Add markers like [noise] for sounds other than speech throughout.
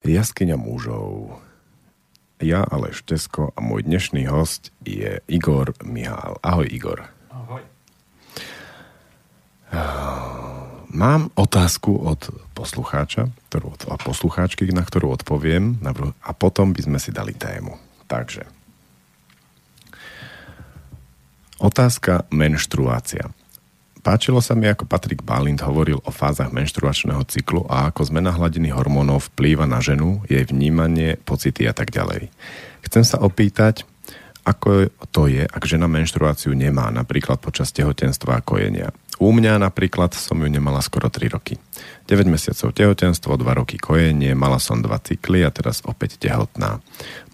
Jaskyňa mužov. Ja, Aleš Tesko a môj dnešný host je Igor Mihál. Ahoj, Igor. Ahoj. Mám otázku od poslucháča ktorú, a poslucháčky, na ktorú odpoviem a potom by sme si dali tému. Takže. Otázka menštruácia. Páčilo sa mi, ako Patrik Balint hovoril o fázach menštruačného cyklu a ako zmena hladiny hormónov vplýva na ženu, jej vnímanie, pocity a tak ďalej. Chcem sa opýtať, ako to je, ak žena menštruáciu nemá, napríklad počas tehotenstva a kojenia. U mňa napríklad som ju nemala skoro 3 roky. 9 mesiacov tehotenstvo, 2 roky kojenie, mala som 2 cykly a teraz opäť tehotná.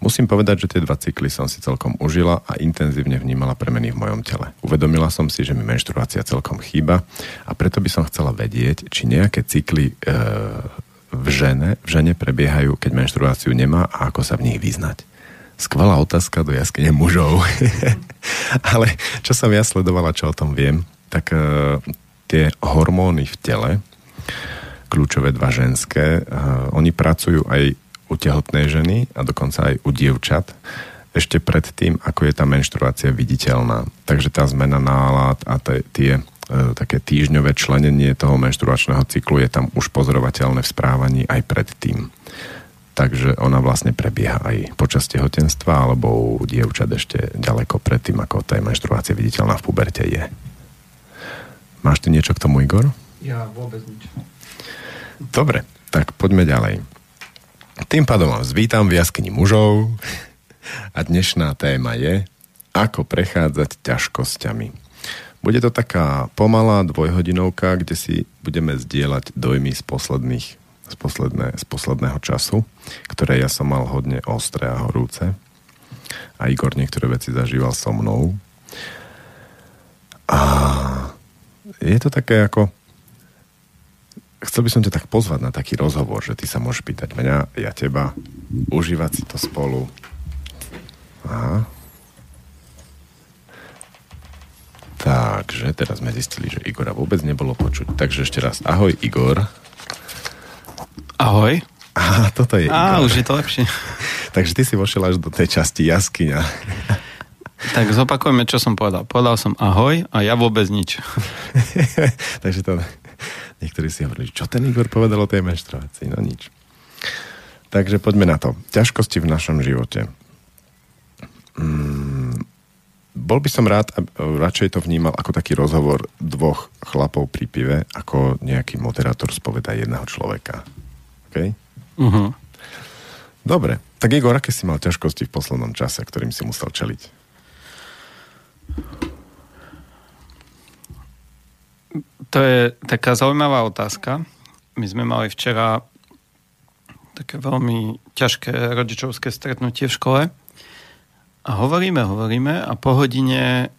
Musím povedať, že tie 2 cykly som si celkom užila a intenzívne vnímala premeny v mojom tele. Uvedomila som si, že mi menštruácia celkom chýba a preto by som chcela vedieť, či nejaké cykly e, v žene, v žene prebiehajú, keď menštruáciu nemá a ako sa v nich vyznať. Skvelá otázka do jaskyne mužov. [laughs] Ale čo som ja sledovala, čo o tom viem, tak uh, tie hormóny v tele, kľúčové dva ženské, uh, oni pracujú aj u tehotnej ženy a dokonca aj u dievčat ešte pred tým, ako je tá menštruácia viditeľná. Takže tá zmena nálad a tie, tie uh, také týždňové členenie toho menštruačného cyklu je tam už pozorovateľné v správaní aj pred tým. Takže ona vlastne prebieha aj počas tehotenstva alebo u dievčat ešte ďaleko pred tým, ako tá menštruácia viditeľná v puberte je. Máš ty niečo k tomu, Igor? Ja vôbec nič. Dobre, tak poďme ďalej. Tým pádom vás vítam v jaskyni mužov a dnešná téma je ako prechádzať ťažkosťami. Bude to taká pomalá dvojhodinovka, kde si budeme zdieľať dojmy z posledných z, posledné, z posledného času, ktoré ja som mal hodne ostré a horúce. A Igor niektoré veci zažíval so mnou. A je to také ako chcel by som ťa tak pozvať na taký rozhovor, že ty sa môžeš pýtať mňa, ja teba, užívať si to spolu. Aha. Takže teraz sme zistili, že Igora vôbec nebolo počuť. Takže ešte raz, ahoj Igor. Ahoj. Á, toto je Á, Igor. už je to lepšie. [laughs] Takže ty si vošiel až do tej časti jaskyňa. [laughs] Tak zopakujeme, čo som povedal. Povedal som ahoj a ja vôbec nič. [laughs] Takže to niektorí si hovorili, čo ten Igor povedal o tej menštruácii? No nič. Takže poďme na to. Ťažkosti v našom živote. Mm, bol by som rád, radšej to vnímal ako taký rozhovor dvoch chlapov pri pive, ako nejaký moderátor spoveda jedného človeka. OK? Uh-huh. Dobre. Tak Igor, aké si mal ťažkosti v poslednom čase, ktorým si musel čeliť? To je taká zaujímavá otázka. My sme mali včera také veľmi ťažké rodičovské stretnutie v škole a hovoríme, hovoríme a po hodine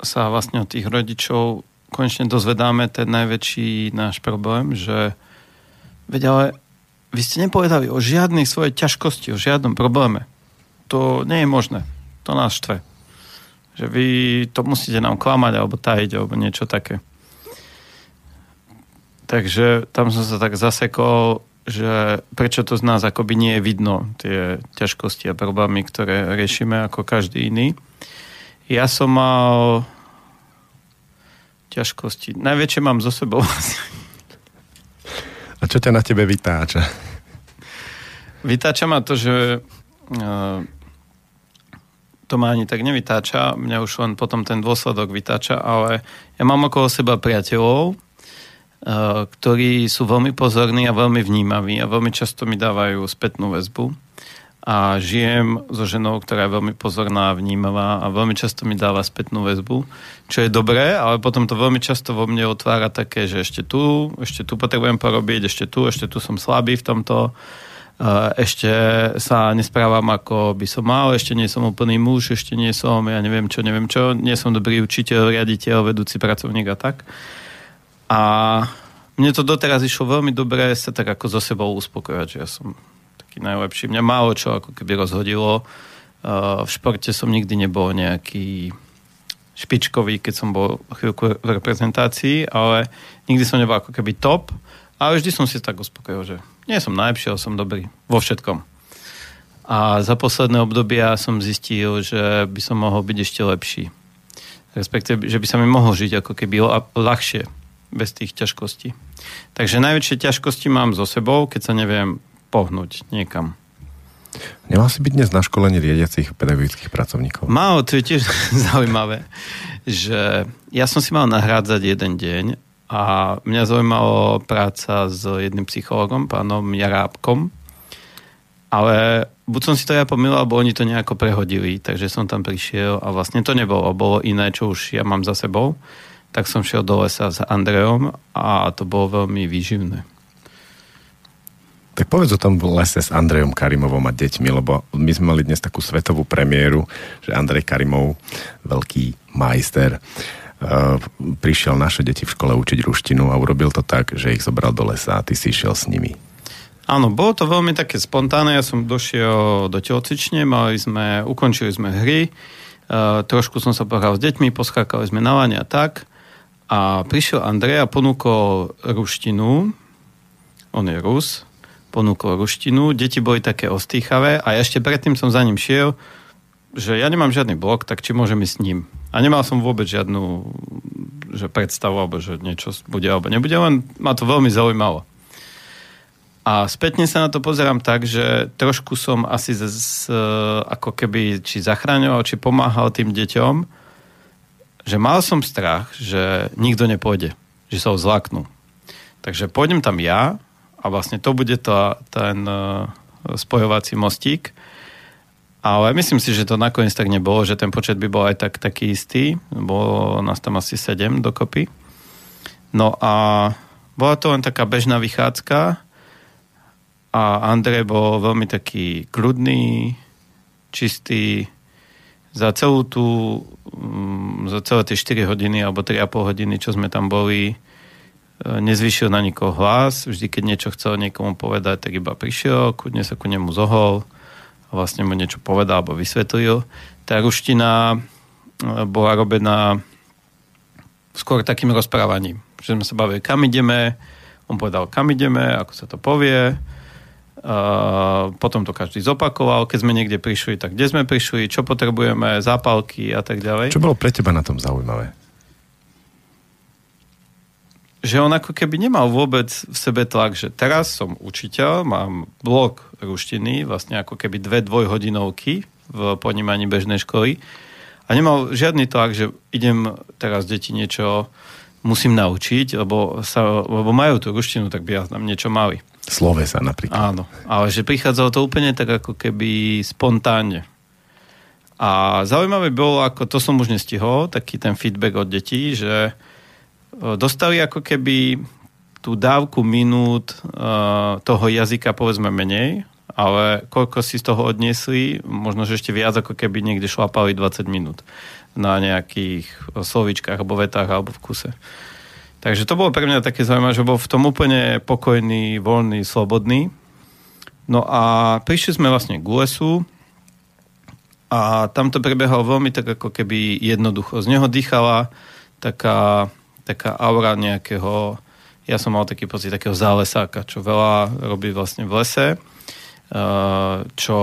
sa vlastne od tých rodičov konečne dozvedáme ten najväčší náš problém, že veď ale vy ste nepovedali o žiadnej svojej ťažkosti, o žiadnom probléme. To nie je možné. To nás štve. Že vy to musíte nám klamať alebo tajiť alebo niečo také. Takže tam som sa tak zasekol, že prečo to z nás akoby nie je vidno, tie ťažkosti a problémy, ktoré riešime ako každý iný. Ja som mal ťažkosti. Najväčšie mám zo sebou. A čo ťa na tebe vytáča? Vytáča ma to, že to ma ani tak nevytáča, mňa už len potom ten dôsledok vytáča, ale ja mám okolo seba priateľov, eh, ktorí sú veľmi pozorní a veľmi vnímaví a veľmi často mi dávajú spätnú väzbu. A žijem so ženou, ktorá je veľmi pozorná a vnímavá a veľmi často mi dáva spätnú väzbu, čo je dobré, ale potom to veľmi často vo mne otvára také, že ešte tu, ešte tu potrebujem porobiť, ešte tu, ešte tu som slabý v tomto ešte sa nesprávam ako by som mal, ešte nie som úplný muž, ešte nie som, ja neviem čo, neviem čo, nie som dobrý učiteľ, riaditeľ, vedúci pracovník a tak. A mne to doteraz išlo veľmi dobre sa tak ako so sebou uspokojať, že ja som taký najlepší. Mňa málo čo ako keby rozhodilo. V športe som nikdy nebol nejaký špičkový, keď som bol chvíľku v reprezentácii, ale nikdy som nebol ako keby top Ale vždy som si tak uspokojil, že nie som najlepší, ale som dobrý vo všetkom. A za posledné obdobia som zistil, že by som mohol byť ešte lepší. Respektíve, že by sa mi mohol žiť ako keby ľahšie, bez tých ťažkostí. Takže najväčšie ťažkosti mám so sebou, keď sa neviem pohnúť niekam. Nemal si byť dnes na školení riadiacich pedagogických pracovníkov? Mal, to je tiež [laughs] zaujímavé, že ja som si mal nahrádzať jeden deň a mňa zaujímalo práca s jedným psychologom, pánom Jarábkom, ale buď som si to ja pomýlil, alebo oni to nejako prehodili, takže som tam prišiel a vlastne to nebolo, bolo iné, čo už ja mám za sebou. Tak som šiel do lesa s Andreom a to bolo veľmi výživné. Tak povedz o tom lese s Andrejom Karimovom a deťmi, lebo my sme mali dnes takú svetovú premiéru, že Andrej Karimov, veľký majster, prišiel naše deti v škole učiť ruštinu a urobil to tak, že ich zobral do lesa a ty si išiel s nimi. Áno, bolo to veľmi také spontánne. Ja som došiel do telocične, mali sme, ukončili sme hry, uh, trošku som sa pohral s deťmi, poskákali sme na lane a tak. A prišiel Andrej a ponúkol ruštinu, on je Rus, ponúkol ruštinu, deti boli také ostýchavé a ešte predtým som za ním šiel, že ja nemám žiadny blok, tak či môžem s ním. A nemal som vôbec žiadnu že predstavu, alebo že niečo bude alebo nebude, len ma to veľmi zaujímalo. A spätne sa na to pozerám tak, že trošku som asi z, z, ako keby či zachráňoval, či pomáhal tým deťom, že mal som strach, že nikto nepôjde, že sa ho zlaknú. Takže pôjdem tam ja, a vlastne to bude to, ten uh, spojovací mostík. Ale myslím si, že to nakoniec tak nebolo, že ten počet by bol aj tak taký istý. Bolo nás tam asi 7 dokopy. No a bola to len taká bežná vychádzka a Andrej bol veľmi taký kľudný, čistý. Za celú tú, mm, za celé tie 4 hodiny alebo 3,5 hodiny, čo sme tam boli, nezvyšil na nikoho hlas, vždy keď niečo chcel niekomu povedať, tak iba prišiel, kudne sa ku nemu zohol vlastne mu niečo povedal alebo vysvetlil. Tá ruština e, bola robená skôr takým rozprávaním, že sme sa bavili, kam ideme, on povedal, kam ideme, ako sa to povie, potom to každý zopakoval, keď sme niekde prišli, tak kde sme prišli, čo potrebujeme, zápalky a tak ďalej. Čo bolo pre teba na tom zaujímavé? Že on ako keby nemal vôbec v sebe tlak, že teraz som učiteľ, mám blok ruštiny, vlastne ako keby dve dvojhodinovky v ponímaní bežnej školy a nemal žiadny tlak, že idem teraz deti niečo musím naučiť, lebo, sa, lebo majú tú ruštinu, tak by nám niečo mali. Slove sa napríklad. Áno, ale že prichádzalo to úplne tak ako keby spontánne. A zaujímavé bolo, ako to som už nestihol, taký ten feedback od detí, že dostali ako keby tú dávku minút toho jazyka povedzme menej, ale koľko si z toho odniesli, možno, že ešte viac ako keby niekde šlapali 20 minút na nejakých slovičkách alebo vetách alebo v kuse. Takže to bolo pre mňa také zaujímavé, že bol v tom úplne pokojný, voľný, slobodný. No a prišli sme vlastne k lesu a tam to prebiehalo veľmi tak ako keby jednoducho. Z neho dýchala taká taká aura nejakého, ja som mal taký pocit takého zálesáka, čo veľa robí vlastne v lese, eh, čo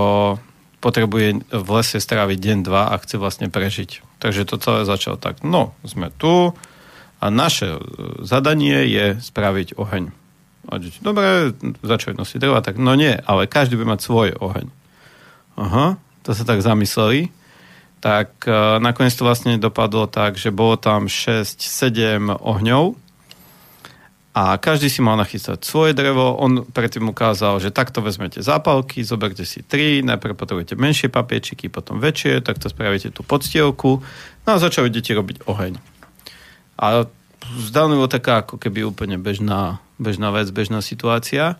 potrebuje v lese stráviť deň, dva a chce vlastne prežiť. Takže to celé začalo tak, no, sme tu a naše eh, zadanie je spraviť oheň. A dobre, začali nosiť dreva, tak no nie, ale každý by mať svoj oheň. Aha, to sa tak zamysleli tak uh, nakoniec to vlastne dopadlo tak, že bolo tam 6-7 ohňov a každý si mal nachystať svoje drevo. On predtým ukázal, že takto vezmete zápalky, zoberte si tri, najprv potrebujete menšie papiečiky, potom väčšie, takto spravíte tú podstielku. No a začali deti robiť oheň. A zdánlivo taká ako keby úplne bežná, bežná vec, bežná situácia.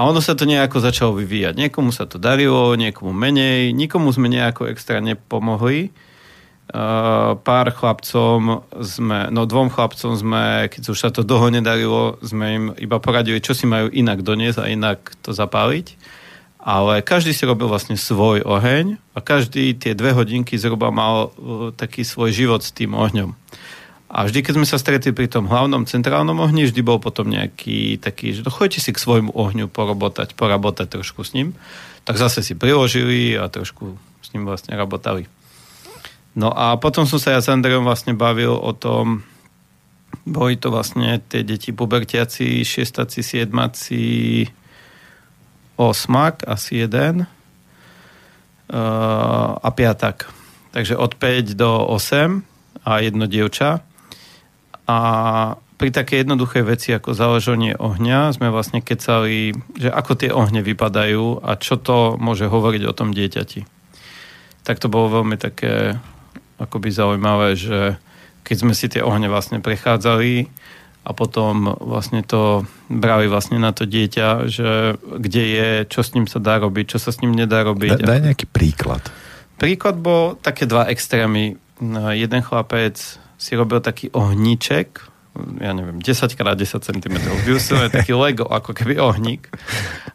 A ono sa to nejako začalo vyvíjať. Niekomu sa to darilo, niekomu menej, nikomu sme nejako extra nepomohli. Uh, pár chlapcom sme, no dvom chlapcom sme, keď už sa to dlho nedarilo, sme im iba poradili, čo si majú inak doniesť a inak to zapáliť. Ale každý si robil vlastne svoj oheň a každý tie dve hodinky zhruba mal uh, taký svoj život s tým ohňom. A vždy, keď sme sa stretli pri tom hlavnom centrálnom ohni, vždy bol potom nejaký taký, že choďte si k svojmu ohňu porobotať, porabotať trošku s ním. Tak zase si priložili a trošku s ním vlastne rabotali. No a potom som sa ja s Andrejom vlastne bavil o tom, boli to vlastne tie deti pubertiaci, šiestaci, siedmaci, osmak, asi jeden uh, a piatak. Takže od 5 do 8 a jedno dievča. A pri také jednoduché veci ako založenie ohňa sme vlastne kecali, že ako tie ohne vypadajú a čo to môže hovoriť o tom dieťati. Tak to bolo veľmi také akoby zaujímavé, že keď sme si tie ohne vlastne prechádzali a potom vlastne to brali vlastne na to dieťa, že kde je, čo s ním sa dá robiť, čo sa s ním nedá robiť. Da, daj nejaký príklad. Príklad bol také dva extrémy. Jeden chlapec si robil taký ohníček, ja neviem, 10 x 10 cm. Vyusil taký Lego, ako keby ohník.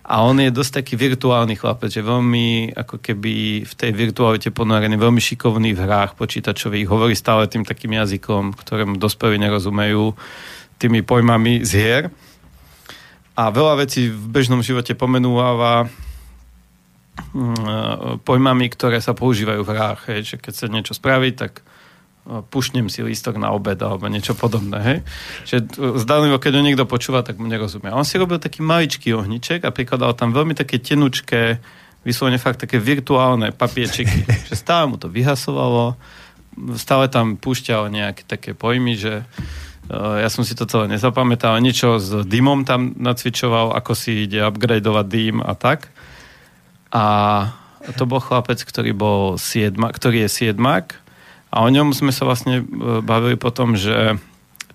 A on je dosť taký virtuálny chlapec, že veľmi ako keby v tej virtualite ponorený, veľmi šikovný v hrách počítačových, hovorí stále tým takým jazykom, ktorému dospelí nerozumejú, tými pojmami z hier. A veľa vecí v bežnom živote pomenúva mm, pojmami, ktoré sa používajú v hrách. Že keď sa niečo spraví, tak pušnem si lístok na obed alebo niečo podobné. Hej? Že zdanlivo, keď ho niekto počúva, tak mu nerozumie. On si robil taký maličký ohniček a prikladal tam veľmi také tenučké, vyslovene fakt také virtuálne papiečiky. [laughs] že stále mu to vyhasovalo, stále tam púšťal nejaké také pojmy, že uh, ja som si to celé nezapamätal, niečo s dymom tam nacvičoval, ako si ide upgradeovať dým a tak. A to bol chlapec, ktorý bol siedma, ktorý je siedmak a o ňom sme sa vlastne e, bavili potom, že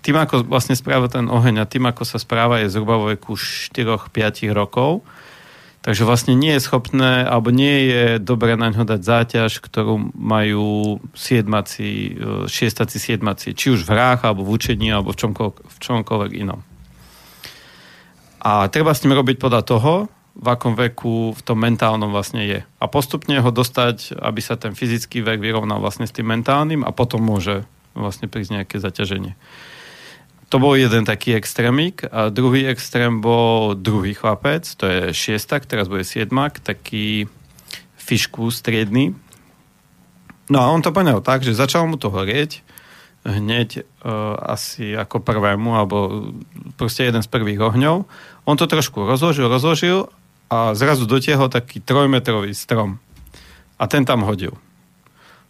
tým, ako vlastne správa ten oheň a tým, ako sa správa, je zhruba vo veku 4-5 rokov. Takže vlastne nie je schopné, alebo nie je dobré na ňo dať záťaž, ktorú majú siedmaci, e, šiestaci, siedmaci, či už v hrách, alebo v učení, alebo v čomkoľvek, v čomkoľvek inom. A treba s ním robiť podľa toho, v akom veku v tom mentálnom vlastne je. A postupne ho dostať, aby sa ten fyzický vek vyrovnal vlastne s tým mentálnym a potom môže vlastne prísť nejaké zaťaženie. To bol jeden taký extrémik a druhý extrém bol druhý chlapec, to je šiestak, teraz bude siedmak, taký fišku striedny. No a on to poňal tak, že začal mu to horieť hneď uh, asi ako prvému, alebo proste jeden z prvých ohňov. On to trošku rozložil, rozložil a zrazu dotiahol taký trojmetrový strom. A ten tam hodil.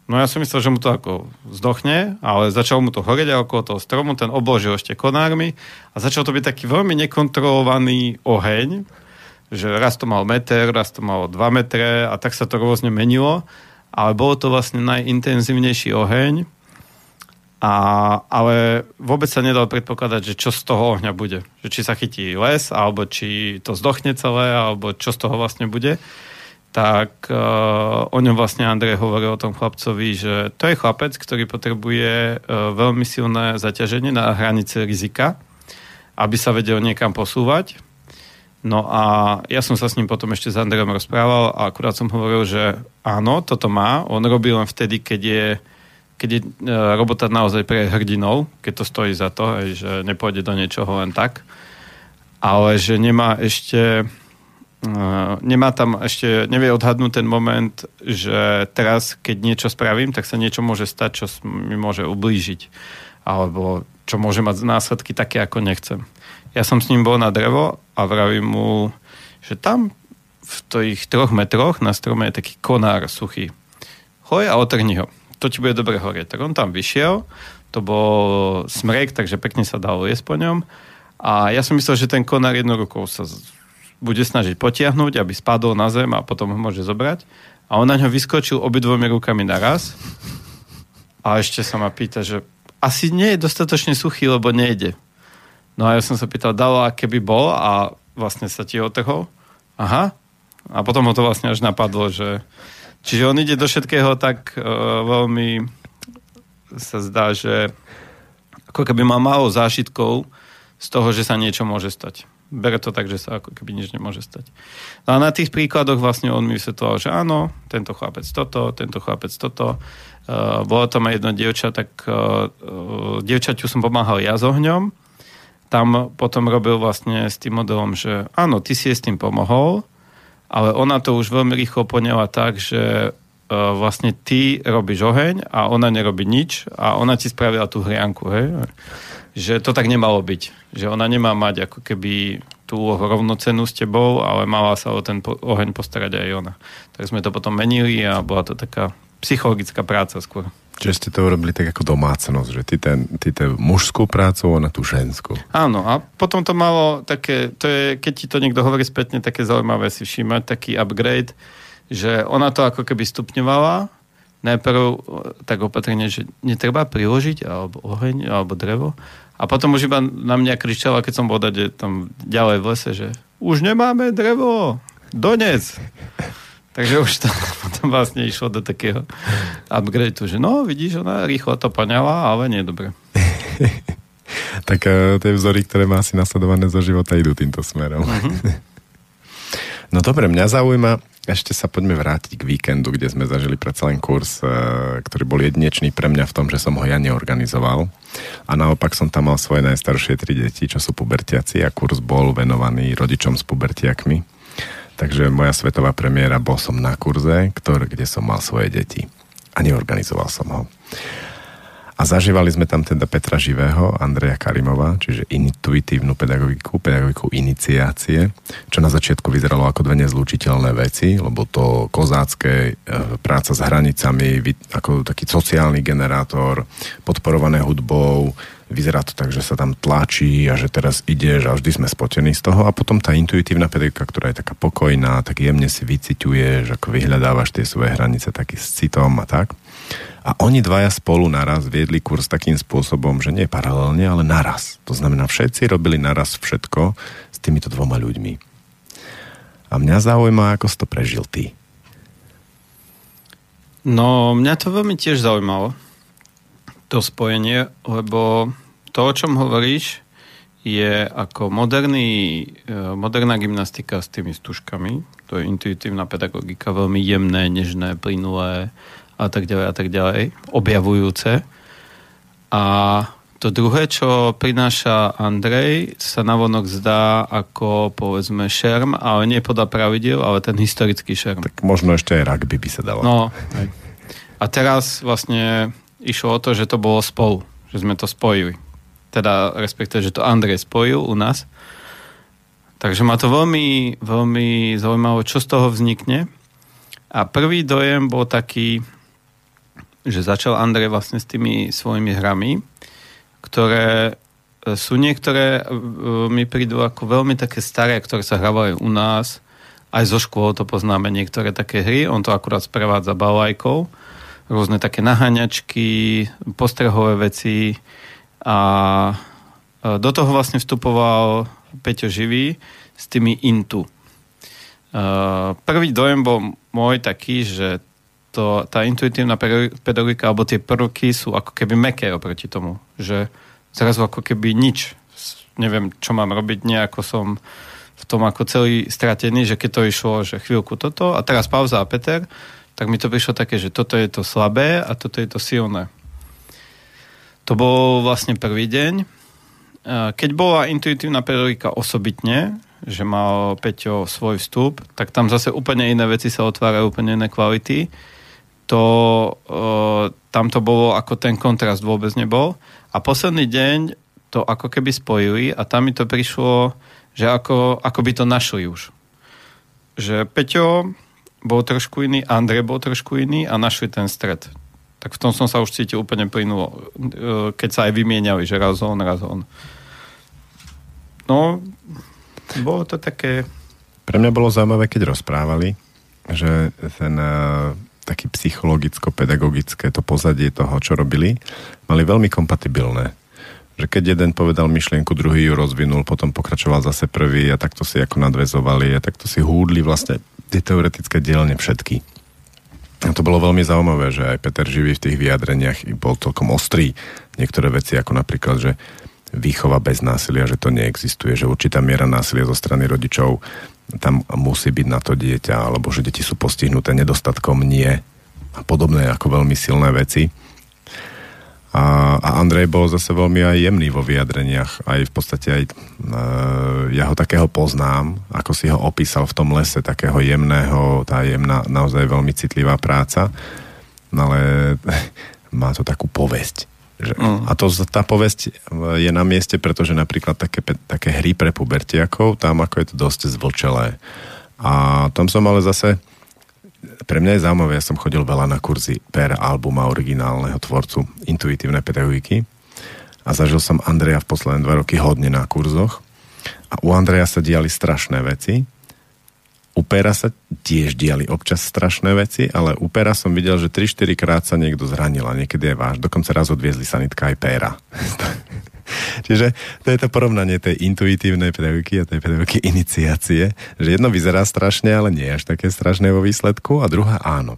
No ja som myslel, že mu to ako zdochne, ale začal mu to horeť a okolo toho stromu, ten obložil ešte konármi a začal to byť taký veľmi nekontrolovaný oheň, že raz to mal meter, raz to malo dva metre a tak sa to rôzne menilo, ale bolo to vlastne najintenzívnejší oheň, a, ale vôbec sa nedal predpokladať, že čo z toho ohňa bude. Že či sa chytí les, alebo či to zdochne celé, alebo čo z toho vlastne bude. Tak uh, o ňom vlastne Andrej hovoril o tom chlapcovi, že to je chlapec, ktorý potrebuje uh, veľmi silné zaťaženie na hranice rizika, aby sa vedel niekam posúvať. No a ja som sa s ním potom ešte s Andrejom rozprával a akurát som hovoril, že áno, toto má. On robí len vtedy, keď je keď je e, robota naozaj pre hrdinov, keď to stojí za to, aj, že nepôjde do niečoho len tak, ale že nemá ešte e, nemá tam ešte, nevie odhadnúť ten moment, že teraz, keď niečo spravím, tak sa niečo môže stať, čo mi môže ublížiť. Alebo čo môže mať následky také, ako nechcem. Ja som s ním bol na drevo a vravím mu, že tam v tých troch metroch na strome je taký konár suchý. Hoj a otrni ho to ti bude dobre horieť. Tak on tam vyšiel, to bol smrek, takže pekne sa dalo jesť po ňom. A ja som myslel, že ten konár jednou rukou sa bude snažiť potiahnuť, aby spadol na zem a potom ho môže zobrať. A on na ňo vyskočil obidvomi rukami naraz. A ešte sa ma pýta, že asi nie je dostatočne suchý, lebo nejde. No a ja som sa pýtal, dalo, aké by bol a vlastne sa ti otrhol. Aha. A potom ho to vlastne až napadlo, že Čiže on ide do všetkého tak uh, veľmi sa zdá, že ako keby mal málo zážitkov z toho, že sa niečo môže stať. bere to tak, že sa ako keby nič nemôže stať. No a na tých príkladoch vlastne on mi vysvetloval, že áno, tento chlapec toto, tento chlapec toto. Uh, bolo tam aj jedno dievča, tak uh, dievčaťu som pomáhal ja s ohňom. Tam potom robil vlastne s tým modelom, že áno, ty si s tým pomohol, ale ona to už veľmi rýchlo poňala tak, že uh, vlastne ty robíš oheň a ona nerobí nič a ona ti spravila tú hrianku, hej? Že to tak nemalo byť. Že ona nemá mať ako keby tú rovnocenú s tebou, ale mala sa o ten oheň postarať aj ona. Tak sme to potom menili a bola to taká psychologická práca skôr. Čiže ste to urobili tak ako domácnosť, že ty, ten, ty ten mužskú prácu, ona tú ženskú. Áno, a potom to malo také, to je, keď ti to niekto hovorí spätne, také zaujímavé si všímať, taký upgrade, že ona to ako keby stupňovala, najprv e, tak opatrne, že netreba priložiť, alebo oheň, alebo drevo, a potom už iba na mňa kričala, keď som bol dať tam ďalej v lese, že už nemáme drevo, donec. Takže už to [laughs] potom vlastne išlo do takého upgradeu, že no, vidíš, ona rýchlo to poňala, ale nie dobre. [laughs] tak uh, tie vzory, ktoré má asi nasledované zo života, idú týmto smerom. Uh-huh. [laughs] no dobre, mňa zaujíma, ešte sa poďme vrátiť k víkendu, kde sme zažili predsa len kurz, uh, ktorý bol jedinečný pre mňa v tom, že som ho ja neorganizoval. A naopak som tam mal svoje najstaršie tri deti, čo sú pubertiaci a kurz bol venovaný rodičom s pubertiakmi Takže moja svetová premiéra bol som na kurze, ktorý, kde som mal svoje deti. A neorganizoval som ho. A zažívali sme tam teda Petra Živého, Andreja Karimova, čiže intuitívnu pedagogiku, pedagogiku iniciácie, čo na začiatku vyzeralo ako dve nezlučiteľné veci, lebo to kozácké e, práca s hranicami, ako taký sociálny generátor, podporované hudbou, vyzerá to tak, že sa tam tlačí a že teraz ideš a vždy sme spotení z toho a potom tá intuitívna pedagogika, ktorá je taká pokojná, tak jemne si vyciťuješ, ako vyhľadávaš tie svoje hranice taký s citom a tak. A oni dvaja spolu naraz viedli kurz takým spôsobom, že nie paralelne, ale naraz. To znamená, všetci robili naraz všetko s týmito dvoma ľuďmi. A mňa zaujíma, ako si to prežil ty. No, mňa to veľmi tiež zaujímalo, to spojenie, lebo to, o čom hovoríš, je ako moderný, e, moderná gymnastika s tými stužkami. To je intuitívna pedagogika, veľmi jemné, nežné, plynulé, a tak ďalej a tak ďalej, objavujúce. A to druhé, čo prináša Andrej, sa navonok zdá ako povedzme šerm, ale nie podľa pravidel, ale ten historický šerm. Tak možno ešte aj rugby by sa dalo. No, A teraz vlastne išlo o to, že to bolo spolu, že sme to spojili. Teda respektíve, že to Andrej spojil u nás. Takže ma to veľmi, veľmi zaujímavé, čo z toho vznikne. A prvý dojem bol taký, že začal Andrej vlastne s tými svojimi hrami, ktoré e, sú niektoré, e, mi prídu ako veľmi také staré, ktoré sa hrávajú u nás, aj zo škôl to poznáme niektoré také hry, on to akurát sprevádza balajkou, rôzne také naháňačky, postrehové veci. A e, do toho vlastne vstupoval Peťo Živý s tými Intu. Prvý dojem bol môj taký, že to, tá intuitívna pedagogika alebo tie prvky sú ako keby meké oproti tomu, že zrazu ako keby nič, neviem, čo mám robiť, nejako som v tom ako celý stratený, že keď to išlo, že chvíľku toto a teraz pauza a Peter, tak mi to prišlo také, že toto je to slabé a toto je to silné. To bol vlastne prvý deň. Keď bola intuitívna pedagogika osobitne, že mal Peťo svoj vstup, tak tam zase úplne iné veci sa otvárajú, úplne iné kvality to uh, tam to bolo ako ten kontrast vôbec nebol. A posledný deň to ako keby spojili a tam mi to prišlo, že ako, ako by to našli už. Že Peťo bol trošku iný, Andrej bol trošku iný a našli ten stred. Tak v tom som sa už cítil úplne plynulo. Keď sa aj vymieniali, že raz on, raz on. No, bolo to také... Pre mňa bolo zaujímavé, keď rozprávali, že ten taký psychologicko-pedagogické to pozadie toho, čo robili, mali veľmi kompatibilné. Že keď jeden povedal myšlienku, druhý ju rozvinul, potom pokračoval zase prvý a takto si ako nadvezovali a takto si húdli vlastne tie teoretické dielne všetky. A to bolo veľmi zaujímavé, že aj Peter Živý v tých vyjadreniach bol celkom ostrý. Niektoré veci, ako napríklad, že výchova bez násilia, že to neexistuje, že určitá miera násilia zo strany rodičov tam musí byť na to dieťa, alebo že deti sú postihnuté nedostatkom nie a podobné ako veľmi silné veci. A, a Andrej bol zase veľmi aj jemný vo vyjadreniach, aj v podstate aj e, ja ho takého poznám, ako si ho opísal v tom lese, takého jemného, tá jemná, naozaj veľmi citlivá práca, no ale [laughs] má to takú povesť. Že, mm. A to, tá povesť je na mieste, pretože napríklad také, také hry pre pubertiakov, tam ako je to dosť zvlčelé. A tam som ale zase, pre mňa je zaujímavé, ja som chodil veľa na kurzy per albuma originálneho tvorcu intuitívnej pedagogiky a zažil som Andreja v posledné dva roky hodne na kurzoch a u Andreja sa diali strašné veci u Pera sa tiež diali občas strašné veci, ale u Pera som videl, že 3-4 krát sa niekto zranil a niekedy je váš. Dokonca raz odviezli sanitka aj Pera. [laughs] Čiže to je to porovnanie tej intuitívnej pedagogiky a tej pedagogiky iniciácie, že jedno vyzerá strašne, ale nie je až také strašné vo výsledku a druhá áno.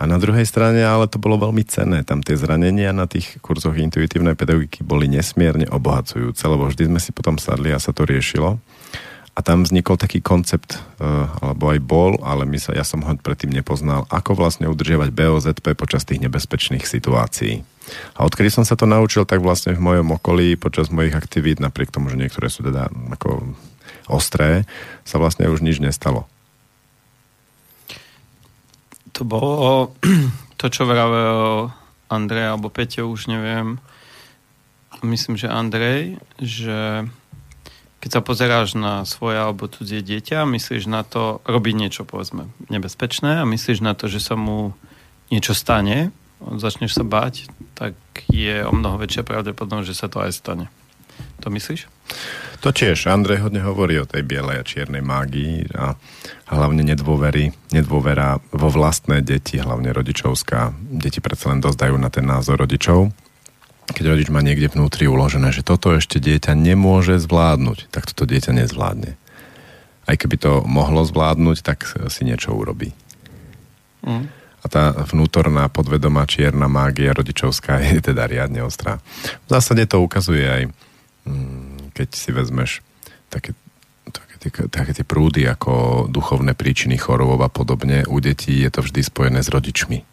A na druhej strane, ale to bolo veľmi cenné. Tam tie zranenia na tých kurzoch intuitívnej pedagogiky boli nesmierne obohacujúce, lebo vždy sme si potom sadli a sa to riešilo. A tam vznikol taký koncept, uh, alebo aj bol, ale my sa, ja som ho predtým nepoznal, ako vlastne udržiavať BOZP počas tých nebezpečných situácií. A odkedy som sa to naučil, tak vlastne v mojom okolí počas mojich aktivít, napriek tomu, že niektoré sú teda ako ostré, sa vlastne už nič nestalo. To bolo [clears throat] to, čo vravel Andrej alebo Peťo, už neviem. Myslím, že Andrej, že keď sa pozeráš na svoje alebo cudzie dieťa, myslíš na to robiť niečo, povedzme, nebezpečné a myslíš na to, že sa mu niečo stane, začneš sa báť, tak je o mnoho väčšia pravdepodobnosť, že sa to aj stane. To myslíš? To tiež. Andrej hodne hovorí o tej bielej a čiernej mágii a hlavne nedôvery, nedôvera vo vlastné deti, hlavne rodičovská. Deti predsa len dosť dajú na ten názor rodičov keď rodič má niekde vnútri uložené, že toto ešte dieťa nemôže zvládnuť, tak toto dieťa nezvládne. Aj keby to mohlo zvládnuť, tak si niečo urobí. Mm. A tá vnútorná podvedomá čierna mágia rodičovská [laughs] je teda riadne ostrá. V zásade to ukazuje aj, mm, keď si vezmeš také, také, tie, také tie prúdy ako duchovné príčiny chorôb a podobne. U detí je to vždy spojené s rodičmi.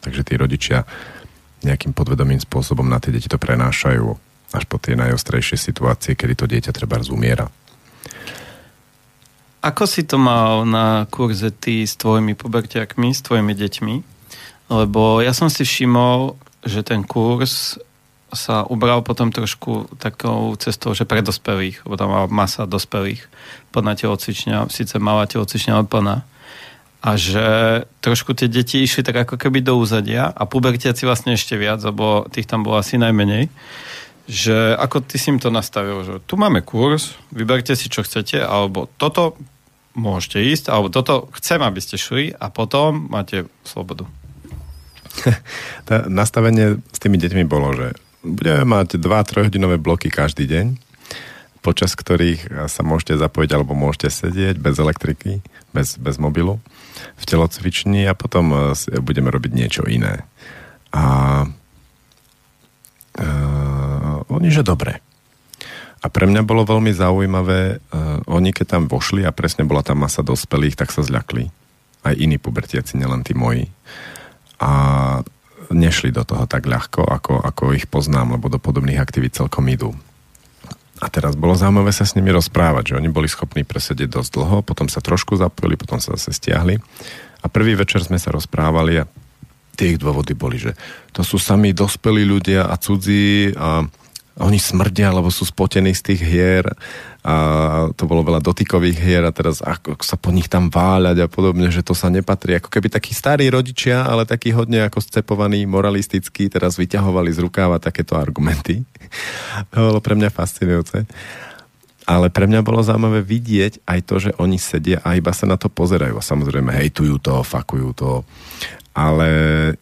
Takže tí rodičia nejakým podvedomým spôsobom na tie deti to prenášajú až po tie najostrejšie situácie, kedy to dieťa treba zumiera. Ako si to mal na kurze ty s tvojimi pubertiakmi, s tvojimi deťmi? Lebo ja som si všimol, že ten kurz sa ubral potom trošku takou cestou, že pre dospelých, lebo tam mala masa dospelých plná telocvičňa, síce malá telocvičňa, ale plná a že trošku tie deti išli tak ako keby do úzadia a pubertiaci vlastne ešte viac, lebo tých tam bolo asi najmenej. Že ako ty si im to nastavil, že tu máme kurz, vyberte si čo chcete, alebo toto môžete ísť, alebo toto chcem, aby ste šli a potom máte slobodu. [laughs] tá nastavenie s tými deťmi bolo, že budeme mať 2-3 hodinové bloky každý deň, počas ktorých sa môžete zapojiť alebo môžete sedieť bez elektriky, bez, bez mobilu v telocvični a potom uh, budeme robiť niečo iné. A uh, oni, že dobre. A pre mňa bolo veľmi zaujímavé, uh, oni keď tam vošli a presne bola tam masa dospelých, tak sa zľakli. Aj iní pubertiaci, nielen tí moji. A nešli do toho tak ľahko, ako, ako ich poznám, lebo do podobných aktivít celkom idú. A teraz bolo zaujímavé sa s nimi rozprávať, že oni boli schopní presedieť dosť dlho, potom sa trošku zapojili, potom sa zase stiahli. A prvý večer sme sa rozprávali a tie ich dôvody boli, že to sú sami dospelí ľudia a cudzí a oni smrdia, lebo sú spotení z tých hier a to bolo veľa dotykových hier a teraz ako sa po nich tam váľať a podobne, že to sa nepatrí. Ako keby takí starí rodičia, ale takí hodne ako scepovaní, moralistickí, teraz vyťahovali z rukáva takéto argumenty. To bolo pre mňa fascinujúce. Ale pre mňa bolo zaujímavé vidieť aj to, že oni sedia a iba sa na to pozerajú. Samozrejme hejtujú to, fakujú to ale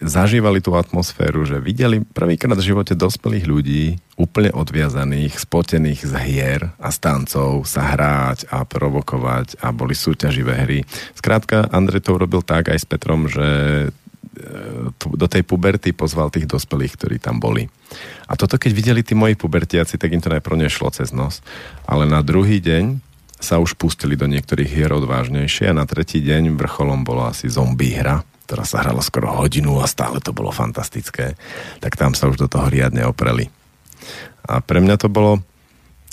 zažívali tú atmosféru, že videli prvýkrát v živote dospelých ľudí úplne odviazaných, spotených z hier a stancov sa hráť a provokovať a boli súťaživé hry. Skrátka, Andrej to urobil tak aj s Petrom, že do tej puberty pozval tých dospelých, ktorí tam boli. A toto, keď videli tí moji pubertiaci, tak im to najprv nešlo cez nos. Ale na druhý deň sa už pustili do niektorých hier odvážnejšie a na tretí deň vrcholom bolo asi zombie hra, ktorá sa hrala skoro hodinu a stále to bolo fantastické. Tak tam sa už do toho riadne opreli. A pre mňa to bolo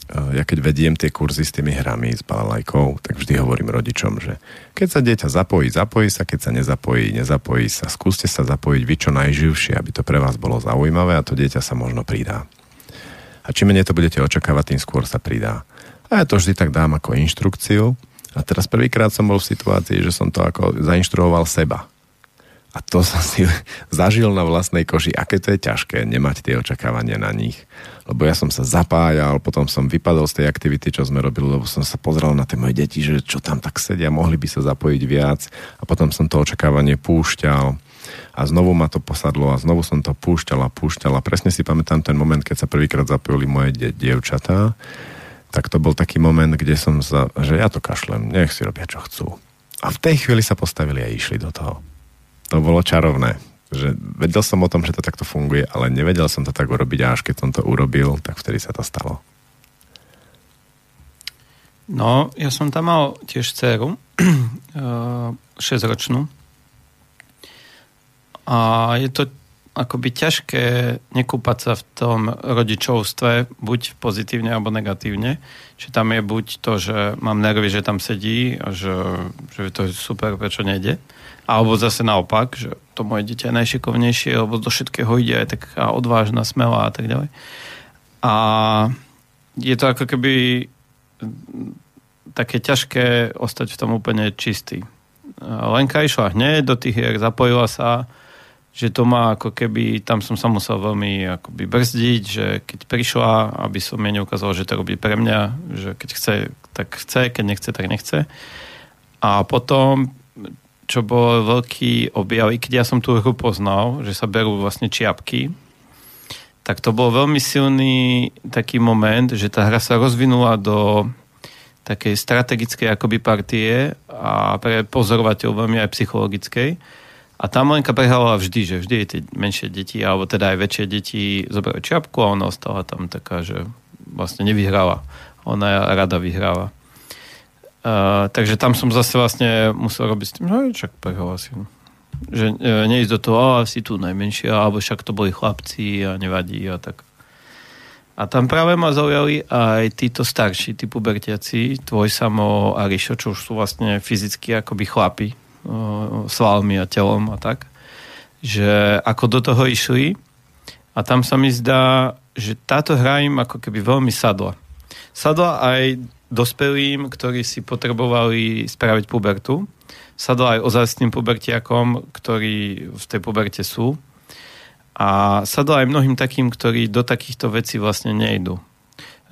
ja keď vediem tie kurzy s tými hrami, s balalajkou, tak vždy hovorím rodičom, že keď sa dieťa zapojí, zapojí sa, keď sa nezapojí, nezapojí sa. Skúste sa zapojiť vy čo najživšie, aby to pre vás bolo zaujímavé a to dieťa sa možno pridá. A čím menej to budete očakávať, tým skôr sa pridá. A ja to vždy tak dám ako inštrukciu. A teraz prvýkrát som bol v situácii, že som to ako zainštruoval seba. A to som si [laughs] zažil na vlastnej koži, aké to je ťažké nemať tie očakávania na nich. Lebo ja som sa zapájal, potom som vypadol z tej aktivity, čo sme robili, lebo som sa pozrel na tie moje deti, že čo tam tak sedia, mohli by sa zapojiť viac. A potom som to očakávanie púšťal a znovu ma to posadlo a znovu som to púšťal a púšťal a presne si pamätám ten moment, keď sa prvýkrát zapojili moje die- dievčatá, tak to bol taký moment, kde som sa, že ja to kašlem, nech si robia čo chcú. A v tej chvíli sa postavili a išli do toho to bolo čarovné. Že vedel som o tom, že to takto funguje, ale nevedel som to tak urobiť a až keď som to urobil, tak vtedy sa to stalo. No, ja som tam mal tiež dceru, [clears throat] 6-ročnú. A je to akoby ťažké nekúpať sa v tom rodičovstve, buď pozitívne alebo negatívne. Čiže tam je buď to, že mám nervy, že tam sedí a že, že to je super, prečo nejde. Alebo zase naopak, že to moje dieťa je najšikovnejšie, alebo do všetkého ide aj taká odvážna, smelá a tak ďalej. A je to ako keby také ťažké ostať v tom úplne čistý. Lenka išla hneď do tých hier, zapojila sa, že to má ako keby, tam som sa musel veľmi akoby brzdiť, že keď prišla, aby som jej neukázal, že to robí pre mňa, že keď chce, tak chce, keď nechce, tak nechce. A potom čo bol veľký objav, i keď ja som tú hru poznal, že sa berú vlastne čiapky, tak to bol veľmi silný taký moment, že tá hra sa rozvinula do takej strategickej akoby partie a pre pozorovateľ veľmi aj psychologickej. A tam Lenka prehrala vždy, že vždy tie menšie deti, alebo teda aj väčšie deti zobrali čiapku a ona ostala tam taká, že vlastne nevyhrala. Ona rada vyhráva. Uh, takže tam som zase vlastne musel robiť s tým, no čak si. Že uh, neísť do toho, a si tu najmenšia, alebo však to boli chlapci a nevadí a tak. A tam práve ma zaujali aj títo starší, tí pubertiaci, tvoj samo a Rišo, čo už sú vlastne fyzicky akoby chlapi, svalmi a telom a tak. Že ako do toho išli a tam sa mi zdá, že táto hra im ako keby veľmi sadla. Sadla aj dospelým, ktorí si potrebovali spraviť pubertu. Sadla aj ozajstným pubertiakom, ktorí v tej puberte sú. A sadla aj mnohým takým, ktorí do takýchto vecí vlastne nejdu.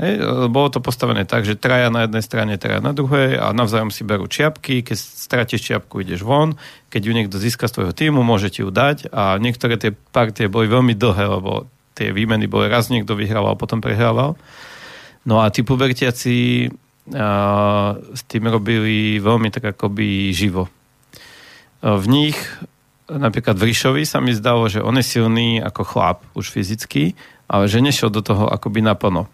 Hej, bolo to postavené tak, že traja na jednej strane, traja na druhej a navzájom si berú čiapky. Keď stratíš čiapku, ideš von. Keď ju niekto získa z tvojho týmu, môže ti ju dať. A niektoré tie partie boli veľmi dlhé, lebo tie výmeny boli raz niekto vyhrával, potom prehrával. No a tí pubertiaci s tým robili veľmi tak akoby živo. V nich, napríklad v Ríšovi sa mi zdalo, že on je silný ako chlap, už fyzicky, ale že nešiel do toho akoby naplno.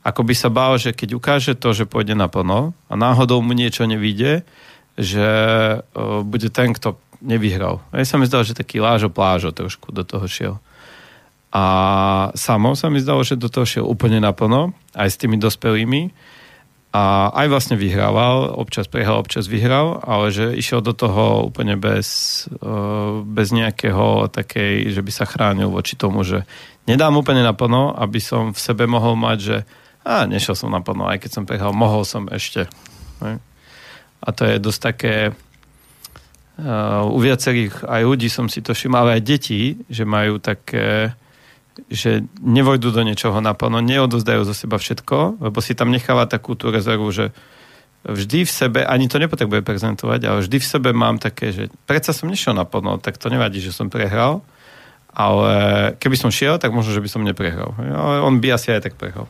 Ako by sa bál, že keď ukáže to, že pôjde naplno a náhodou mu niečo nevíde, že bude ten, kto nevyhral. A ja sa mi zdalo, že taký lážo plážo trošku do toho šiel. A samo sa mi zdalo, že do toho šiel úplne naplno, aj s tými dospelými, a aj vlastne vyhrával, občas prehral, občas vyhral, ale že išiel do toho úplne bez, eh, bez nejakého takej, že by sa chránil voči tomu, že nedám úplne naplno, aby som v sebe mohol mať, že a nešiel som naplno, aj keď som prehral, mohol som ešte. A to je dosť také uh, u viacerých aj ľudí som si to všimol, ale aj deti, že majú také že nevojdu do niečoho naplno, neodozdajú zo seba všetko, lebo si tam necháva takú tú rezervu, že vždy v sebe, ani to nepotrebuje prezentovať, ale vždy v sebe mám také, že predsa som nešiel naplno, tak to nevadí, že som prehral, ale keby som šiel, tak možno, že by som neprehral. Ale on by asi aj tak prehral.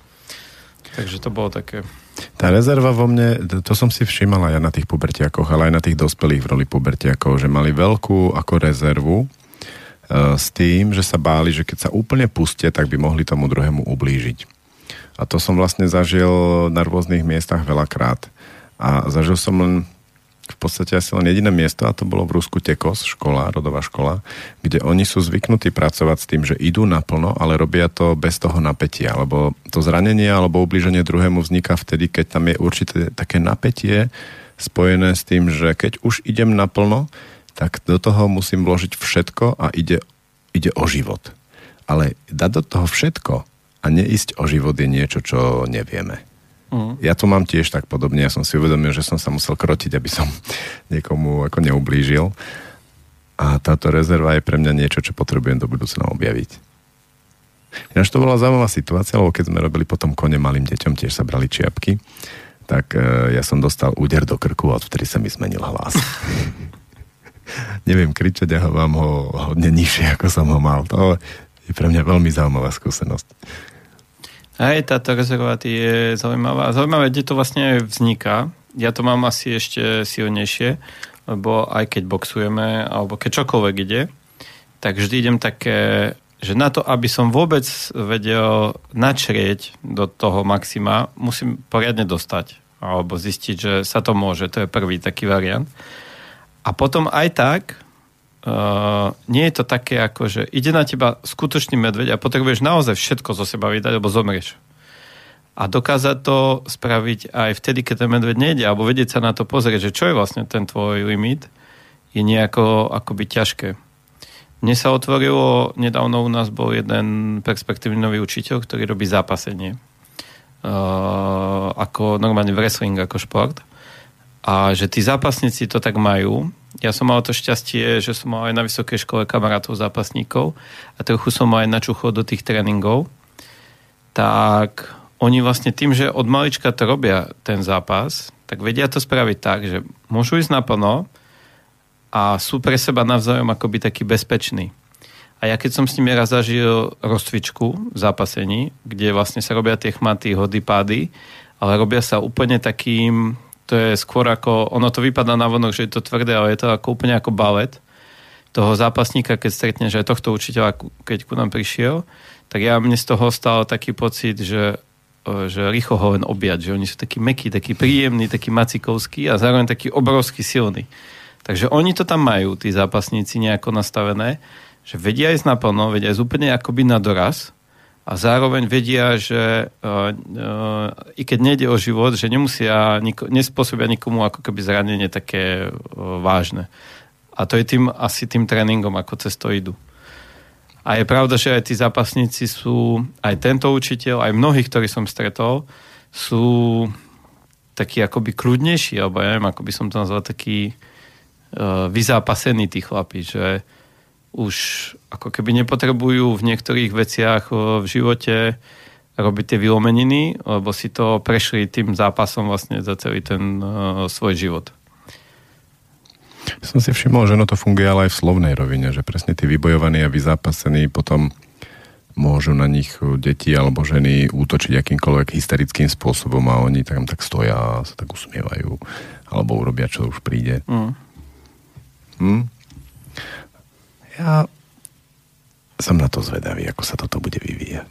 Takže to bolo také... Tá rezerva vo mne, to som si všímal aj na tých pubertiakoch, ale aj na tých dospelých v roli pubertiakov, že mali veľkú ako rezervu, s tým, že sa báli, že keď sa úplne pustia, tak by mohli tomu druhému ublížiť. A to som vlastne zažil na rôznych miestach veľakrát. A zažil som len v podstate asi len jediné miesto a to bolo v Rusku Tekos, škola, rodová škola, kde oni sú zvyknutí pracovať s tým, že idú naplno, ale robia to bez toho napätia, lebo to zranenie alebo ubliženie druhému vzniká vtedy, keď tam je určité také napätie spojené s tým, že keď už idem naplno, tak do toho musím vložiť všetko a ide, ide o život. Ale dať do toho všetko a neísť o život je niečo, čo nevieme. Uh-huh. Ja to mám tiež tak podobne. Ja som si uvedomil, že som sa musel krotiť, aby som [laughs] niekomu ako neublížil. A táto rezerva je pre mňa niečo, čo potrebujem do budúcna objaviť. Ináč to bola zaujímavá situácia, lebo keď sme robili potom kone malým deťom, tiež sa brali čiapky, tak e, ja som dostal úder do krku a odvtedy sa mi zmenil hlas. [laughs] Neviem kričať a vám ho hodne nižšie, ako som ho mal. To je pre mňa veľmi zaujímavá skúsenosť. Hej, táto rezerva je zaujímavá. Zaujímavé, kde to vlastne vzniká. Ja to mám asi ešte silnejšie, lebo aj keď boxujeme, alebo keď čokoľvek ide, tak vždy idem také, že na to, aby som vôbec vedel načrieť do toho maxima, musím poriadne dostať. Alebo zistiť, že sa to môže. To je prvý taký variant. A potom aj tak Uh, nie je to také ako, že ide na teba skutočný medveď a potrebuješ naozaj všetko zo seba vydať, alebo zomrieš. A dokázať to spraviť aj vtedy, keď ten medveď nejde, alebo vedieť sa na to pozrieť, že čo je vlastne ten tvoj limit, je nejako akoby ťažké. Mne sa otvorilo, nedávno u nás bol jeden perspektívny nový učiteľ, ktorý robí zápasenie. Uh, ako normálne wrestling, ako šport. A že tí zápasníci to tak majú, ja som mal to šťastie, že som mal aj na vysokej škole kamarátov zápasníkov a trochu som aj načuchol do tých tréningov, tak oni vlastne tým, že od malička to robia ten zápas, tak vedia to spraviť tak, že môžu ísť naplno a sú pre seba navzájom akoby taký bezpečný. A ja keď som s nimi raz zažil rozcvičku v zápasení, kde vlastne sa robia tie chmaty, hody, pády, ale robia sa úplne takým to je skôr ako, ono to vypadá na vonok, že je to tvrdé, ale je to ako úplne ako balet toho zápasníka, keď stretneš aj tohto učiteľa, keď ku nám prišiel, tak ja mne z toho stal taký pocit, že, že rýchlo ho len objať, že oni sú takí mekí, takí príjemní, takí macikovskí a zároveň takí obrovský silní. Takže oni to tam majú, tí zápasníci nejako nastavené, že vedia ísť naplno, vedia ísť úplne akoby na doraz, a zároveň vedia, že uh, i keď nejde o život, že nemusia, niko, nespôsobia nikomu ako keby zranenie také uh, vážne. A to je tým, asi tým tréningom, ako cez to idú. A je pravda, že aj tí zápasníci sú, aj tento učiteľ, aj mnohých, ktorí som stretol, sú takí akoby kľudnejší, alebo ja neviem, ako by som to nazval, takí uh, vyzápasení tí chlapí, že uh, už ako keby nepotrebujú v niektorých veciach v živote robiť tie vylomeniny, lebo si to prešli tým zápasom vlastne za celý ten svoj život. Som si všimol, že no to funguje ale aj v slovnej rovine, že presne tí vybojovaní a vyzápasení potom môžu na nich deti alebo ženy útočiť akýmkoľvek hysterickým spôsobom a oni tam tak stoja a sa tak usmievajú alebo urobia, čo už príde. Mm. Hm? Ja som na to zvedavý, ako sa toto bude vyvíjať.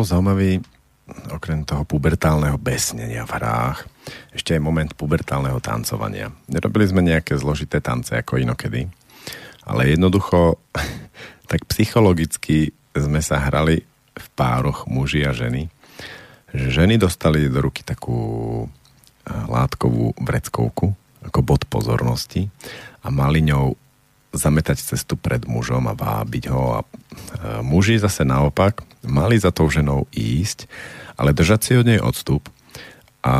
Bol zaujímavý, okrem toho pubertálneho besnenia v hrách, ešte aj moment pubertálneho tancovania. Nerobili sme nejaké zložité tance ako inokedy, ale jednoducho [laughs] tak psychologicky sme sa hrali v pároch muži a ženy, že ženy dostali do ruky takú látkovú vreckovku ako bod pozornosti a mali ňou zametať cestu pred mužom a vábiť ho. A e, muži zase naopak mali za tou ženou ísť, ale držať si od nej odstup. A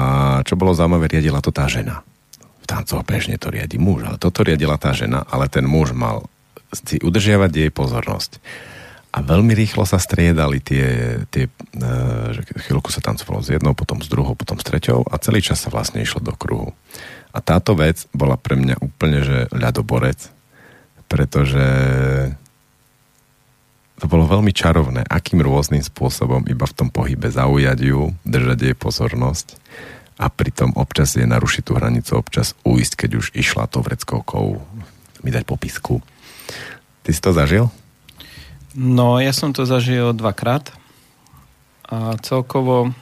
čo bolo zaujímavé, riadila to tá žena. V tancoch bežne to riadi muž, ale toto riadila tá žena, ale ten muž mal si udržiavať jej pozornosť. A veľmi rýchlo sa striedali tie, tie e, že chvíľku sa tancovalo s jednou, potom s druhou, potom s treťou a celý čas sa vlastne išlo do kruhu. A táto vec bola pre mňa úplne, že ľadoborec, pretože to bolo veľmi čarovné, akým rôznym spôsobom iba v tom pohybe zaujať ju, držať jej pozornosť a pritom občas je narušiť tú hranicu, občas uísť, keď už išla to vreckovkou mi dať popisku. Ty si to zažil? No, ja som to zažil dvakrát a celkovo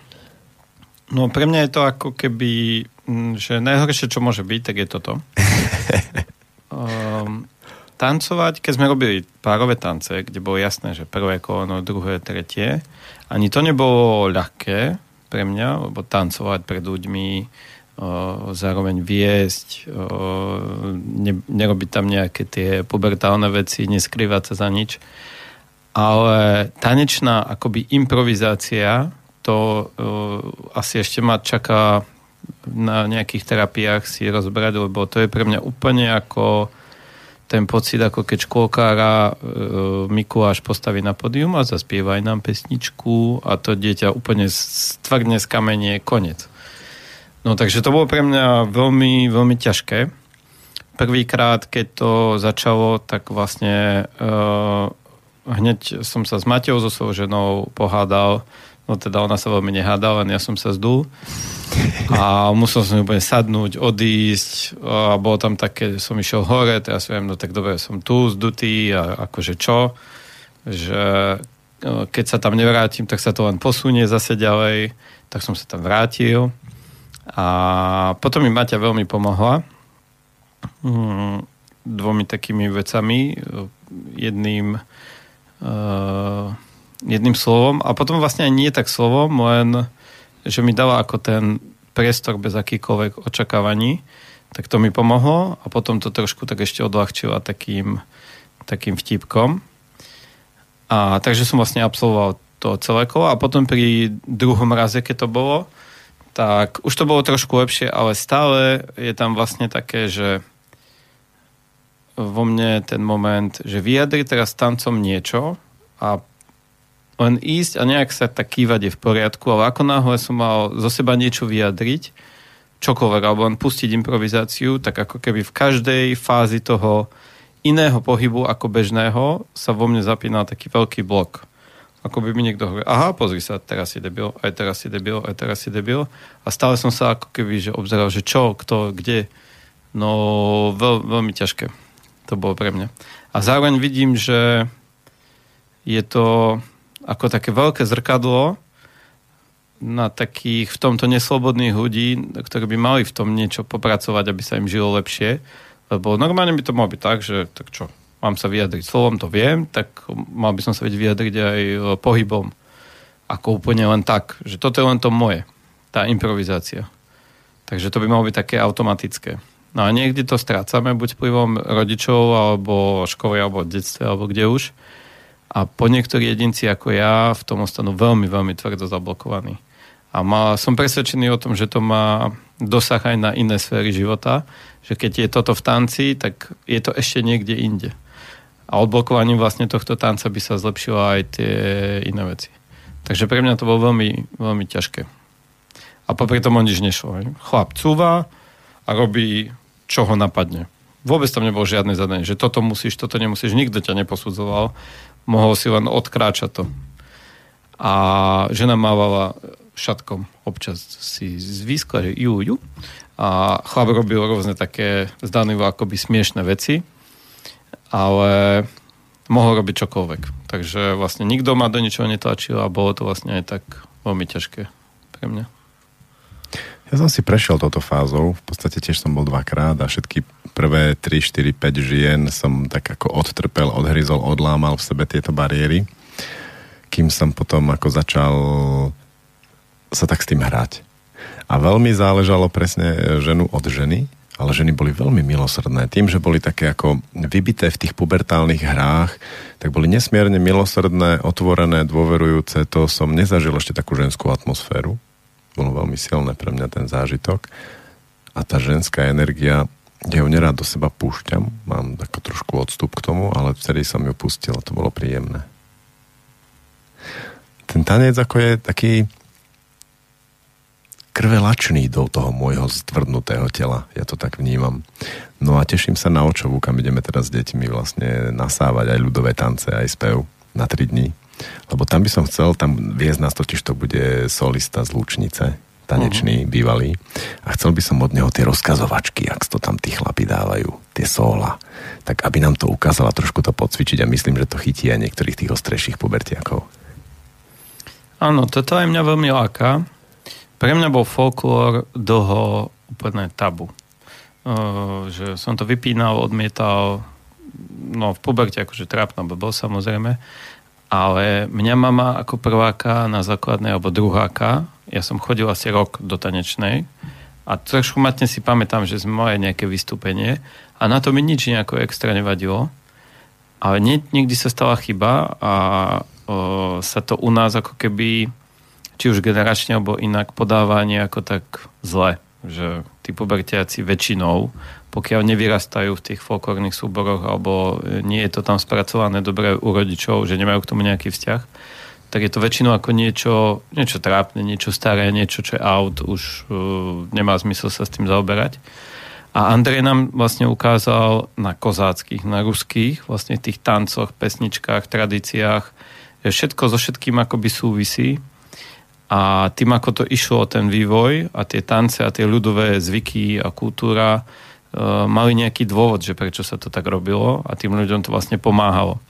no pre mňa je to ako keby že najhoršie, čo môže byť, tak je toto. [laughs] tancovať, keď sme robili párové tance, kde bolo jasné, že prvé kolo, druhé, tretie, ani to nebolo ľahké pre mňa, lebo tancovať pred ľuďmi, zároveň viesť, ne, nerobiť tam nejaké tie pubertálne veci, neskrývať sa za nič. Ale tanečná akoby improvizácia, to asi ešte ma čaká na nejakých terapiách si rozbrať, lebo to je pre mňa úplne ako ten pocit, ako keď škôlkára e, Mikuláš postaví na podium a zaspieva aj nám pesničku a to dieťa úplne stvrdne z kamenie, konec. No takže to bolo pre mňa veľmi, veľmi ťažké. Prvýkrát, keď to začalo, tak vlastne e, hneď som sa s Mateou, so svojou ženou pohádal, no teda ona sa veľmi nehádala, len ja som sa zdul. A musel som úplne sadnúť, odísť a bolo tam také, som išiel hore, teraz viem, no tak dobre, som tu zdutý a akože čo, že no, keď sa tam nevrátim, tak sa to len posunie zase ďalej, tak som sa tam vrátil. A potom mi Maťa veľmi pomohla mm, dvomi takými vecami, jedným uh, jedným slovom. A potom vlastne aj nie tak slovom, len že mi dala ako ten priestor bez akýkoľvek očakávaní, tak to mi pomohlo a potom to trošku tak ešte odľahčila takým, takým vtipkom. A takže som vlastne absolvoval to celé kolo. A potom pri druhom raze, keď to bolo, tak už to bolo trošku lepšie, ale stále je tam vlastne také, že vo mne ten moment, že vyjadri teraz tancom niečo a len ísť a nejak sa tak kývať je v poriadku, ale ako náhle som mal zo seba niečo vyjadriť, čokoľvek, alebo len pustiť improvizáciu, tak ako keby v každej fázi toho iného pohybu ako bežného sa vo mne zapínal taký veľký blok. Ako by mi niekto hovoril, aha, pozri sa, teraz si debil, aj teraz si debil, aj teraz si debil. A stále som sa ako keby že obzeral, že čo, kto, kde. No, veľ, veľmi ťažké. To bolo pre mňa. A zároveň vidím, že je to ako také veľké zrkadlo na takých v tomto neslobodných ľudí, ktorí by mali v tom niečo popracovať, aby sa im žilo lepšie. Lebo normálne by to malo byť tak, že tak čo, mám sa vyjadriť slovom, to viem, tak mal by som sa vedieť vyjadriť aj e, pohybom. Ako úplne len tak, že toto je len to moje, tá improvizácia. Takže to by malo byť také automatické. No a niekde to strácame, buď vplyvom rodičov, alebo školy, alebo detstve, alebo kde už a po niektorí jedinci ako ja v tom ostanú veľmi, veľmi tvrdo zablokovaní. A má, som presvedčený o tom, že to má dosah aj na iné sféry života, že keď je toto v tanci, tak je to ešte niekde inde. A odblokovaním vlastne tohto tanca by sa zlepšilo aj tie iné veci. Takže pre mňa to bolo veľmi, veľmi ťažké. A popri tom nič nešlo. Chlap cúva a robí, čo ho napadne. Vôbec tam nebolo žiadne zadanie, že toto musíš, toto nemusíš, nikto ťa neposudzoval mohol si len odkráčať to. A žena mávala šatkom občas si zvýskla, že ju, ju. A chlap robil rôzne také zdanivo akoby smiešné veci, ale mohol robiť čokoľvek. Takže vlastne nikto ma do ničoho netlačil a bolo to vlastne aj tak veľmi ťažké pre mňa. Ja som si prešiel touto fázou, v podstate tiež som bol dvakrát a všetky prvé 3, 4, 5 žien som tak ako odtrpel, odhryzol, odlámal v sebe tieto bariéry, kým som potom ako začal sa tak s tým hrať. A veľmi záležalo presne ženu od ženy, ale ženy boli veľmi milosrdné. Tým, že boli také ako vybité v tých pubertálnych hrách, tak boli nesmierne milosrdné, otvorené, dôverujúce. To som nezažil ešte takú ženskú atmosféru bolo veľmi silné pre mňa ten zážitok. A tá ženská energia, ja ju nerád do seba púšťam, mám taký trošku odstup k tomu, ale vtedy som ju pustil a to bolo príjemné. Ten tanec ako je taký krvelačný do toho môjho stvrdnutého tela. Ja to tak vnímam. No a teším sa na očovu, kam ideme teraz s deťmi vlastne nasávať aj ľudové tance, aj spev na 3 dní. Lebo tam by som chcel, tam viesť nás totiž to bude solista z Lučnice, tanečný, uh-huh. bývalý. A chcel by som od neho tie rozkazovačky, ak to tam tí chlapi dávajú, tie sóla. Tak aby nám to ukázala trošku to podcvičiť a myslím, že to chytí aj niektorých tých ostrejších pubertiakov. Áno, toto aj mňa veľmi láka. Pre mňa bol folklór dlho úplne tabu. Uh, že som to vypínal, odmietal, no v puberte akože trápna bol samozrejme, ale mňa mama ako prváka na základnej alebo druháka, ja som chodil asi rok do tanečnej a trošku matne si pamätám, že sme mali nejaké vystúpenie a na to mi nič nejako extra nevadilo. Ale nie, niekdy sa stala chyba a o, sa to u nás ako keby či už generačne alebo inak podáva nejako tak zle. Že tí pubertiaci väčšinou pokiaľ nevyrastajú v tých folklórnych súboroch alebo nie je to tam spracované dobre u rodičov, že nemajú k tomu nejaký vzťah, tak je to väčšinou ako niečo, niečo trápne, niečo staré, niečo, čo je out, už uh, nemá zmysel sa s tým zaoberať. A Andrej nám vlastne ukázal na kozáckých, na ruských, vlastne tých tancoch, pesničkách, tradíciách, že všetko so všetkým akoby súvisí. A tým, ako to išlo, ten vývoj a tie tance a tie ľudové zvyky a kultúra, mali nejaký dôvod, že prečo sa to tak robilo a tým ľuďom to vlastne pomáhalo.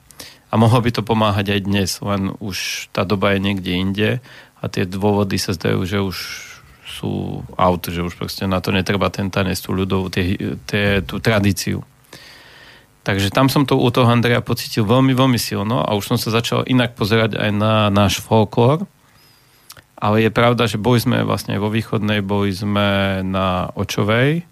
A mohlo by to pomáhať aj dnes, len už tá doba je niekde inde a tie dôvody sa zdajú, že už sú out, že už proste na to netreba ten tanec, tú ľudovú, tie, tie, tú tradíciu. Takže tam som to u toho Andreja pocitil veľmi, veľmi silno a už som sa začal inak pozerať aj na náš folklór. Ale je pravda, že boli sme vlastne vo východnej, boli sme na Očovej,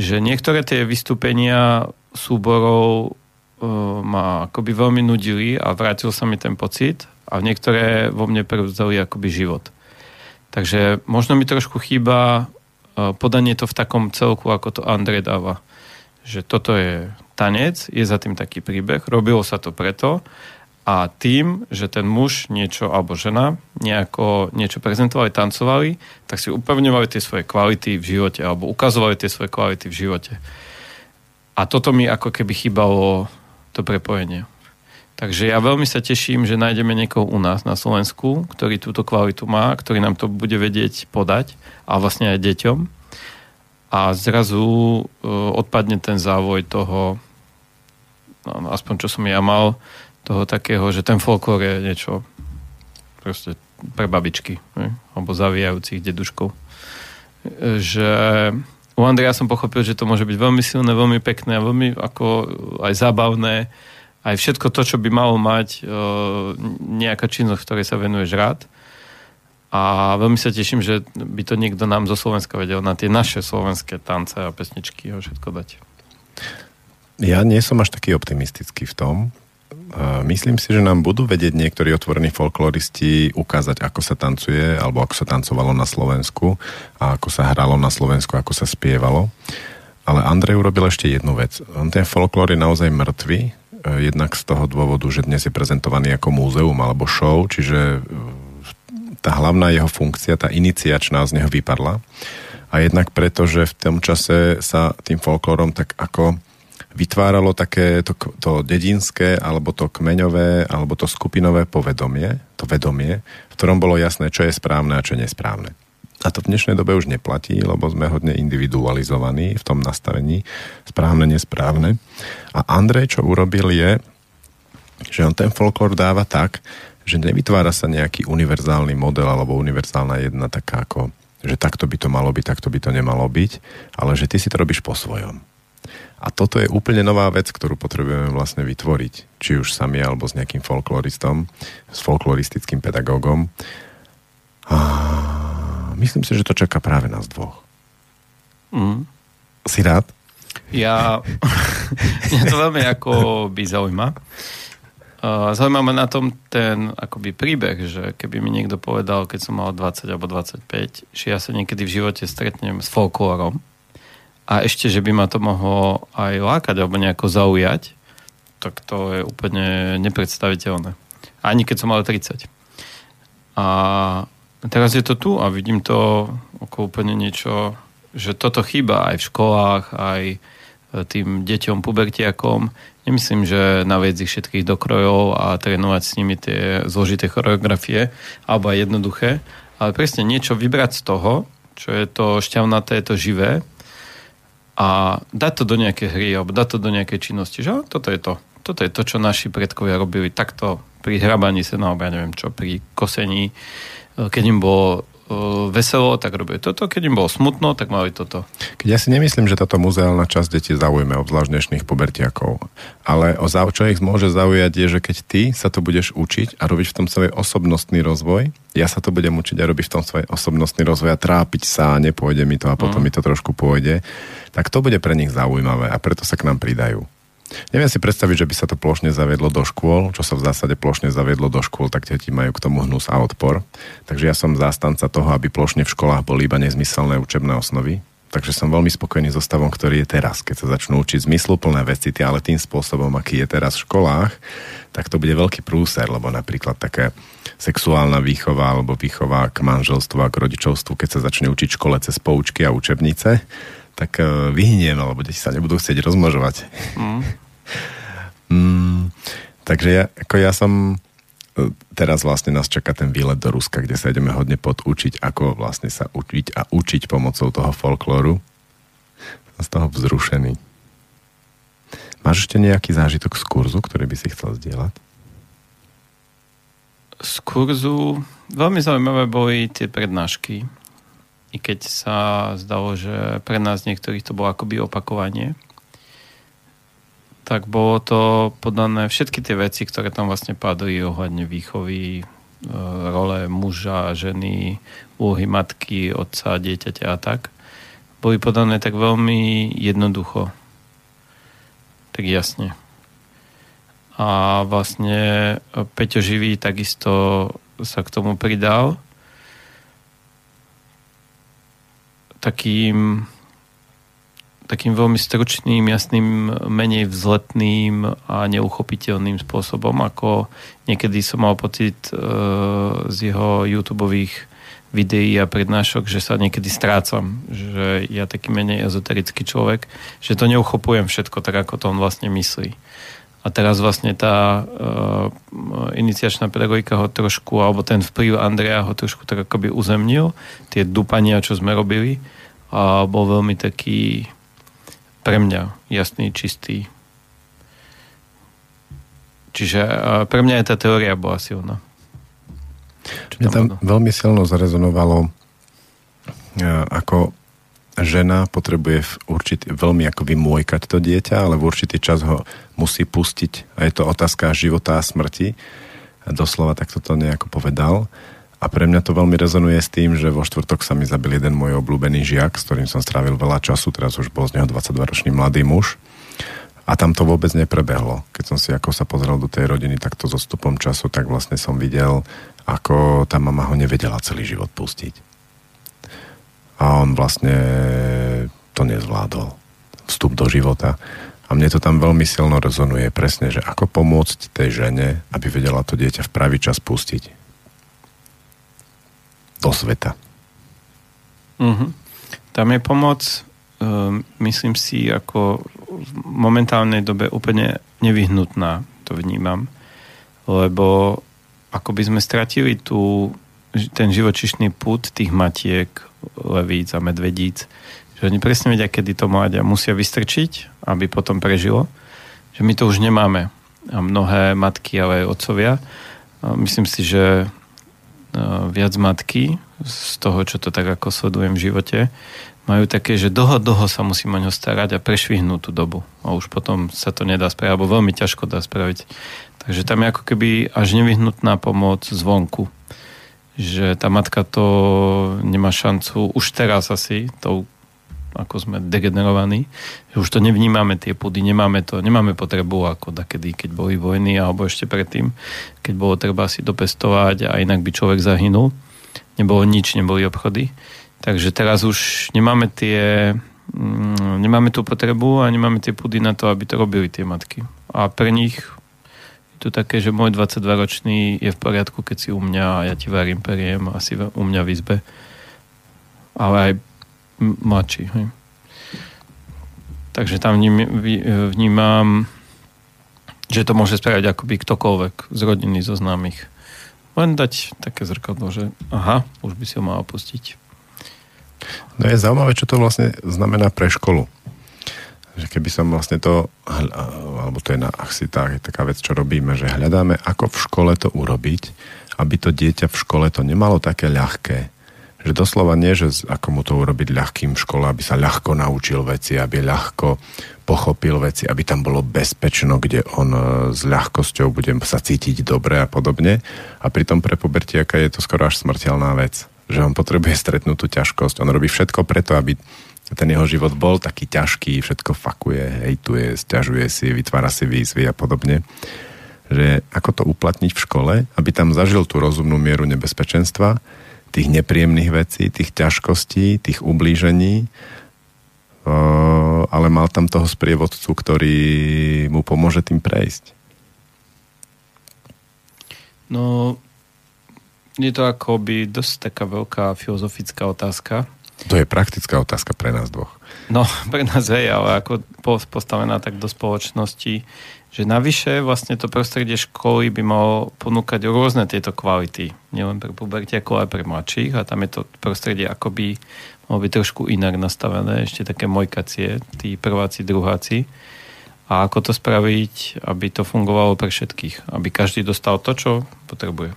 že niektoré tie vystúpenia súborov uh, ma akoby veľmi nudili a vrátil sa mi ten pocit a niektoré vo mne prevzali akoby život. Takže možno mi trošku chýba uh, podanie to v takom celku, ako to Andrej dáva. že toto je tanec, je za tým taký príbeh, robilo sa to preto a tým, že ten muž niečo, alebo žena nejako niečo prezentovali, tancovali, tak si upevňovali tie svoje kvality v živote, alebo ukazovali tie svoje kvality v živote. A toto mi ako keby chýbalo to prepojenie. Takže ja veľmi sa teším, že nájdeme niekoho u nás na Slovensku, ktorý túto kvalitu má, ktorý nám to bude vedieť podať a vlastne aj deťom. A zrazu uh, odpadne ten závoj toho, no, aspoň čo som ja mal, toho takého, že ten folklór je niečo proste pre babičky, ne? alebo zavíjajúcich deduškov. Že u Andreja som pochopil, že to môže byť veľmi silné, veľmi pekné a veľmi ako aj zábavné. Aj všetko to, čo by malo mať nejaká činnosť, ktorej sa venuješ rád. A veľmi sa teším, že by to niekto nám zo Slovenska vedel na tie naše slovenské tance a pesničky a všetko dať. Ja nie som až taký optimistický v tom, Myslím si, že nám budú vedieť niektorí otvorení folkloristi ukázať, ako sa tancuje, alebo ako sa tancovalo na Slovensku a ako sa hralo na Slovensku, ako sa spievalo. Ale Andrej urobil ešte jednu vec. On ten folklór je naozaj mŕtvy, e, jednak z toho dôvodu, že dnes je prezentovaný ako múzeum alebo show, čiže e, tá hlavná jeho funkcia, tá iniciačná z neho vypadla. A jednak preto, že v tom čase sa tým folklórom tak ako vytváralo také to, to dedinské, alebo to kmeňové, alebo to skupinové povedomie, to vedomie, v ktorom bolo jasné, čo je správne a čo nesprávne. A to v dnešnej dobe už neplatí, lebo sme hodne individualizovaní v tom nastavení správne, nesprávne. A Andrej, čo urobil je, že on ten folklór dáva tak, že nevytvára sa nejaký univerzálny model alebo univerzálna jedna taká ako, že takto by to malo byť, takto by to nemalo byť, ale že ty si to robíš po svojom. A toto je úplne nová vec, ktorú potrebujeme vlastne vytvoriť. Či už sami, alebo s nejakým folkloristom, s folkloristickým pedagógom. A myslím si, že to čaká práve nás dvoch. Mm. Si rád? Ja... [laughs] Mňa to veľmi ako by zaujíma. Zaujíma ma na tom ten akoby príbeh, že keby mi niekto povedal, keď som mal 20 alebo 25, že ja sa niekedy v živote stretnem s folklórom, a ešte, že by ma to mohlo aj lákať alebo nejako zaujať, tak to je úplne nepredstaviteľné. Ani keď som mal 30. A teraz je to tu a vidím to ako úplne niečo, že toto chýba aj v školách, aj tým deťom, pubertiakom. Nemyslím, že naviec ich všetkých do krojov a trénovať s nimi tie zložité choreografie, alebo aj jednoduché, ale presne niečo vybrať z toho, čo je to šťavnaté, je to živé a dať to do nejakej hry alebo dať to do nejakej činnosti, že toto je to. Toto je to, čo naši predkovia robili takto pri hrabaní sa, alebo ja neviem čo, pri kosení, keď im bolo veselo, tak robili toto. Keď im bolo smutno, tak mali toto. Keď ja si nemyslím, že táto muzeálna časť detí zaujme, obzvlášť dnešných pubertiakov. Ale o čo ich môže zaujať je, že keď ty sa to budeš učiť a robiť v tom svoj osobnostný rozvoj, ja sa to budem učiť a robiť v tom svoj osobnostný rozvoj a trápiť sa, nepôjde mi to a potom mm. mi to trošku pôjde, tak to bude pre nich zaujímavé a preto sa k nám pridajú. Neviem si predstaviť, že by sa to plošne zaviedlo do škôl, čo sa v zásade plošne zaviedlo do škôl, tak deti majú k tomu hnus a odpor. Takže ja som zástanca toho, aby plošne v školách boli iba nezmyselné učebné osnovy. Takže som veľmi spokojný so stavom, ktorý je teraz. Keď sa začnú učiť zmysluplné veci, ale tým spôsobom, aký je teraz v školách, tak to bude veľký prúser, lebo napríklad také sexuálna výchova alebo výchova k manželstvu a k rodičovstvu, keď sa začne učiť škole cez poučky a učebnice, tak uh, vyhniem, alebo deti sa nebudú chcieť rozmnožovať. Mm. [laughs] mm, takže ja, ako ja som e, teraz vlastne nás čaká ten výlet do Ruska, kde sa ideme hodne podučiť, ako vlastne sa učiť a učiť pomocou toho folklóru. Som z toho vzrušený. Máš ešte nejaký zážitok z kurzu, ktorý by si chcel zdieľať? Z kurzu veľmi zaujímavé boli tie prednášky i keď sa zdalo, že pre nás niektorých to bolo akoby opakovanie, tak bolo to podané všetky tie veci, ktoré tam vlastne padli ohľadne výchovy, e, role muža, ženy, úlohy matky, otca, dieťaťa a tak, boli podané tak veľmi jednoducho. Tak jasne. A vlastne Peťo Živý takisto sa k tomu pridal takým takým veľmi stručným, jasným, menej vzletným a neuchopiteľným spôsobom, ako niekedy som mal pocit e, z jeho YouTube videí a prednášok, že sa niekedy strácam, že ja taký menej ezoterický človek, že to neuchopujem všetko tak, ako to on vlastne myslí. A teraz vlastne tá uh, iniciačná pedagogika ho trošku, alebo ten vplyv Andreja ho trošku tak akoby uzemnil, tie dupania, čo sme robili, a bol veľmi taký pre mňa jasný, čistý. Čiže uh, pre mňa aj tá teória bola silná. Mne tam, tam veľmi silno zarezonovalo, uh, ako žena potrebuje určitý, veľmi ako vymôjkať to dieťa, ale v určitý čas ho musí pustiť. A je to otázka života a smrti. Doslova takto to nejako povedal. A pre mňa to veľmi rezonuje s tým, že vo štvrtok sa mi zabil jeden môj obľúbený žiak, s ktorým som strávil veľa času, teraz už bol z neho 22-ročný mladý muž. A tam to vôbec neprebehlo. Keď som si ako sa pozrel do tej rodiny takto so stupom času, tak vlastne som videl, ako tá mama ho nevedela celý život pustiť a on vlastne to nezvládol. Vstup do života. A mne to tam veľmi silno rezonuje presne, že ako pomôcť tej žene, aby vedela to dieťa v pravý čas pustiť. Do sveta. Mm-hmm. Tam je pomoc, um, myslím si, ako v momentálnej dobe úplne nevyhnutná, to vnímam. Lebo ako by sme stratili tú, ten živočišný put tých matiek, levíc a medvedíc, že oni presne vedia, kedy to mláďa musia vystrčiť, aby potom prežilo. Že my to už nemáme. A mnohé matky, ale aj otcovia. Myslím si, že viac matky z toho, čo to tak ako sledujem v živote, majú také, že dlho, dlho sa musím o ňo starať a prešvihnú tú dobu. A už potom sa to nedá spraviť, alebo veľmi ťažko dá spraviť. Takže tam je ako keby až nevyhnutná pomoc zvonku že tá matka to nemá šancu už teraz asi, to ako sme degenerovaní, že už to nevnímame tie pudy, nemáme to, nemáme potrebu ako takedy, keď boli vojny alebo ešte predtým, keď bolo treba si dopestovať a inak by človek zahynul. Nebolo nič, neboli obchody. Takže teraz už nemáme tie mm, nemáme tú potrebu a nemáme tie pudy na to, aby to robili tie matky. A pre nich to také, že môj 22-ročný je v poriadku, keď si u mňa a ja ti varím, periem asi u mňa v izbe. Ale aj mladší. Hej. Takže tam vním, vnímam, že to môže spraviť akoby ktokoľvek z rodiny, zo známych. Len dať také zrkadlo, že aha, už by si ho mal opustiť. No je zaujímavé, čo to vlastne znamená pre školu že keby som vlastne to, alebo to je na asi tá, taká vec, čo robíme, že hľadáme, ako v škole to urobiť, aby to dieťa v škole to nemalo také ľahké. Že doslova nie, že ako mu to urobiť ľahkým v škole, aby sa ľahko naučil veci, aby ľahko pochopil veci, aby tam bolo bezpečno, kde on e, s ľahkosťou bude sa cítiť dobre a podobne. A pritom pre pubertiaka je to skoro až smrteľná vec. Že on potrebuje stretnúť tú ťažkosť. On robí všetko preto, aby ten jeho život bol taký ťažký, všetko fakuje, hejtuje, stiažuje si, vytvára si výzvy a podobne. Že ako to uplatniť v škole, aby tam zažil tú rozumnú mieru nebezpečenstva, tých nepríjemných vecí, tých ťažkostí, tých ublížení, ale mal tam toho sprievodcu, ktorý mu pomôže tým prejsť. No, je to akoby dosť taká veľká filozofická otázka, to je praktická otázka pre nás dvoch. No, [laughs] pre nás hej, ale ako postavená tak do spoločnosti, že navyše vlastne to prostredie školy by malo ponúkať rôzne tieto kvality. Nielen pre pubertiakov, ale pre mladších. A tam je to prostredie akoby malo byť trošku inak nastavené. Ešte také mojkacie, tí prváci, druháci. A ako to spraviť, aby to fungovalo pre všetkých. Aby každý dostal to, čo potrebuje.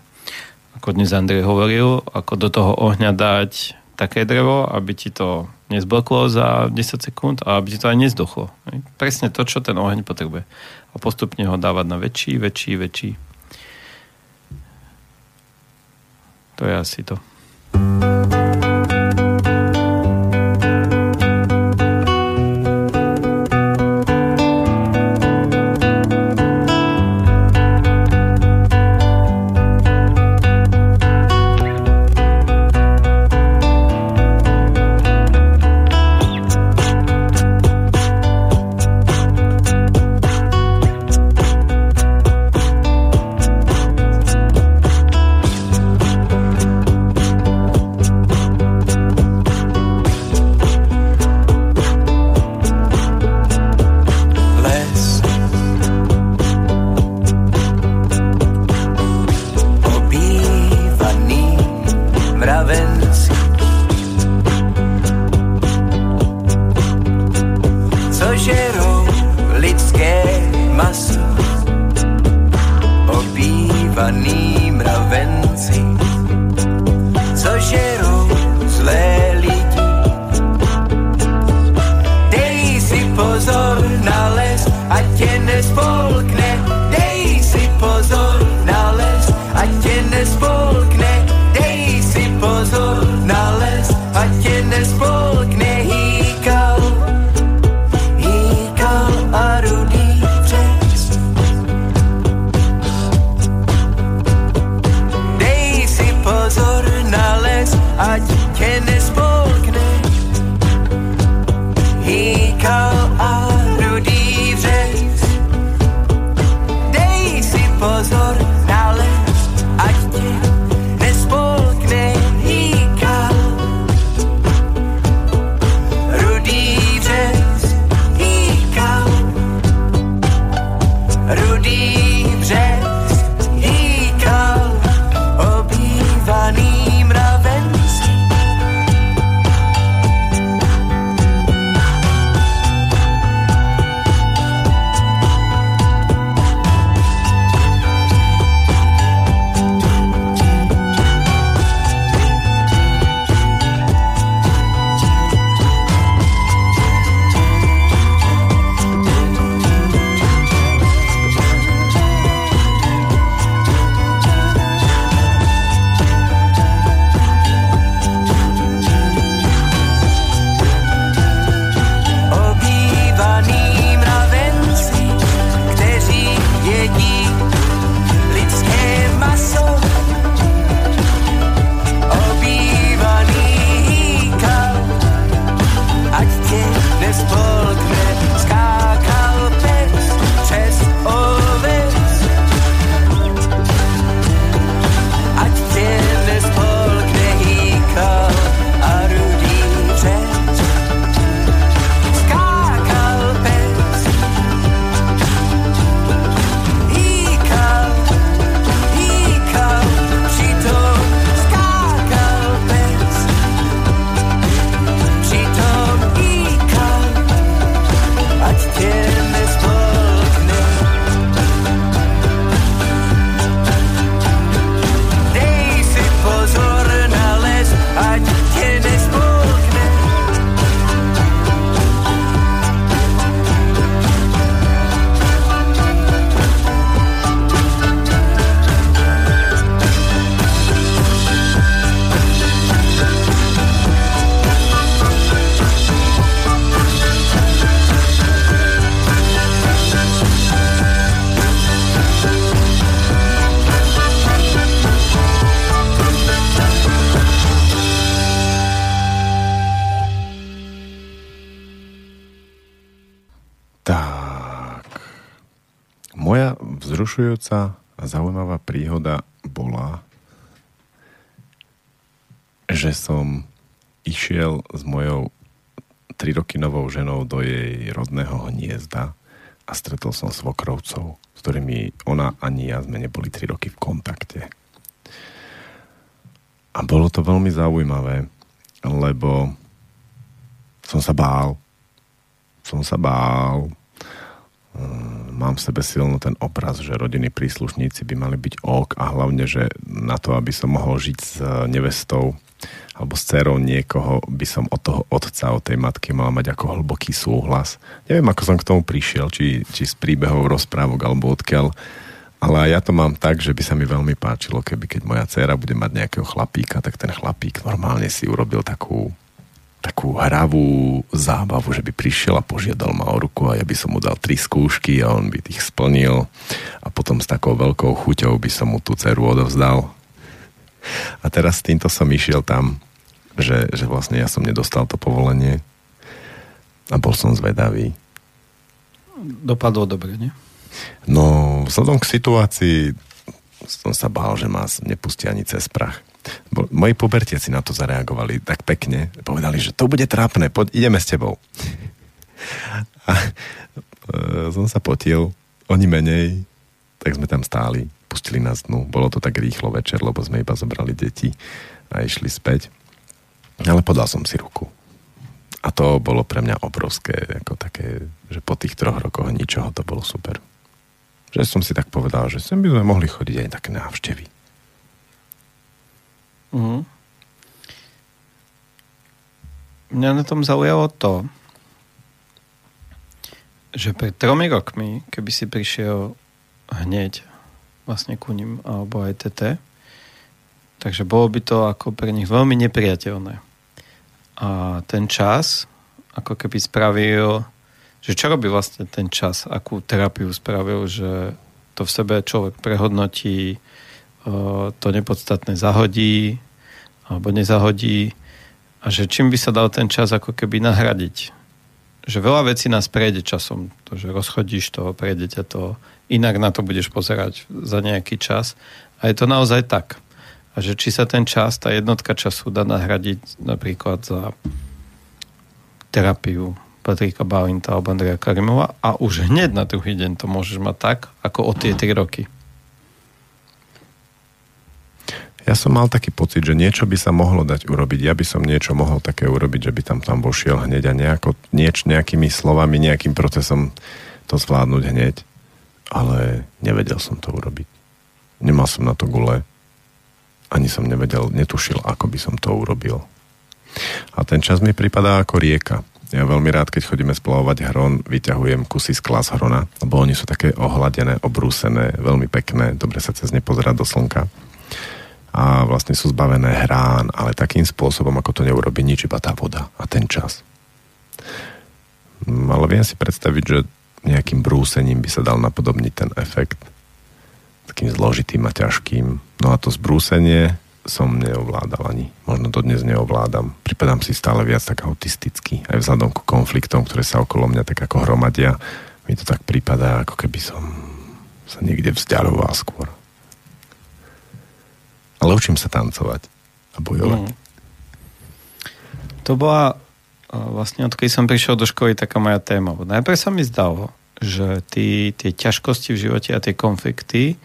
Ako dnes Andrej hovoril, ako do toho ohňa dať také drevo, aby ti to nezbloklo za 10 sekúnd a aby ti to aj nezdochlo. Presne to, čo ten oheň potrebuje. A postupne ho dávať na väčší, väčší, väčší. To je asi to. Vzrušujúca a zaujímavá príhoda bola, že som išiel s mojou 3 roky novou ženou do jej rodného hniezda a stretol som svokrovcov, s ktorými ona ani ja sme neboli 3 roky v kontakte. A bolo to veľmi zaujímavé, lebo som sa bál. Som sa bál. Mám v sebe silno ten obraz, že rodiny príslušníci by mali byť ok a hlavne, že na to, aby som mohol žiť s nevestou alebo s dcerou niekoho, by som od toho otca, od tej matky mal mať ako hlboký súhlas. Neviem, ako som k tomu prišiel, či, či z príbehov, rozprávok alebo odkiaľ, ale ja to mám tak, že by sa mi veľmi páčilo, keby keď moja dcera bude mať nejakého chlapíka, tak ten chlapík normálne si urobil takú, takú hravú zábavu, že by prišiel a požiadal ma o ruku a ja by som mu dal tri skúšky a on by ich splnil a potom s takou veľkou chuťou by som mu tú dceru odovzdal. A teraz s týmto som išiel tam, že, že vlastne ja som nedostal to povolenie a bol som zvedavý. Dopadlo dobre, nie? No, vzhľadom k situácii som sa bál, že ma nepustia ani cez prach. Moji pubertiaci na to zareagovali tak pekne. Povedali, že to bude trápne, poď, ideme s tebou. A e, som sa potil, oni menej, tak sme tam stáli, pustili nás dnu. Bolo to tak rýchlo večer, lebo sme iba zobrali deti a išli späť. Ale podal som si ruku. A to bolo pre mňa obrovské, ako také, že po tých troch rokoch ničoho to bolo super. Že som si tak povedal, že sem by sme mohli chodiť aj také návštevy. Mhm. Mňa na tom zaujalo to, že pred tromi rokmi, keby si prišiel hneď vlastne ku ním, alebo aj TT, takže bolo by to ako pre nich veľmi nepriateľné. A ten čas, ako keby spravil, že čo robí vlastne ten čas, akú terapiu spravil, že to v sebe človek prehodnotí, to nepodstatné zahodí alebo nezahodí a že čím by sa dal ten čas ako keby nahradiť. Že veľa vecí nás prejde časom. To, že rozchodíš to, prejde ťa to, inak na to budeš pozerať za nejaký čas. A je to naozaj tak. A že či sa ten čas, tá jednotka času dá nahradiť napríklad za terapiu Patrika Balinta alebo Andreja Karimova a už hneď na druhý deň to môžeš mať tak, ako o tie 3 roky. Ja som mal taký pocit, že niečo by sa mohlo dať urobiť. Ja by som niečo mohol také urobiť, že by tam tam vošiel hneď a nejako, nieč, nejakými slovami, nejakým procesom to zvládnuť hneď. Ale nevedel som to urobiť. Nemal som na to gule. Ani som nevedel, netušil, ako by som to urobil. A ten čas mi pripadá ako rieka. Ja veľmi rád, keď chodíme splavovať hron, vyťahujem kusy z klas hrona, lebo oni sú také ohladené, obrúsené, veľmi pekné, dobre sa cez ne pozerať do slnka a vlastne sú zbavené hrán, ale takým spôsobom, ako to neurobi nič, iba tá voda a ten čas. Mm, ale viem si predstaviť, že nejakým brúsením by sa dal napodobniť ten efekt takým zložitým a ťažkým. No a to zbrúsenie som neovládal ani. Možno to dnes neovládam. Pripadám si stále viac tak autistický, aj vzhľadom ku konfliktom, ktoré sa okolo mňa tak ako hromadia. Mi to tak prípada, ako keby som sa niekde vzdialoval skôr. Ale učím sa tancovať a bojovať. Mm. To bola vlastne odkedy som prišiel do školy taká moja téma. Najprv sa mi zdalo, že ty, tie ťažkosti v živote a tie konflikty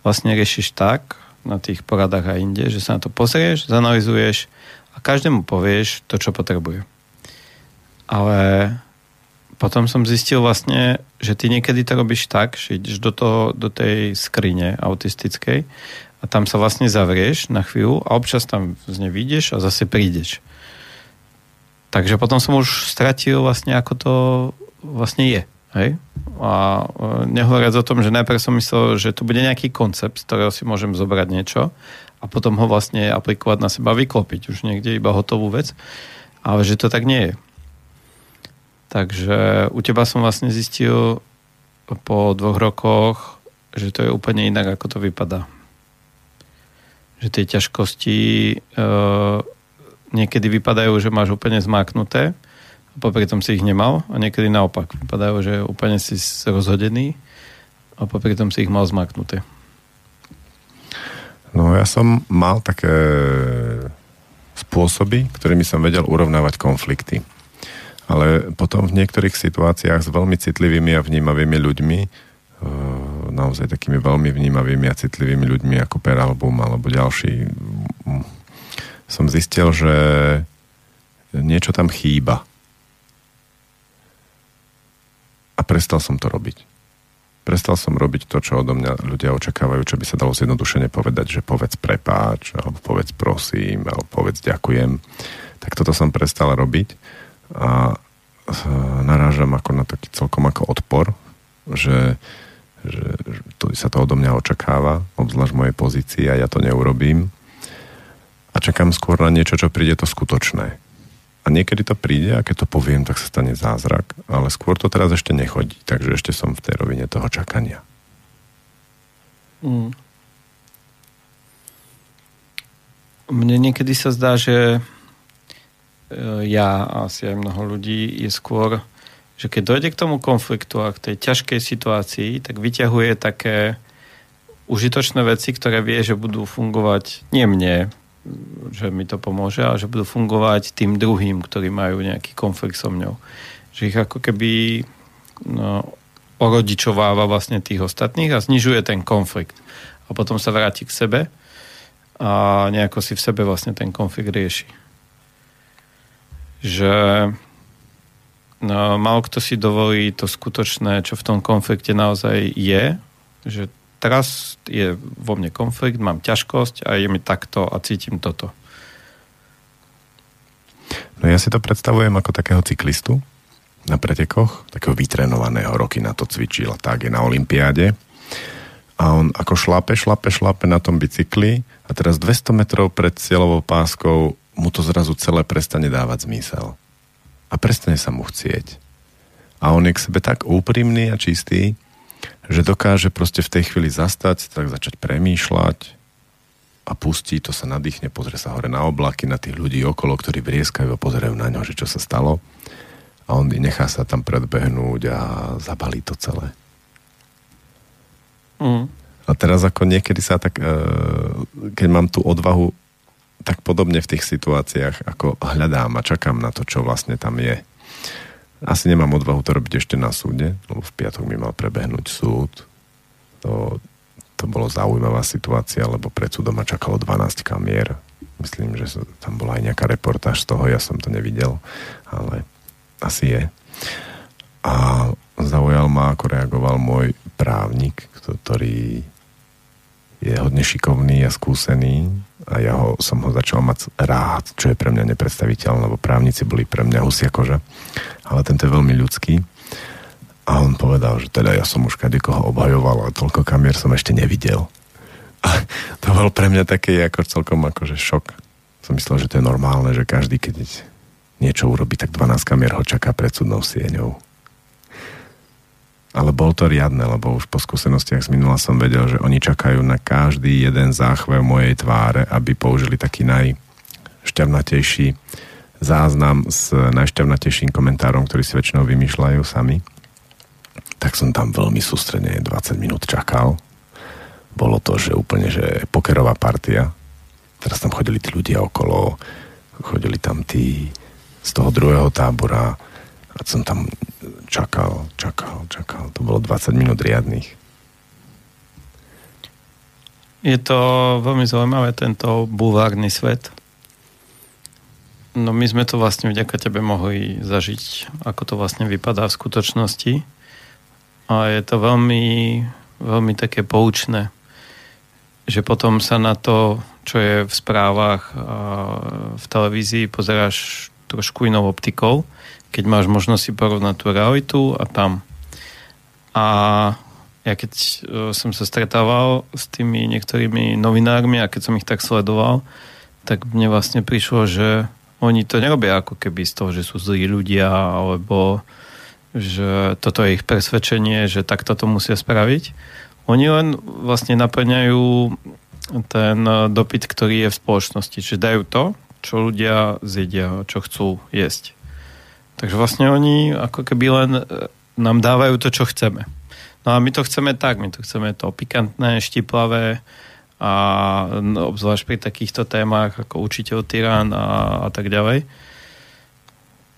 vlastne riešiš tak na tých poradách a inde, že sa na to pozrieš, zanalizuješ a každému povieš to, čo potrebuje. Ale potom som zistil vlastne, že ty niekedy to robíš tak, že ideš do, toho, do tej skrine autistickej a tam sa vlastne zavrieš na chvíľu a občas tam z nej vyjdeš a zase prídeš. Takže potom som už stratil vlastne, ako to vlastne je. Hej? A e, nehovoriac o tom, že najprv som myslel, že tu bude nejaký koncept, z ktorého si môžem zobrať niečo a potom ho vlastne aplikovať na seba, vyklopiť už niekde iba hotovú vec, ale že to tak nie je. Takže u teba som vlastne zistil po dvoch rokoch, že to je úplne inak, ako to vypadá že tie ťažkosti e, niekedy vypadajú, že máš úplne zmáknuté a popri tom si ich nemal a niekedy naopak vypadajú, že úplne si rozhodený a popri tom si ich mal zmáknuté. No ja som mal také spôsoby, ktorými som vedel urovnávať konflikty. Ale potom v niektorých situáciách s veľmi citlivými a vnímavými ľuďmi naozaj takými veľmi vnímavými a citlivými ľuďmi ako Peralbum alebo ďalší som zistil, že niečo tam chýba. A prestal som to robiť. Prestal som robiť to, čo odo mňa ľudia očakávajú, čo by sa dalo zjednodušene povedať, že povedz prepáč, alebo povedz prosím, alebo povedz ďakujem. Tak toto som prestal robiť a narážam ako na taký celkom ako odpor, že že to, sa to odo mňa očakáva, obzvlášť mojej pozícii a ja to neurobím. A čakám skôr na niečo, čo príde to skutočné. A niekedy to príde a keď to poviem, tak sa stane zázrak, ale skôr to teraz ešte nechodí, takže ešte som v tej rovine toho čakania. Mm. Mne niekedy sa zdá, že e, ja asi aj mnoho ľudí je skôr že keď dojde k tomu konfliktu a k tej ťažkej situácii, tak vyťahuje také užitočné veci, ktoré vie, že budú fungovať nie mne, že mi to pomôže, ale že budú fungovať tým druhým, ktorí majú nejaký konflikt so mňou. Že ich ako keby no, orodičováva vlastne tých ostatných a znižuje ten konflikt. A potom sa vráti k sebe a nejako si v sebe vlastne ten konflikt rieši. Že no, malo kto si dovolí to skutočné, čo v tom konflikte naozaj je, že teraz je vo mne konflikt, mám ťažkosť a je mi takto a cítim toto. No ja si to predstavujem ako takého cyklistu, na pretekoch, takého vytrenovaného, roky na to cvičil tak je na Olympiáde. A on ako šlape, šlape, šlape na tom bicykli a teraz 200 metrov pred cieľovou páskou mu to zrazu celé prestane dávať zmysel. A prestane sa mu chcieť. A on je k sebe tak úprimný a čistý, že dokáže proste v tej chvíli zastať, tak začať premýšľať a pustí, to sa nadýchne, pozrie sa hore na oblaky, na tých ľudí okolo, ktorí vrieskajú a pozerajú na ňo, že čo sa stalo a on nechá sa tam predbehnúť a zabalí to celé. Mm. A teraz ako niekedy sa tak, e, keď mám tú odvahu, tak podobne v tých situáciách, ako hľadám a čakám na to, čo vlastne tam je. Asi nemám odvahu to robiť ešte na súde, lebo v piatok mi mal prebehnúť súd. To, to bolo zaujímavá situácia, lebo pred súdom ma čakalo 12 kamier. Myslím, že tam bola aj nejaká reportáž z toho, ja som to nevidel, ale asi je. A zaujal ma, ako reagoval môj právnik, ktorý je hodne šikovný a skúsený a ja ho, som ho začal mať rád, čo je pre mňa nepredstaviteľné, lebo právnici boli pre mňa husia koža, ale tento je veľmi ľudský. A on povedal, že teda ja som už kedy koho obhajoval a toľko kamier som ešte nevidel. A to bol pre mňa taký ako celkom akože šok. Som myslel, že to je normálne, že každý, keď niečo urobí, tak 12 kamier ho čaká pred súdnou sieňou. Ale bol to riadne, lebo už po skúsenostiach z minula som vedel, že oni čakajú na každý jeden záchvev mojej tváre, aby použili taký najšťavnatejší záznam s najšťavnatejším komentárom, ktorý si väčšinou vymýšľajú sami. Tak som tam veľmi sústredne 20 minút čakal. Bolo to, že úplne, že pokerová partia. Teraz tam chodili tí ľudia okolo, chodili tam tí z toho druhého tábora a som tam čakal, čakal, čakal. To bolo 20 minút riadných. Je to veľmi zaujímavé, tento bulvárny svet. No my sme to vlastne vďaka tebe mohli zažiť, ako to vlastne vypadá v skutočnosti. A je to veľmi, veľmi také poučné, že potom sa na to, čo je v správach a v televízii, pozeráš trošku inou optikou, keď máš možnosť si porovnať tú realitu a tam. A ja keď e, som sa stretával s tými niektorými novinármi a keď som ich tak sledoval, tak mne vlastne prišlo, že oni to nerobia ako keby z toho, že sú zlí ľudia, alebo že toto je ich presvedčenie, že takto to musia spraviť. Oni len vlastne naplňajú ten dopyt, ktorý je v spoločnosti. Čiže dajú to, čo ľudia zjedia, čo chcú jesť. Takže vlastne oni ako keby len e, nám dávajú to, čo chceme. No a my to chceme tak, my to chceme to pikantné, štiplavé a no, obzvlášť pri takýchto témach ako učiteľ tyran a, a tak ďalej.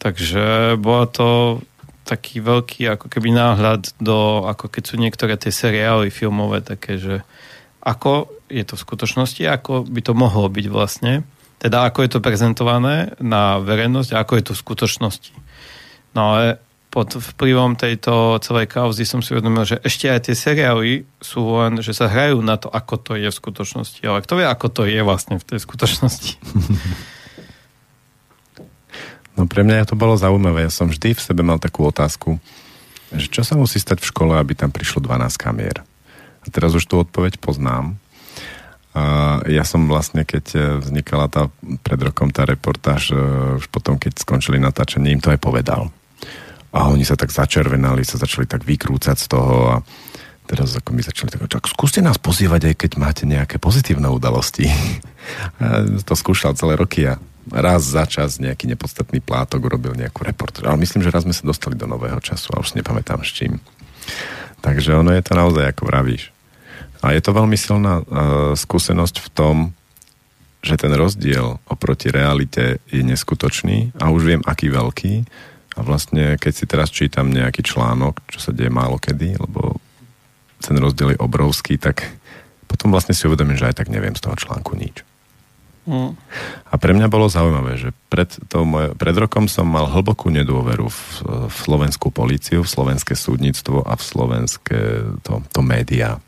Takže bola to taký veľký ako keby náhľad do, ako keď sú niektoré tie seriály filmové také, že ako je to v skutočnosti, ako by to mohlo byť vlastne teda ako je to prezentované na verejnosť a ako je to v skutočnosti. No ale pod vplyvom tejto celej kauzy som si uvedomil, že ešte aj tie seriály sú len, že sa hrajú na to, ako to je v skutočnosti. Ale kto vie, ako to je vlastne v tej skutočnosti? [laughs] No pre mňa to bolo zaujímavé. Ja som vždy v sebe mal takú otázku, že čo sa musí stať v škole, aby tam prišlo 12 kamier. A teraz už tú odpoveď poznám. A ja som vlastne, keď e, vznikala tá pred rokom tá reportáž, e, už potom, keď skončili natáčanie, im to aj povedal. A oni sa tak začervenali, sa začali tak vykrúcať z toho a teraz ako my začali tak, tak skúste nás pozývať aj keď máte nejaké pozitívne udalosti. A to skúšal celé roky a raz za čas nejaký nepodstatný plátok urobil nejakú reportáž. Ale myslím, že raz sme sa dostali do nového času a už si nepamätám s čím. Takže ono je to naozaj, ako vravíš. A je to veľmi silná uh, skúsenosť v tom, že ten rozdiel oproti realite je neskutočný a už viem, aký veľký. A vlastne, keď si teraz čítam nejaký článok, čo sa deje málo kedy, lebo ten rozdiel je obrovský, tak potom vlastne si uvedomím, že aj tak neviem z toho článku nič. Mm. A pre mňa bolo zaujímavé, že pred, to moje, pred rokom som mal hlbokú nedôveru v, v slovenskú políciu, v slovenské súdnictvo a v slovenské to, to médiá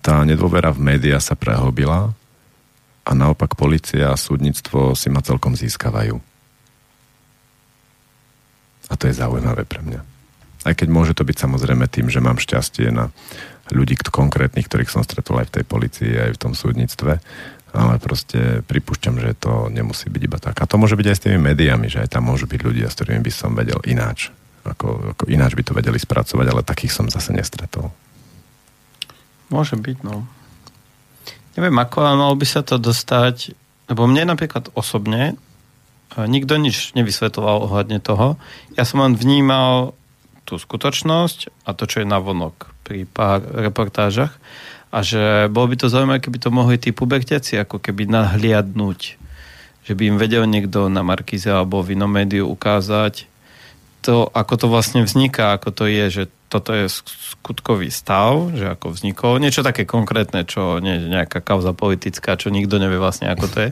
tá nedôvera v médiá sa prehlbila a naopak policia a súdnictvo si ma celkom získavajú. A to je zaujímavé pre mňa. Aj keď môže to byť samozrejme tým, že mám šťastie na ľudí konkrétnych, ktorých som stretol aj v tej policii, aj v tom súdnictve, ale proste pripúšťam, že to nemusí byť iba tak. A to môže byť aj s tými médiami, že aj tam môžu byť ľudia, s ktorými by som vedel ináč. Ako, ako ináč by to vedeli spracovať, ale takých som zase nestretol. Môže byť, no. Neviem, ako ale malo by sa to dostať, lebo mne napríklad osobne nikto nič nevysvetoval ohľadne toho. Ja som len vnímal tú skutočnosť a to, čo je na vonok pri pár reportážach a že bolo by to zaujímavé, keby to mohli tí pubertiaci ako keby nahliadnúť. Že by im vedel niekto na Markize alebo v inom médiu ukázať to, ako to vlastne vzniká, ako to je, že toto je skutkový stav, že ako vznikol. Niečo také konkrétne, čo nie je nejaká kauza politická, čo nikto nevie vlastne, ako to je.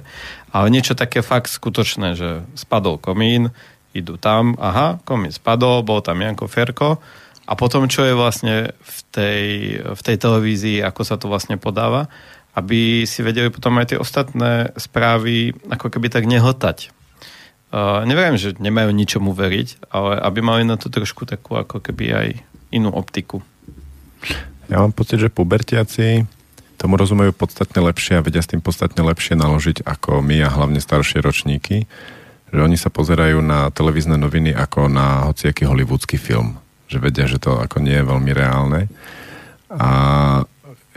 Ale niečo také fakt skutočné, že spadol komín, idú tam, aha, komín spadol, bol tam Janko Ferko, a potom, čo je vlastne v tej, v tej televízii, ako sa to vlastne podáva, aby si vedeli potom aj tie ostatné správy ako keby tak nehltať. Uh, že nemajú ničomu veriť, ale aby mali na to trošku takú ako keby aj inú optiku. Ja mám pocit, že pubertiaci tomu rozumejú podstatne lepšie a vedia s tým podstatne lepšie naložiť ako my a hlavne staršie ročníky, že oni sa pozerajú na televízne noviny ako na hociaký hollywoodsky film že vedia, že to ako nie je veľmi reálne. A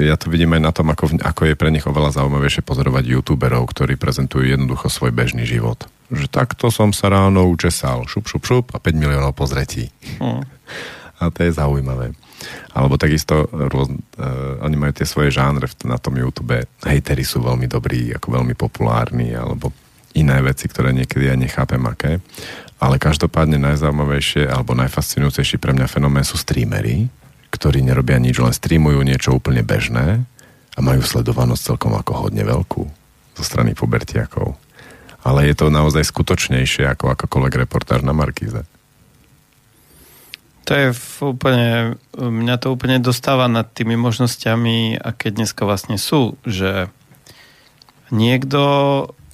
ja to vidím aj na tom, ako, ako je pre nich oveľa zaujímavejšie pozorovať youtuberov, ktorí prezentujú jednoducho svoj bežný život. Že takto som sa ráno učesal, šup, šup, šup a 5 miliónov pozretí. Mm. [laughs] A to je zaujímavé. Alebo takisto rôz, uh, oni majú tie svoje žánre na tom YouTube. Hejtery sú veľmi dobrí, ako veľmi populárni, alebo iné veci, ktoré niekedy ja nechápem aké. Ale každopádne najzaujímavejšie alebo najfascinujúcejší pre mňa fenomén sú streamery, ktorí nerobia nič, len streamujú niečo úplne bežné a majú sledovanosť celkom ako hodne veľkú zo strany pubertiakov. Ale je to naozaj skutočnejšie ako akokoľvek reportáž na Markíze. To je úplne, mňa to úplne dostáva nad tými možnosťami, aké dneska vlastne sú, že niekto,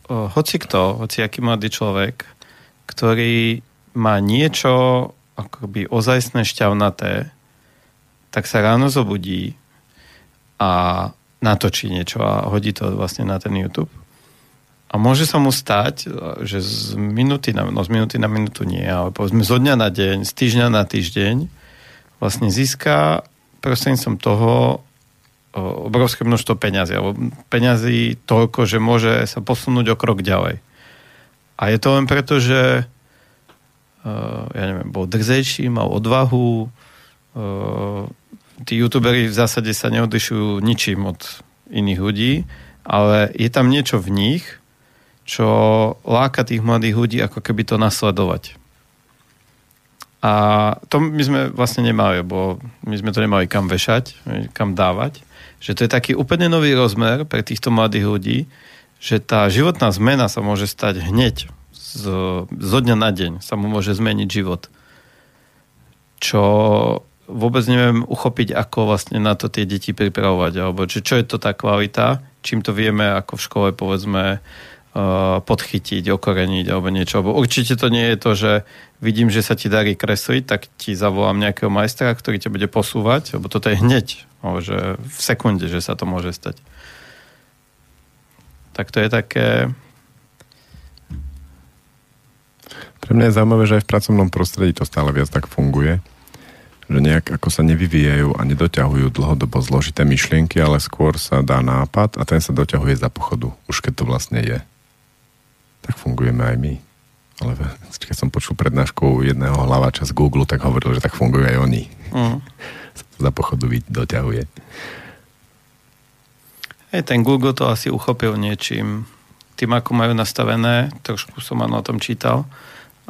hoci kto, hoci aký mladý človek, ktorý má niečo akoby ozajstné šťavnaté, tak sa ráno zobudí a natočí niečo a hodí to vlastne na ten YouTube. A môže sa mu stať, že z minúty na, no z minúty na minútu nie, ale povedzme zo dňa na deň, z týždňa na týždeň vlastne získa prostredníctvom toho obrovské množstvo peňazí. Alebo peňazí toľko, že môže sa posunúť o krok ďalej. A je to len preto, že uh, ja neviem, bol drzejší, mal odvahu. Tí youtuberi v zásade sa neodlišujú ničím od iných ľudí, ale je tam niečo v nich, čo láka tých mladých ľudí ako keby to nasledovať. A to my sme vlastne nemali, bo my sme to nemali kam vešať, kam dávať. Že to je taký úplne nový rozmer pre týchto mladých ľudí, že tá životná zmena sa môže stať hneď z, zo dňa na deň sa mu môže zmeniť život. Čo vôbec neviem uchopiť, ako vlastne na to tie deti pripravovať, alebo či, čo je to tá kvalita, čím to vieme ako v škole povedzme uh, podchytiť, okoreniť alebo niečo. Alebo určite to nie je to, že vidím, že sa ti darí kresliť, tak ti zavolám nejakého majstra, ktorý ťa bude posúvať, lebo toto je hneď, že v sekunde, že sa to môže stať tak to je také... Pre mňa je zaujímavé, že aj v pracovnom prostredí to stále viac tak funguje, že nejak ako sa nevyvíjajú a nedoťahujú dlhodobo zložité myšlienky, ale skôr sa dá nápad a ten sa doťahuje za pochodu, už keď to vlastne je. Tak fungujeme aj my. Ale [laughs] keď som počul prednášku jedného hlaváča z Google, tak hovoril, že tak fungujú aj oni. Mm. [laughs] za pochodu doťahuje. Hej, ten Google to asi uchopil niečím. Tým, ako majú nastavené, trošku som o tom čítal,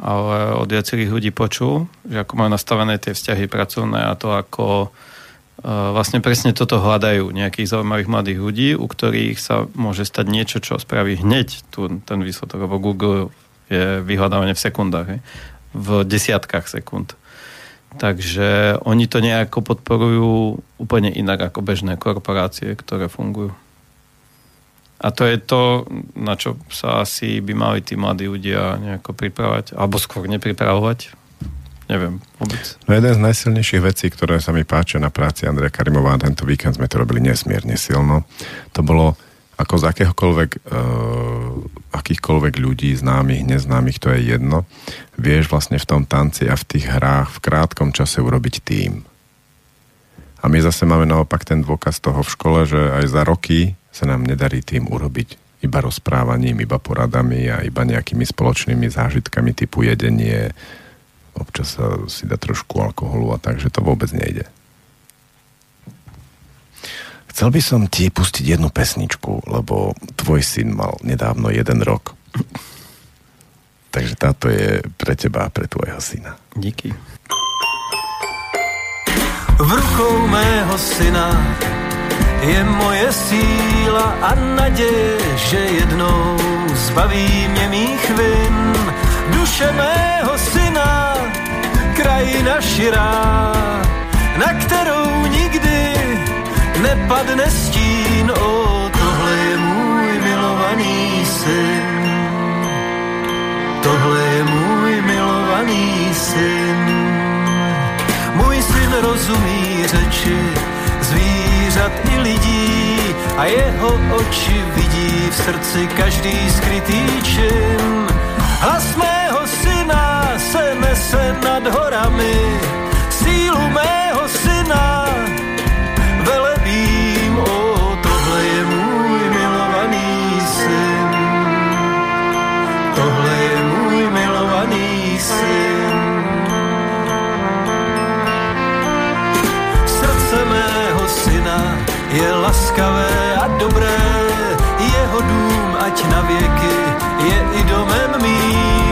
ale od viacerých ľudí počul, že ako majú nastavené tie vzťahy pracovné a to, ako uh, vlastne presne toto hľadajú nejakých zaujímavých mladých ľudí, u ktorých sa môže stať niečo, čo spraví hneď tu, ten výsledok, lebo Google je vyhľadávanie v sekundách, v desiatkách sekúnd. Takže oni to nejako podporujú úplne inak ako bežné korporácie, ktoré fungujú. A to je to, na čo sa asi by mali tí mladí ľudia nejako pripravať, alebo skôr nepripravovať. neviem vôbec. No jeden z najsilnejších vecí, ktoré sa mi páčia na práci Andreja Karimová, tento víkend sme to robili nesmierne silno, to bolo ako z akéhokoľvek, uh, akýchkoľvek ľudí, známych, neznámych, to je jedno, vieš vlastne v tom tanci a v tých hrách v krátkom čase urobiť tým. A my zase máme naopak ten dôkaz toho v škole, že aj za roky sa nám nedarí tým urobiť iba rozprávaním, iba poradami a iba nejakými spoločnými zážitkami typu jedenie, občas sa si dá trošku alkoholu a tak, že to vôbec nejde. Chcel by som ti pustiť jednu pesničku, lebo tvoj syn mal nedávno jeden rok. Takže táto je pre teba a pre tvojho syna. Díky. V rukou mého syna je moje síla a naděje, že jednou zbaví mě mých vin. Duše mého syna, krajina širá, na kterou nikdy nepadne stín. O, tohle je můj milovaný syn. Tohle je můj milovaný syn. Můj syn rozumí řeči zvířat i lidí a jeho oči vidí v srdci každý skrytý čin. Hlas mého syna se nese nad horami, sílu mého syna velebím. O, tohle je můj milovaný syn. Tohle je můj milovaný syn. Syna je laskavé a dobré, jeho dům ať na věky je i domem mým.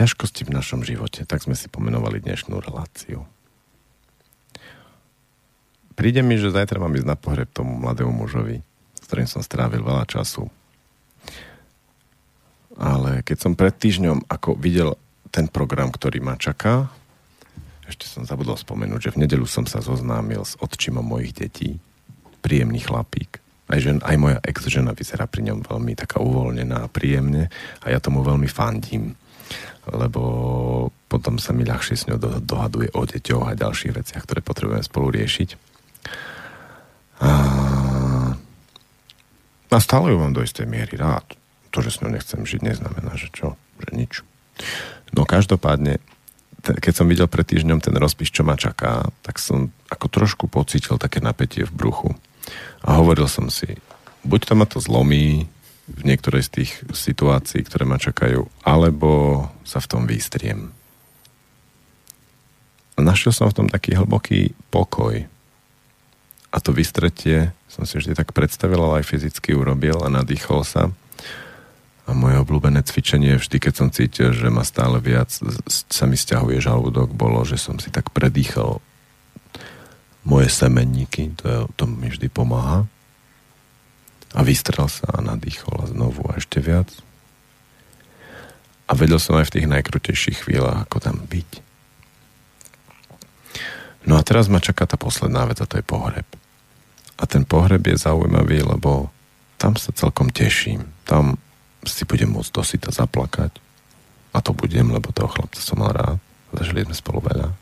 Ťažkosti v našom živote, tak sme si pomenovali dnešnú reláciu. Príde mi, že zajtra mám ísť na pohreb tomu mladému mužovi, s ktorým som strávil veľa času. Ale keď som pred týždňom ako videl ten program, ktorý ma čaká, ešte som zabudol spomenúť, že v nedelu som sa zoznámil s odčimom mojich detí. Príjemný chlapík. Aj, žen, aj moja ex-žena vyzerá pri ňom veľmi taká uvoľnená a príjemne a ja tomu veľmi fandím lebo potom sa mi ľahšie s ňou do, dohaduje o deťoch a ďalších veciach, ktoré potrebujeme spolu riešiť. A, a stále ju mám do istej miery rád. To, že s ňou nechcem žiť, neznamená, že čo, že nič. No každopádne, keď som videl pred týždňom ten rozpis, čo ma čaká, tak som ako trošku pocítil také napätie v bruchu. A hovoril som si, buď to ma to zlomí, v niektorej z tých situácií, ktoré ma čakajú, alebo sa v tom vystriem. A našiel som v tom taký hlboký pokoj. A to vystretie som si vždy tak predstavil, ale aj fyzicky urobil a nadýchol sa. A moje obľúbené cvičenie vždy, keď som cítil, že ma stále viac sa mi stiahuje žalúdok, bolo, že som si tak predýchal moje semenníky, to, to mi vždy pomáha a vystrel sa a nadýchol a znovu a ešte viac. A vedel som aj v tých najkrutejších chvíľach, ako tam byť. No a teraz ma čaká tá posledná vec a to je pohreb. A ten pohreb je zaujímavý, lebo tam sa celkom teším. Tam si budem môcť dosyta zaplakať. A to budem, lebo toho chlapca som mal rád. Zažili sme spolu veľa.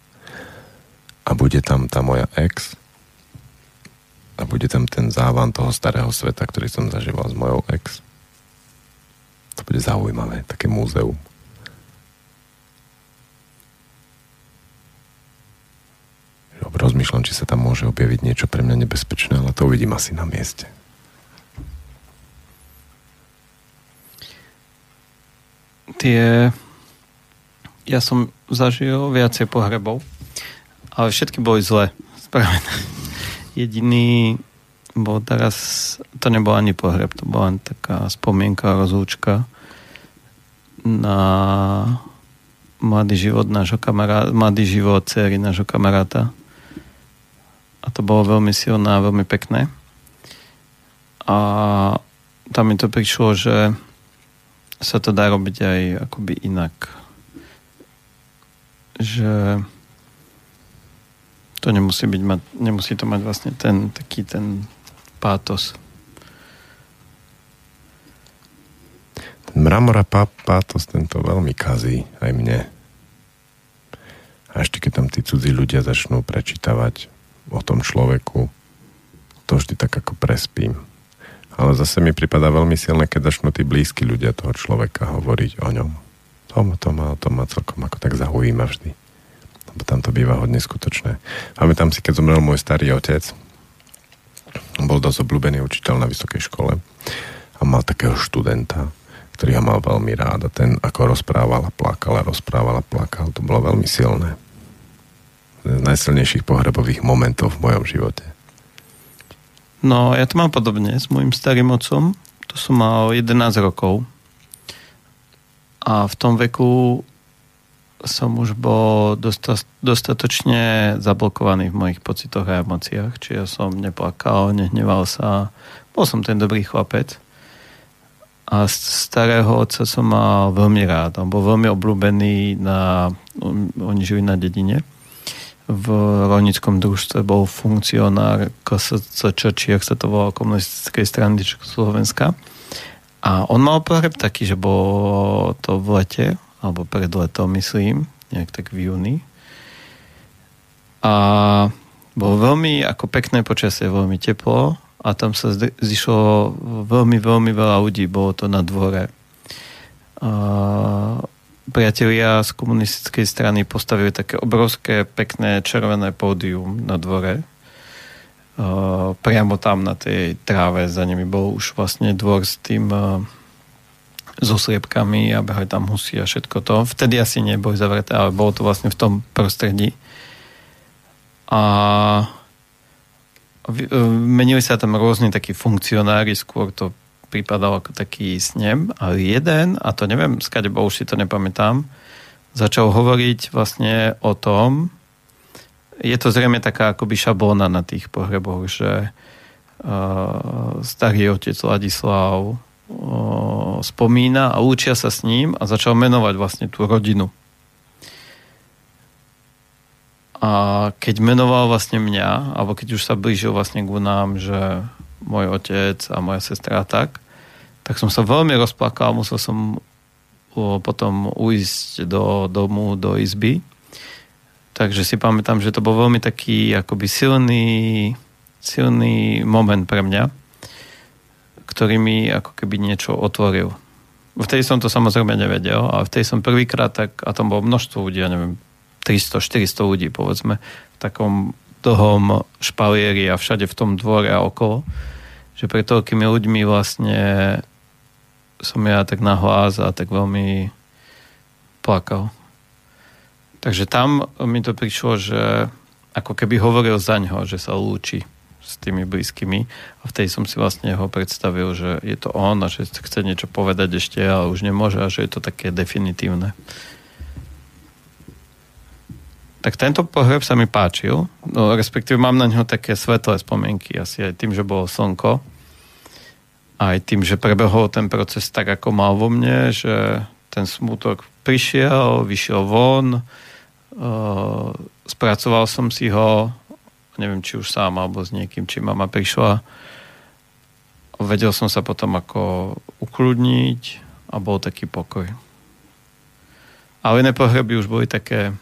A bude tam tá moja ex. A bude tam ten závan toho starého sveta, ktorý som zažíval s mojou ex. To bude zaujímavé, také múzeum. Rozmýšľam, či sa tam môže objaviť niečo pre mňa nebezpečné, ale to uvidím asi na mieste. Tie... Ja som zažil viacej pohrebov, ale všetky boli zle spravené. Jediný bol teraz, to nebol ani pohreb, to bola len taká spomienka, rozlúčka na mladý život nášho kamaráta, mladý život céry nášho kamaráta. A to bolo veľmi silné a veľmi pekné. A tam mi to prišlo, že sa to dá robiť aj akoby inak. Že to nemusí, byť, nemusí to mať vlastne ten taký ten pátos. Ten mramora pá, pátos tento veľmi kazí aj mne. A ešte keď tam tí cudzí ľudia začnú prečítavať o tom človeku, to vždy tak ako prespím. Ale zase mi prípada veľmi silné, keď začnú tí blízki ľudia toho človeka hovoriť o ňom. To, to ma, to ma celkom ako tak zaujíma vždy. Tam to býva hodne skutočné. tam si, keď zomrel môj starý otec, bol dosť obľúbený učiteľ na vysokej škole a mal takého študenta, ktorý ho mal veľmi rád a ten ako rozprával a plakal a rozprával a plakal. To bolo veľmi silné. Z najsilnejších pohrebových momentov v mojom živote. No, ja to mám podobne s môjim starým otcom. To som mal 11 rokov. A v tom veku som už bol dosta, dostatočne zablokovaný v mojich pocitoch a emóciách. Čiže ja som neplakal, nehneval sa. Bol som ten dobrý chlapec. A starého otca som mal veľmi rád. On bol veľmi obľúbený na... Oni žili na dedine v rolnickom družstve bol funkcionár KSCČ, či ak sa to volalo komunistickej strany Slovenska. A on mal pohreb taký, že bolo to v lete, alebo pred letom, myslím, nejak tak v júni. A bolo veľmi ako pekné počasie, veľmi teplo a tam sa zišlo veľmi, veľmi veľa ľudí, bolo to na dvore. A priatelia z komunistickej strany postavili také obrovské, pekné červené pódium na dvore. Uh, priamo tam na tej tráve za nimi bol už vlastne dvor s tým so sliepkami a behali tam husy a všetko to. Vtedy asi neboli zavreté, ale bolo to vlastne v tom prostredí. A menili sa tam rôzni takí funkcionári, skôr to pripadal ako taký snem, ale jeden, a to neviem, skade bo už si to nepamätám, začal hovoriť vlastne o tom, je to zrejme taká akoby šablóna na tých pohreboch, že uh, starý otec Ladislav spomína a učia sa s ním a začal menovať vlastne tú rodinu. A keď menoval vlastne mňa, alebo keď už sa blížil vlastne k nám, že môj otec a moja sestra tak, tak som sa veľmi rozplakal, musel som potom uísť do domu, do izby. Takže si pamätám, že to bol veľmi taký akoby silný, silný moment pre mňa, ktorý mi ako keby niečo otvoril. Vtedy som to samozrejme nevedel, ale vtedy som prvýkrát tak, a tam bolo množstvo ľudí, ja neviem, 300-400 ľudí povedzme, v takom dlhom špalieri a všade v tom dvore a okolo že pre toľkými ľuďmi vlastne som ja tak nahlas a tak veľmi plakal. Takže tam mi to prišlo, že ako keby hovoril za ňo, že sa lúči s tými blízkymi. A vtedy som si vlastne ho predstavil, že je to on a že chce niečo povedať ešte, ale už nemôže a že je to také definitívne. Tak tento pohreb sa mi páčil, no, respektíve mám na ňo také svetlé spomienky, asi aj tým, že bolo slnko, aj tým, že prebehol ten proces tak, ako mal vo mne, že ten smutok prišiel, vyšiel von, uh, spracoval som si ho, neviem, či už sám, alebo s niekým, či mama prišla. Vedel som sa potom ako ukludniť, a bol taký pokoj. Ale iné pohreby už boli také,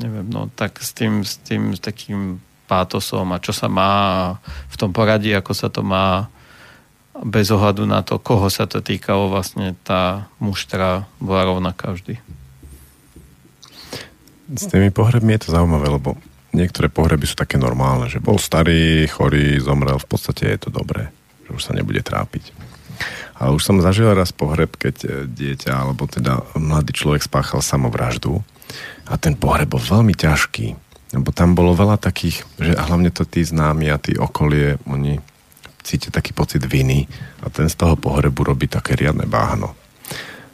neviem, no tak s tým, s tým s takým pátosom a čo sa má v tom poradí, ako sa to má bez ohľadu na to, koho sa to týkalo, vlastne tá muštra bola rovnaká vždy. S tými pohrebmi je to zaujímavé, lebo niektoré pohreby sú také normálne, že bol starý, chorý, zomrel, v podstate je to dobré, že už sa nebude trápiť. Ale už som zažil raz pohreb, keď e, dieťa, alebo teda mladý človek spáchal samovraždu a ten pohreb bol veľmi ťažký, lebo tam bolo veľa takých, že hlavne to tí známi a tí okolie, oni cítia taký pocit viny a ten z toho pohrebu robí také riadne báhno.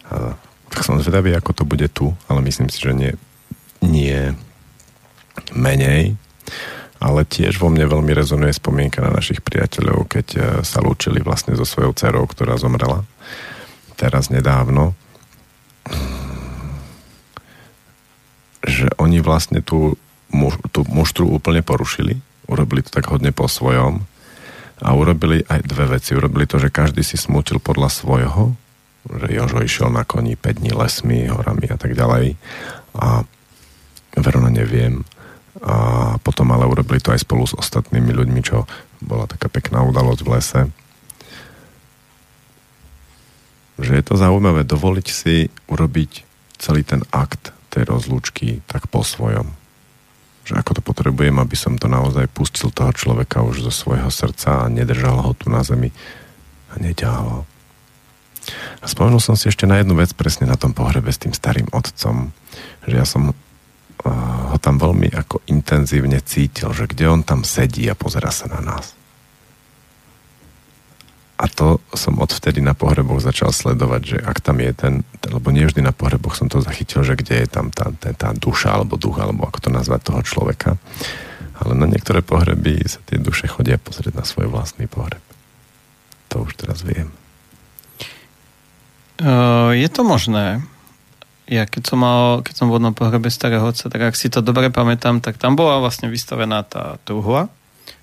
A, tak som zvedavý, ako to bude tu, ale myslím si, že nie, nie menej, ale tiež vo mne veľmi rezonuje spomienka na našich priateľov, keď e, sa lúčili vlastne so svojou dcerou, ktorá zomrela teraz nedávno. Že oni vlastne tú, tú muštru úplne porušili, urobili to tak hodne po svojom a urobili aj dve veci. Urobili to, že každý si smútil podľa svojho, že Jožo išiel na koni 5 dní lesmi, horami a tak ďalej. A Verona neviem a potom ale urobili to aj spolu s ostatnými ľuďmi, čo bola taká pekná udalosť v lese. Že je to zaujímavé dovoliť si urobiť celý ten akt tej rozlúčky tak po svojom. Že ako to potrebujem, aby som to naozaj pustil toho človeka už zo svojho srdca a nedržal ho tu na zemi a neďal. A spomenul som si ešte na jednu vec presne na tom pohrebe s tým starým otcom, že ja som ho tam veľmi ako intenzívne cítil, že kde on tam sedí a pozera sa na nás. A to som odvtedy na pohreboch začal sledovať, že ak tam je ten, lebo nie vždy na pohreboch som to zachytil, že kde je tam tá, tá, tá duša alebo duch, alebo ako to nazvať toho človeka. Ale na niektoré pohreby sa tie duše chodia pozrieť na svoj vlastný pohreb. To už teraz viem. Uh, je to možné ja keď som, mal, keď som bol na pohrebe starého otca, tak ak si to dobre pamätám, tak tam bola vlastne vystavená tá truhla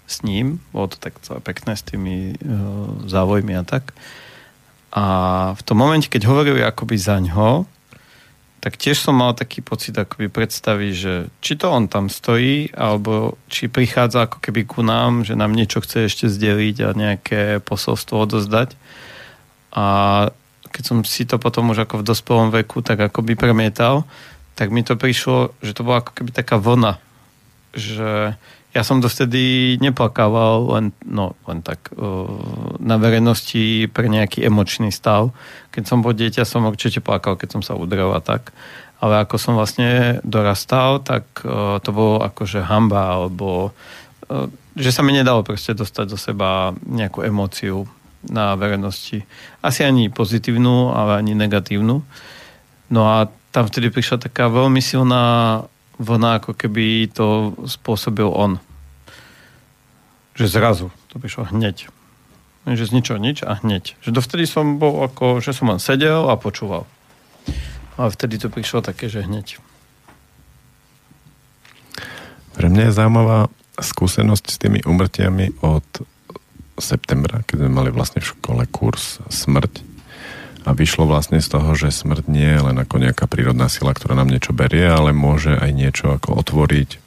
s ním. Bolo to tak celé pekné s tými uh, závojmi a tak. A v tom momente, keď hovorili akoby za ňo, tak tiež som mal taký pocit akoby predstavy, že či to on tam stojí, alebo či prichádza ako keby ku nám, že nám niečo chce ešte zdeliť a nejaké posolstvo odozdať. A keď som si to potom už ako v dospelom veku tak ako by premietal, tak mi to prišlo, že to bola ako keby taká vlna. Že ja som dovtedy neplakával len, no, len tak uh, na verejnosti pre nejaký emočný stav. Keď som bol dieťa, som určite plakal, keď som sa udrel a tak. Ale ako som vlastne dorastal, tak uh, to bolo akože hamba, alebo uh, že sa mi nedalo proste dostať do seba nejakú emóciu na verejnosti. Asi ani pozitívnu, ale ani negatívnu. No a tam vtedy prišla taká veľmi silná vlna, ako keby to spôsobil on. Že zrazu. To prišlo hneď. Že z ničoho nič a hneď. Že dovtedy som bol ako, že som len sedel a počúval. A vtedy to prišlo také, že hneď. Pre mňa je zaujímavá skúsenosť s tými umrtiami od septembra, keď sme mali vlastne v škole kurz Smrť. A vyšlo vlastne z toho, že smrť nie je len ako nejaká prírodná sila, ktorá nám niečo berie, ale môže aj niečo ako otvoriť,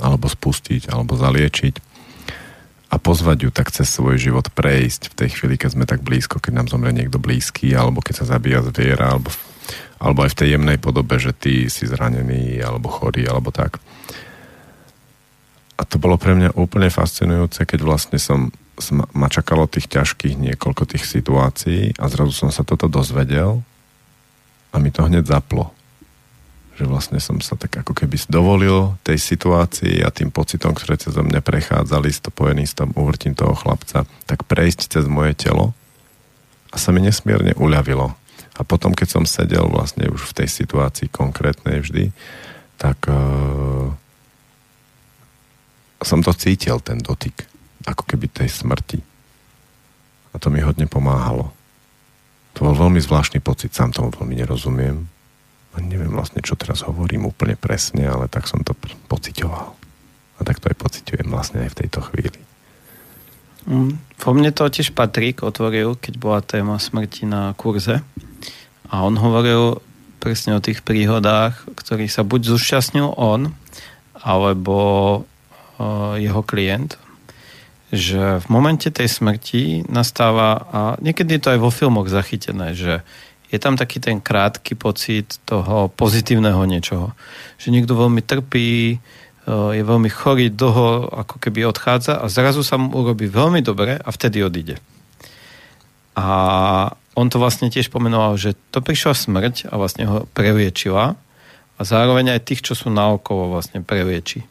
alebo spustiť, alebo zaliečiť a pozvať ju tak cez svoj život prejsť v tej chvíli, keď sme tak blízko, keď nám zomrie niekto blízky, alebo keď sa zabíja zviera, alebo, alebo aj v tej jemnej podobe, že ty si zranený, alebo chorý, alebo tak. A to bolo pre mňa úplne fascinujúce, keď vlastne som ma čakalo tých ťažkých niekoľko tých situácií a zrazu som sa toto dozvedel a mi to hneď zaplo. Že vlastne som sa tak ako keby dovolil tej situácii a tým pocitom, ktoré cez mňa prechádzali, spojený s tom uvrtím toho chlapca, tak prejsť cez moje telo a sa mi nesmierne uľavilo. A potom, keď som sedel vlastne už v tej situácii konkrétnej vždy, tak uh, som to cítil, ten dotyk ako keby tej smrti. A to mi hodne pomáhalo. To bol veľmi zvláštny pocit, sám tomu veľmi nerozumiem. A neviem vlastne, čo teraz hovorím úplne presne, ale tak som to pocitoval. A tak to aj pociťujem vlastne aj v tejto chvíli. Mm, po mne to tiež Patrik otvoril, keď bola téma smrti na kurze. A on hovoril presne o tých príhodách, ktorých sa buď zúčastnil on, alebo jeho klient, že v momente tej smrti nastáva, a niekedy je to aj vo filmoch zachytené, že je tam taký ten krátky pocit toho pozitívneho niečoho. Že niekto veľmi trpí, je veľmi chorý, dlho ako keby odchádza a zrazu sa mu urobí veľmi dobre a vtedy odíde. A on to vlastne tiež pomenoval, že to prišla smrť a vlastne ho previečila a zároveň aj tých, čo sú naokolo vlastne previeči.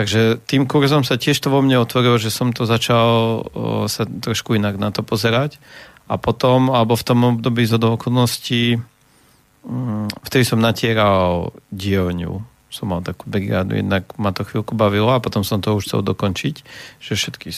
Takže tým kurzom sa tiež to vo mne otvorilo, že som to začal sa trošku inak na to pozerať. A potom, alebo v tom období z okolností, um, vtedy som natieral dielňu. Som mal takú brigádu, jednak ma to chvíľku bavilo a potom som to už chcel dokončiť, že všetky e,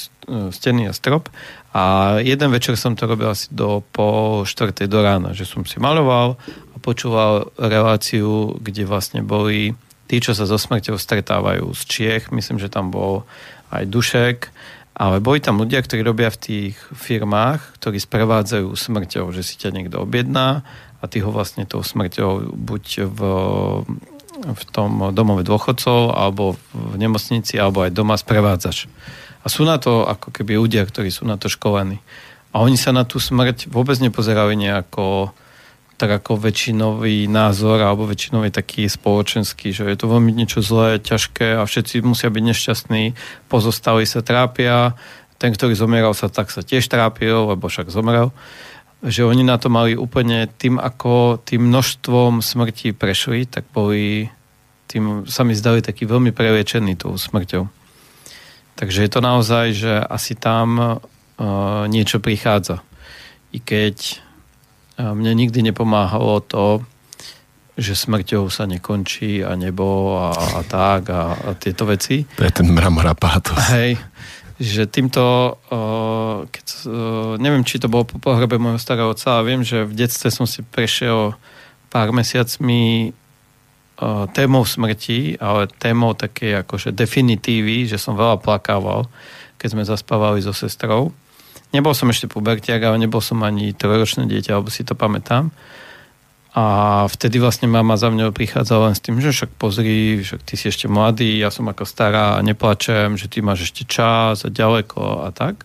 steny a strop. A jeden večer som to robil asi do po štvrtej do rána, že som si maloval a počúval reláciu, kde vlastne boli tí, čo sa so smrťou stretávajú z Čiech, myslím, že tam bol aj Dušek, ale boli tam ľudia, ktorí robia v tých firmách, ktorí sprevádzajú smrťou, že si ťa niekto objedná a ty ho vlastne tou smrťou buď v, v tom domove dôchodcov, alebo v nemocnici, alebo aj doma sprevádzaš. A sú na to ako keby ľudia, ktorí sú na to školení. A oni sa na tú smrť vôbec nepozerali nejako tak ako väčšinový názor alebo väčšinový taký spoločenský, že je to veľmi niečo zlé, ťažké a všetci musia byť nešťastní, pozostali sa trápia, ten, ktorý zomieral sa, tak sa tiež trápil, lebo však zomrel. Že oni na to mali úplne tým, ako tým množstvom smrti prešli, tak boli tým sa mi zdali taký veľmi preliečený tou smrťou. Takže je to naozaj, že asi tam uh, niečo prichádza. I keď mne nikdy nepomáhalo to, že smrťou sa nekončí a nebo a, a tak a, a tieto veci. To je ten mramora pátos. Hej, že týmto, uh, keď, uh, neviem, či to bolo po pohrebe môjho starého otca, ale viem, že v detstve som si prešiel pár mesiacmi uh, témou smrti, ale témou také akože definitívy, že som veľa plakával, keď sme zaspávali so sestrou. Nebol som ešte pubertiak, ale nebol som ani trojročné dieťa, alebo si to pamätám. A vtedy vlastne mama za mňou prichádzala len s tým, že však pozri, však ty si ešte mladý, ja som ako stará a neplačem, že ty máš ešte čas a ďaleko a tak.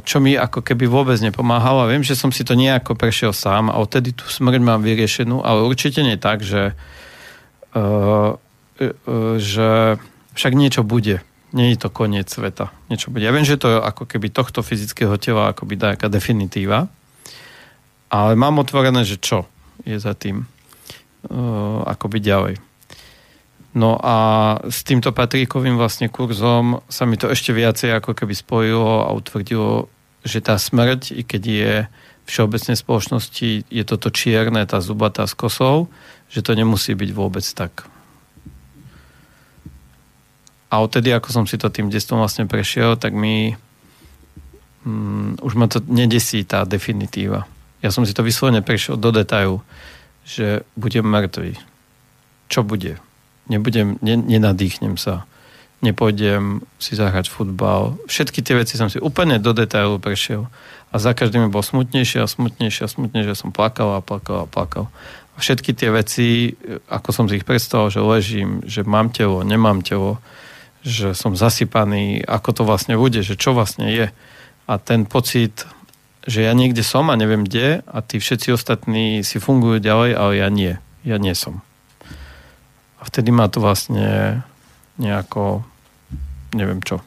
Čo mi ako keby vôbec nepomáhalo. Viem, že som si to nejako prešiel sám a odtedy tú smrť mám vyriešenú, ale určite nie tak, že, uh, uh, že však niečo bude nie je to koniec sveta. Niečo bude. Ja viem, že to je ako keby tohto fyzického tela akoby nejaká definitíva, ale mám otvorené, že čo je za tým uh, akoby ďalej. No a s týmto Patríkovým vlastne kurzom sa mi to ešte viacej ako keby spojilo a utvrdilo, že tá smrť, i keď je v všeobecnej spoločnosti je toto čierne, tá zubatá s kosou, že to nemusí byť vôbec tak. A odtedy, ako som si to tým detstvom vlastne prešiel, tak mi um, už ma to nedesí tá definitíva. Ja som si to vyslovene prešiel do detailu, že budem mŕtvý. Čo bude? Nebudem, ne, nenadýchnem sa. Nepôjdem si zahrať futbal. Všetky tie veci som si úplne do detailu prešiel. A za každým bol smutnejšie a smutnejšie a smutnejšie. Som plakal a plakal a plakal. A všetky tie veci, ako som si ich predstavoval, že ležím, že mám telo, nemám telo, že som zasypaný, ako to vlastne bude, že čo vlastne je. A ten pocit, že ja niekde som a neviem kde a tí všetci ostatní si fungujú ďalej, ale ja nie. Ja nie som. A vtedy ma to vlastne nejako neviem čo.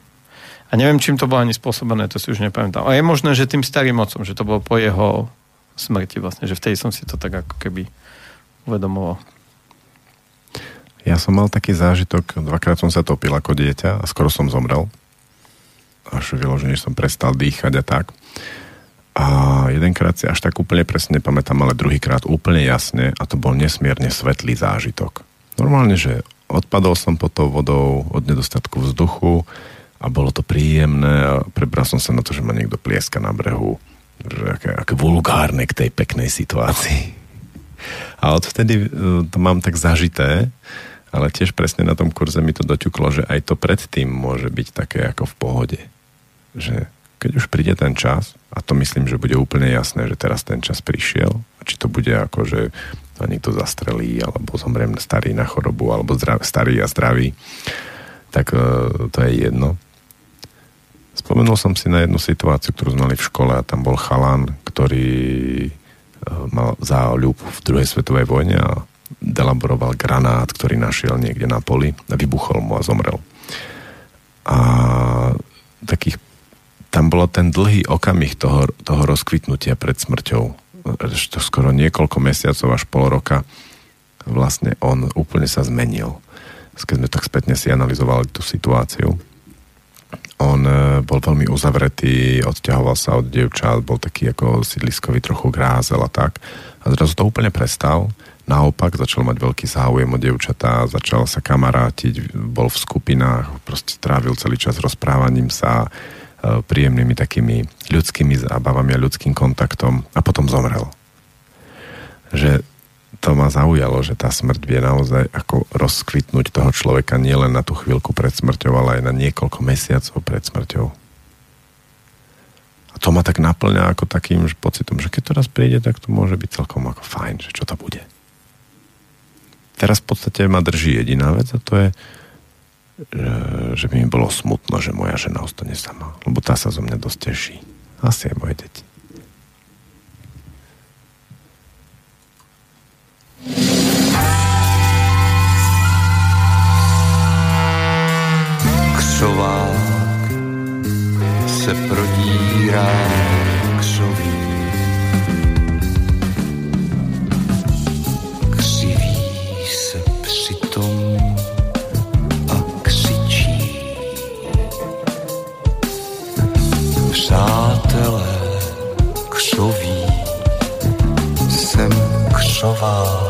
A neviem, čím to bolo ani spôsobené, to si už nepamätám. A je možné, že tým starým mocom, že to bolo po jeho smrti vlastne, že vtedy som si to tak ako keby uvedomoval. Ja som mal taký zážitok, dvakrát som sa topil ako dieťa a skoro som zomrel. Až vyloženie som prestal dýchať a tak. A jedenkrát si až tak úplne presne nepamätám, ale druhýkrát úplne jasne a to bol nesmierne svetlý zážitok. Normálne, že odpadol som pod tou vodou od nedostatku vzduchu a bolo to príjemné a prebral som sa na to, že ma niekto plieska na brehu. Že aké, aké vulgárne k tej peknej situácii. A odvtedy e, to mám tak zažité, ale tiež presne na tom kurze mi to doťuklo, že aj to predtým môže byť také ako v pohode. Že keď už príde ten čas, a to myslím, že bude úplne jasné, že teraz ten čas prišiel, a či to bude ako, že to niekto zastrelí, alebo zomriem starý na chorobu, alebo zdrav, starý a zdravý, tak uh, to je jedno. Spomenul som si na jednu situáciu, ktorú sme mali v škole a tam bol chalan, ktorý uh, mal záľub v druhej svetovej vojne a delaboroval granát, ktorý našiel niekde na poli vybuchol mu a zomrel. A takých tam bolo ten dlhý okamih toho, toho rozkvitnutia pred smrťou. To skoro niekoľko mesiacov až pol roka vlastne on úplne sa zmenil. Keď sme tak spätne si analyzovali tú situáciu. On e, bol veľmi uzavretý, odťahoval sa od dievčat, bol taký ako sídliskový, trochu grázel a tak. A zrazu to úplne prestal. Naopak začal mať veľký záujem o dievčatá, začal sa kamarátiť, bol v skupinách, proste trávil celý čas rozprávaním sa, E, príjemnými takými ľudskými zábavami a ľudským kontaktom a potom zomrel. Že to ma zaujalo, že tá smrť vie naozaj ako rozkvitnúť toho človeka nielen na tú chvíľku pred smrťou, ale aj na niekoľko mesiacov pred smrťou. A to ma tak naplňa ako takým že pocitom, že keď to raz príde, tak to môže byť celkom ako fajn, že čo to bude. Teraz v podstate ma drží jediná vec a to je, že by mi bolo smutno, že moja žena ostane sama. Lebo tá sa zo mňa dosť teší. Asi aj moje deti. Křovák se prodírá křovák.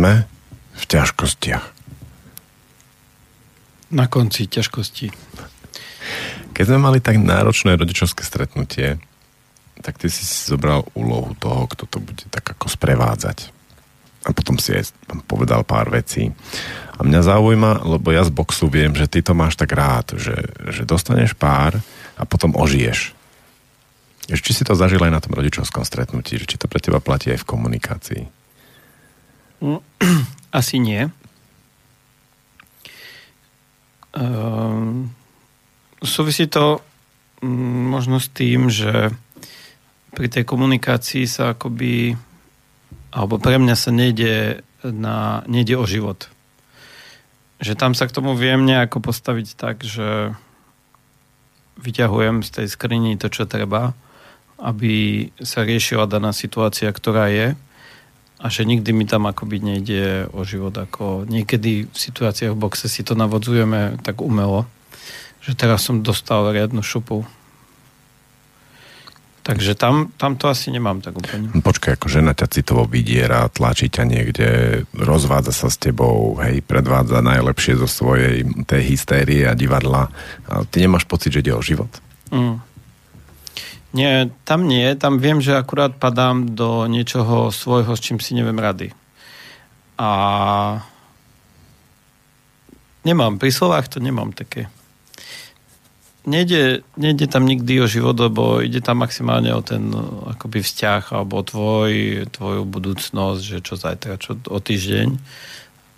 Sme v ťažkostiach. Na konci ťažkosti. Keď sme mali tak náročné rodičovské stretnutie, tak ty si zobral úlohu toho, kto to bude tak ako sprevádzať. A potom si aj povedal pár vecí. A mňa zaujíma, lebo ja z boxu viem, že ty to máš tak rád, že, že dostaneš pár a potom ožiješ. Či si to zažil aj na tom rodičovskom stretnutí, že či to pre teba platí aj v komunikácii? [clears throat] Asi nie. Um, súvisí to um, možno s tým, že pri tej komunikácii sa akoby alebo pre mňa sa nejde, na, nejde o život. Že tam sa k tomu viem nejako postaviť tak, že vyťahujem z tej skrini to, čo treba, aby sa riešila daná situácia, ktorá je a že nikdy mi tam akoby nejde o život. Ako niekedy v situáciách v boxe si to navodzujeme tak umelo, že teraz som dostal riadnu šupu Takže tam, tam to asi nemám tak úplne. Počkaj, ako žena ťa citovo vydiera, tlačí ťa niekde, rozvádza sa s tebou, hej, predvádza najlepšie zo svojej tej hystérie a divadla. A ty nemáš pocit, že ide o život? Mm. Nie, tam nie. Tam viem, že akurát padám do niečoho svojho, s čím si neviem rady. A nemám, pri slovách to nemám také nejde, nejde tam nikdy o život, lebo ide tam maximálne o ten akoby vzťah alebo o tvoj, tvoju budúcnosť, že čo zajtra, čo o týždeň.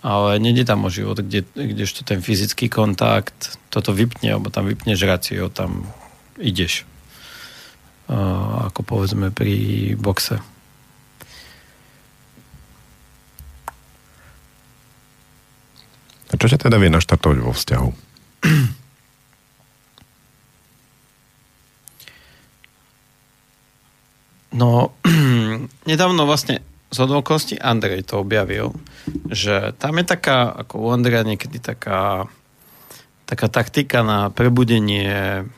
Ale nejde tam o život, kde, kdežto ten fyzický kontakt toto vypne, alebo tam vypneš racio, tam ideš. Ako povedzme pri boxe. A čo ťa teda vie naštartovať vo vzťahu? [clears throat] No, [clears throat] nedávno vlastne z okolností Andrej to objavil, že tam je taká, ako u Andreja niekedy taká, taká taktika na prebudenie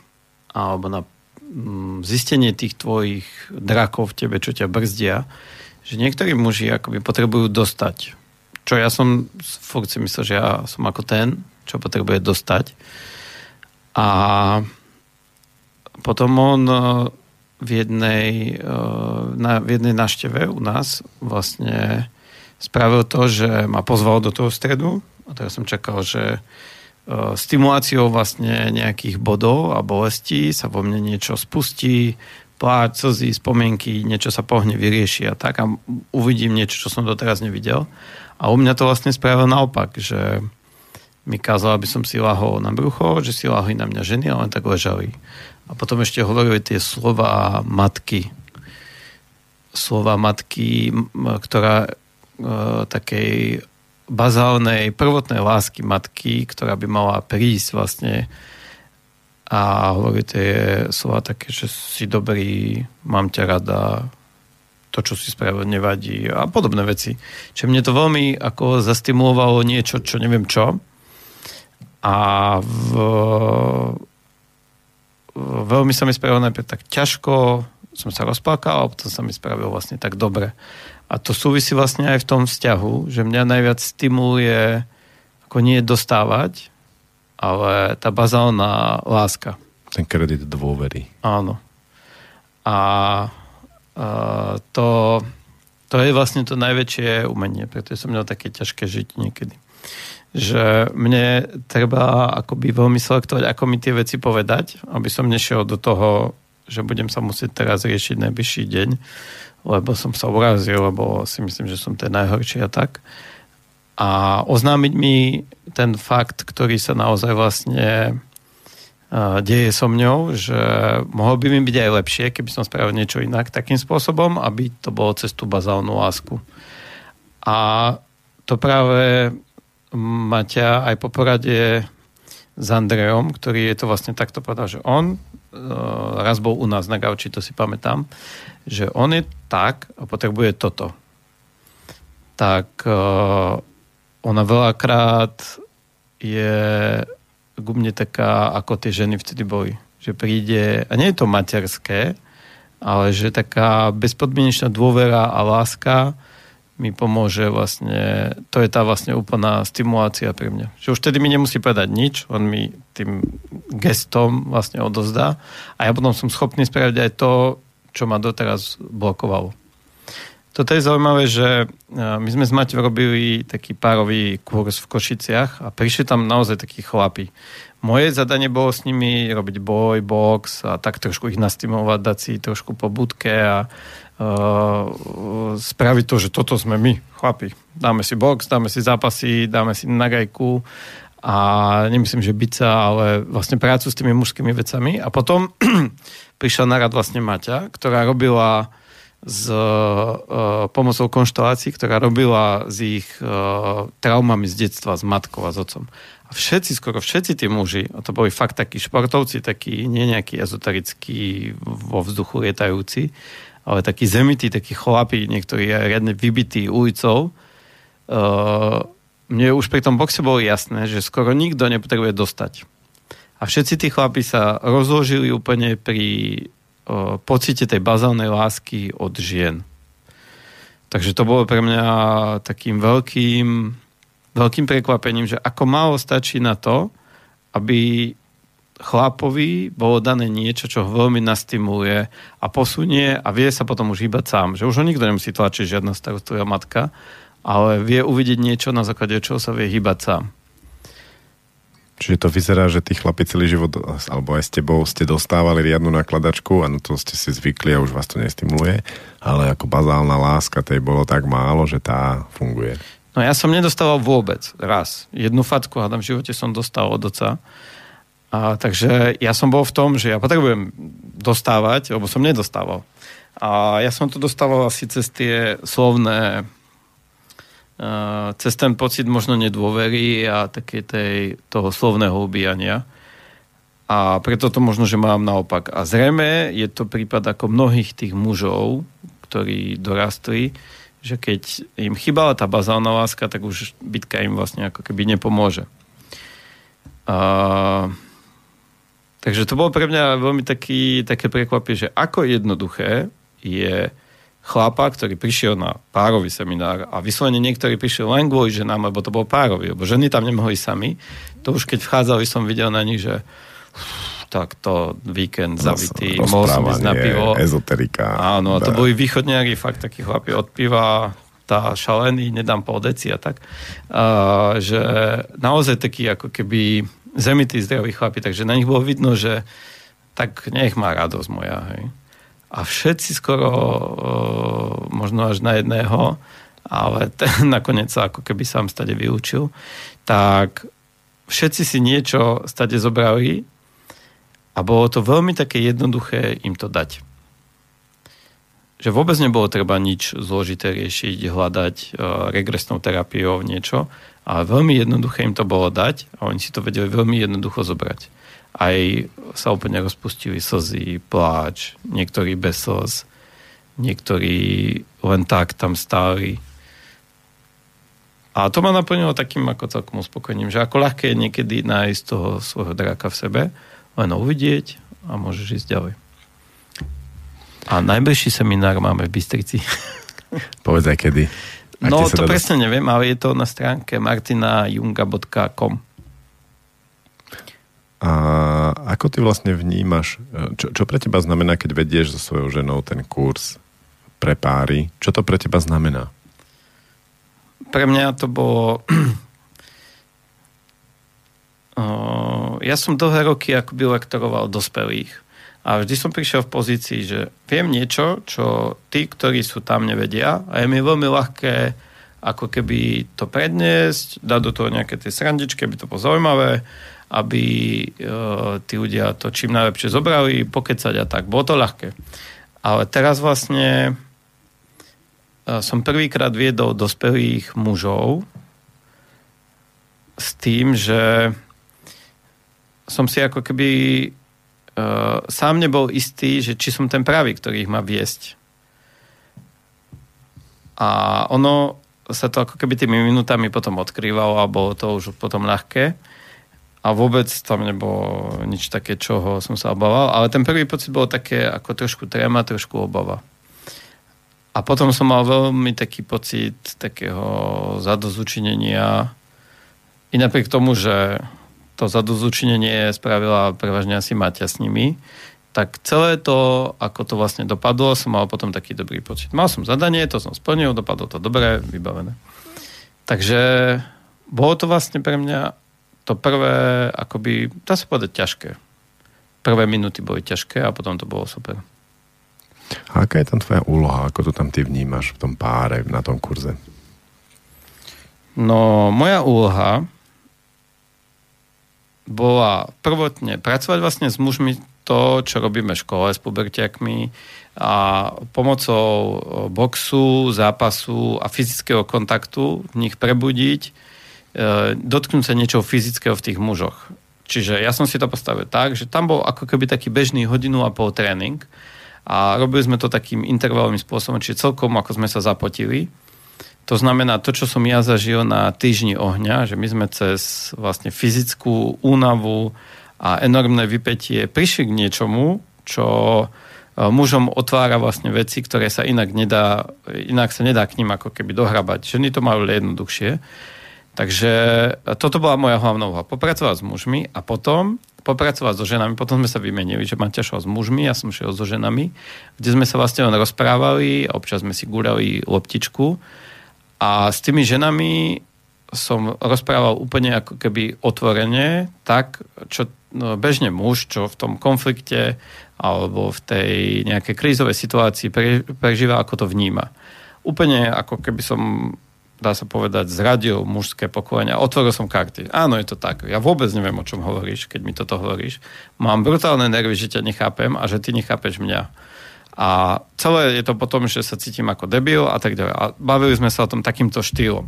alebo na zistenie tých tvojich drakov v tebe, čo ťa brzdia, že niektorí muži akoby potrebujú dostať. Čo ja som fakt si myslel, že ja som ako ten, čo potrebuje dostať. A potom on v jednej, eh, na, v jednej našteve u nás vlastne spravil to, že ma pozval do toho stredu a teraz som čakal, že stimuláciou vlastne nejakých bodov a bolestí sa vo mne niečo spustí, pláč, slzy, spomienky, niečo sa pohne, vyrieši a tak a uvidím niečo, čo som doteraz nevidel. A u mňa to vlastne spravil naopak, že mi kázal, aby som si lahol na brucho, že si lahli na mňa ženy a len tak ležali. A potom ešte hovorili tie slova matky. Slova matky, ktorá e, takej bazálnej, prvotnej lásky matky, ktorá by mala prísť vlastne a hovorí tie slova také, že si dobrý, mám ťa rada, to, čo si spravil, nevadí a podobné veci. Čiže mne to veľmi ako zastimulovalo niečo, čo neviem čo. A v, veľmi sa mi spravilo najprv tak ťažko, som sa rozplakal a potom sa mi spravilo vlastne tak dobre. A to súvisí vlastne aj v tom vzťahu, že mňa najviac stimuluje ako nie dostávať, ale tá bazálna láska. Ten kredit dôvery. Áno. A, a to, to je vlastne to najväčšie umenie, preto som měl také ťažké žiť niekedy že mne treba akoby veľmi selektovať, ako mi tie veci povedať, aby som nešiel do toho, že budem sa musieť teraz riešiť najbližší deň, lebo som sa urazil, lebo si myslím, že som ten najhorší a tak. A oznámiť mi ten fakt, ktorý sa naozaj vlastne deje so mňou, že mohol by mi byť aj lepšie, keby som spravil niečo inak takým spôsobom, aby to bolo cez tú bazálnu lásku. A to práve Maťa aj po porade s Andreom, ktorý je to vlastne takto povedal, že on raz bol u nás na gauči, to si pamätám, že on je tak a potrebuje toto. Tak ona veľakrát je ku taká, ako tie ženy vtedy boli. Že príde, a nie je to materské, ale že taká bezpodmienečná dôvera a láska, mi pomôže vlastne, to je tá vlastne úplná stimulácia pre mňa. Že už vtedy mi nemusí povedať nič, on mi tým gestom vlastne odozdá a ja potom som schopný spraviť aj to, čo ma doteraz blokovalo. Toto je zaujímavé, že my sme s Maťou robili taký párový kurz v Košiciach a prišli tam naozaj takí chlapi. Moje zadanie bolo s nimi robiť boj, box a tak trošku ich nastimovať, dať si trošku po budke a spraviť to, že toto sme my, chlapi. Dáme si box, dáme si zápasy, dáme si nagajku a nemyslím, že bica, ale vlastne prácu s tými mužskými vecami. A potom [clears throat] prišla na rad vlastne Maťa, ktorá robila s uh, pomocou konštelácií, ktorá robila s ich uh, traumami z detstva, s matkou a s otcom. A všetci, skoro všetci tí muži, a to boli fakt takí športovci, takí nie nejakí ezoterickí vo vzduchu lietajúci, ale takí zemití, takí chlapí, niektorí aj riadne vybití ulicou, uh, mne už pri tom boxe bolo jasné, že skoro nikto nepotrebuje dostať. A všetci tí chlapi sa rozložili úplne pri pocite tej bazálnej lásky od žien. Takže to bolo pre mňa takým veľkým, veľkým prekvapením, že ako málo stačí na to, aby chlapovi bolo dané niečo, čo ho veľmi nastimuluje a posunie a vie sa potom už hýbať sám. Že už ho nikto nemusí tlačiť žiadna starostlivá matka, ale vie uvidieť niečo, na základe čoho sa vie hýbať sám. Čiže to vyzerá, že tí chlapi celý život, alebo aj s tebou, ste dostávali riadnu nakladačku a no to ste si zvykli a už vás to nestimuluje, ale ako bazálna láska tej bolo tak málo, že tá funguje. No ja som nedostával vôbec raz. Jednu fatku, hádam, v živote som dostal od oca. A, takže ja som bol v tom, že ja potrebujem dostávať, lebo som nedostával. A ja som to dostával asi cez tie slovné cez ten pocit možno nedôvery a také tej, toho slovného ubíjania. A preto to možno, že mám naopak. A zrejme je to prípad ako mnohých tých mužov, ktorí dorastli, že keď im chýbala tá bazálna láska, tak už bitka im vlastne ako keby nepomôže. A, takže to bolo pre mňa veľmi taký, také prekvapie, že ako jednoduché je chlapa, ktorý prišiel na párový seminár a vyslovene niektorí prišiel len kvôli ženám, lebo to bol párový, lebo ženy tam nemohli sami. To už keď vchádzali, som videl na nich, že tak to víkend zavitý, mohol som ísť na pivo. ezoterika. Áno, a to boli východniari, fakt takí chlapi od piva, tá šalený, nedám pol deci a tak. A, že naozaj taký ako keby zemitý zdraví chlapi, takže na nich bolo vidno, že tak nech má radosť moja, hej a všetci skoro možno až na jedného, ale ten [laughs] nakoniec sa ako keby sám stade vyučil, tak všetci si niečo stade zobrali a bolo to veľmi také jednoduché im to dať. Že vôbec nebolo treba nič zložité riešiť, hľadať regresnou terapiou niečo, ale veľmi jednoduché im to bolo dať a oni si to vedeli veľmi jednoducho zobrať aj sa úplne rozpustili slzy, pláč, niektorí bez slz, niektorí len tak tam stáli. A to ma naplnilo takým ako celkom uspokojením, že ako ľahké je niekedy nájsť toho svojho draka v sebe, len ho uvidieť a môžeš ísť ďalej. A najbližší seminár máme v Bystrici. Povedz kedy. Ak no, to presne neviem, ale je to na stránke martinajunga.com. A ako ty vlastne vnímaš, čo, čo pre teba znamená, keď vedieš so svojou ženou ten kurz pre páry? Čo to pre teba znamená? Pre mňa to bolo... [clears throat] ja som dlhé roky akoby lektoroval dospelých. A vždy som prišiel v pozícii, že viem niečo, čo tí, ktorí sú tam, nevedia. A je mi veľmi ľahké ako keby to predniesť, dať do toho nejaké tie srandičky, aby to bolo zaujímavé aby e, tí ľudia to čím najlepšie zobrali, pokecať a tak. Bolo to ľahké. Ale teraz vlastne e, som prvýkrát viedol dospelých mužov s tým, že som si ako keby uh, sám nebol istý, že či som ten pravý, ktorý ich má viesť. A ono sa to ako keby tými minutami potom odkrývalo a bolo to už potom ľahké a vôbec tam nebolo nič také, čoho som sa obával, ale ten prvý pocit bol také ako trošku tréma, trošku obava. A potom som mal veľmi taký pocit takého zadozučinenia. I napriek tomu, že to zadozučinenie spravila prevažne asi Maťa s nimi, tak celé to, ako to vlastne dopadlo, som mal potom taký dobrý pocit. Mal som zadanie, to som splnil, dopadlo to dobre, vybavené. Takže bolo to vlastne pre mňa to prvé, akoby, dá sa povedať, ťažké. Prvé minúty boli ťažké a potom to bolo super. A aká je tam tvoja úloha? Ako to tam ty vnímaš v tom páre, na tom kurze? No, moja úloha bola prvotne pracovať vlastne s mužmi to, čo robíme v škole s pubertiakmi a pomocou boxu, zápasu a fyzického kontaktu v nich prebudiť, e, dotknúť sa niečoho fyzického v tých mužoch. Čiže ja som si to postavil tak, že tam bol ako keby taký bežný hodinu a pol tréning, a robili sme to takým intervalovým spôsobom, čiže celkom ako sme sa zapotili. To znamená, to, čo som ja zažil na týždni ohňa, že my sme cez vlastne fyzickú únavu a enormné vypetie prišli k niečomu, čo e, mužom otvára vlastne veci, ktoré sa inak nedá, inak sa nedá k ním ako keby dohrabať. Ženy to majú jednoduchšie. Takže toto bola moja hlavná úloha. Popracovať s mužmi a potom popracovať so ženami. Potom sme sa vymenili, že Maťa šel s mužmi, ja som šiel so ženami, kde sme sa vlastne len rozprávali, občas sme si gúrali loptičku a s tými ženami som rozprával úplne ako keby otvorene, tak, čo no, bežne muž, čo v tom konflikte alebo v tej nejakej krízovej situácii prežíva, ako to vníma. Úplne ako keby som dá sa povedať, zradil mužské pokolenie a otvoril som karty. Áno, je to tak. Ja vôbec neviem, o čom hovoríš, keď mi toto hovoríš. Mám brutálne nervy, že ťa nechápem a že ty nechápeš mňa. A celé je to potom, že sa cítim ako debil a tak ďalej. A bavili sme sa o tom takýmto štýlom.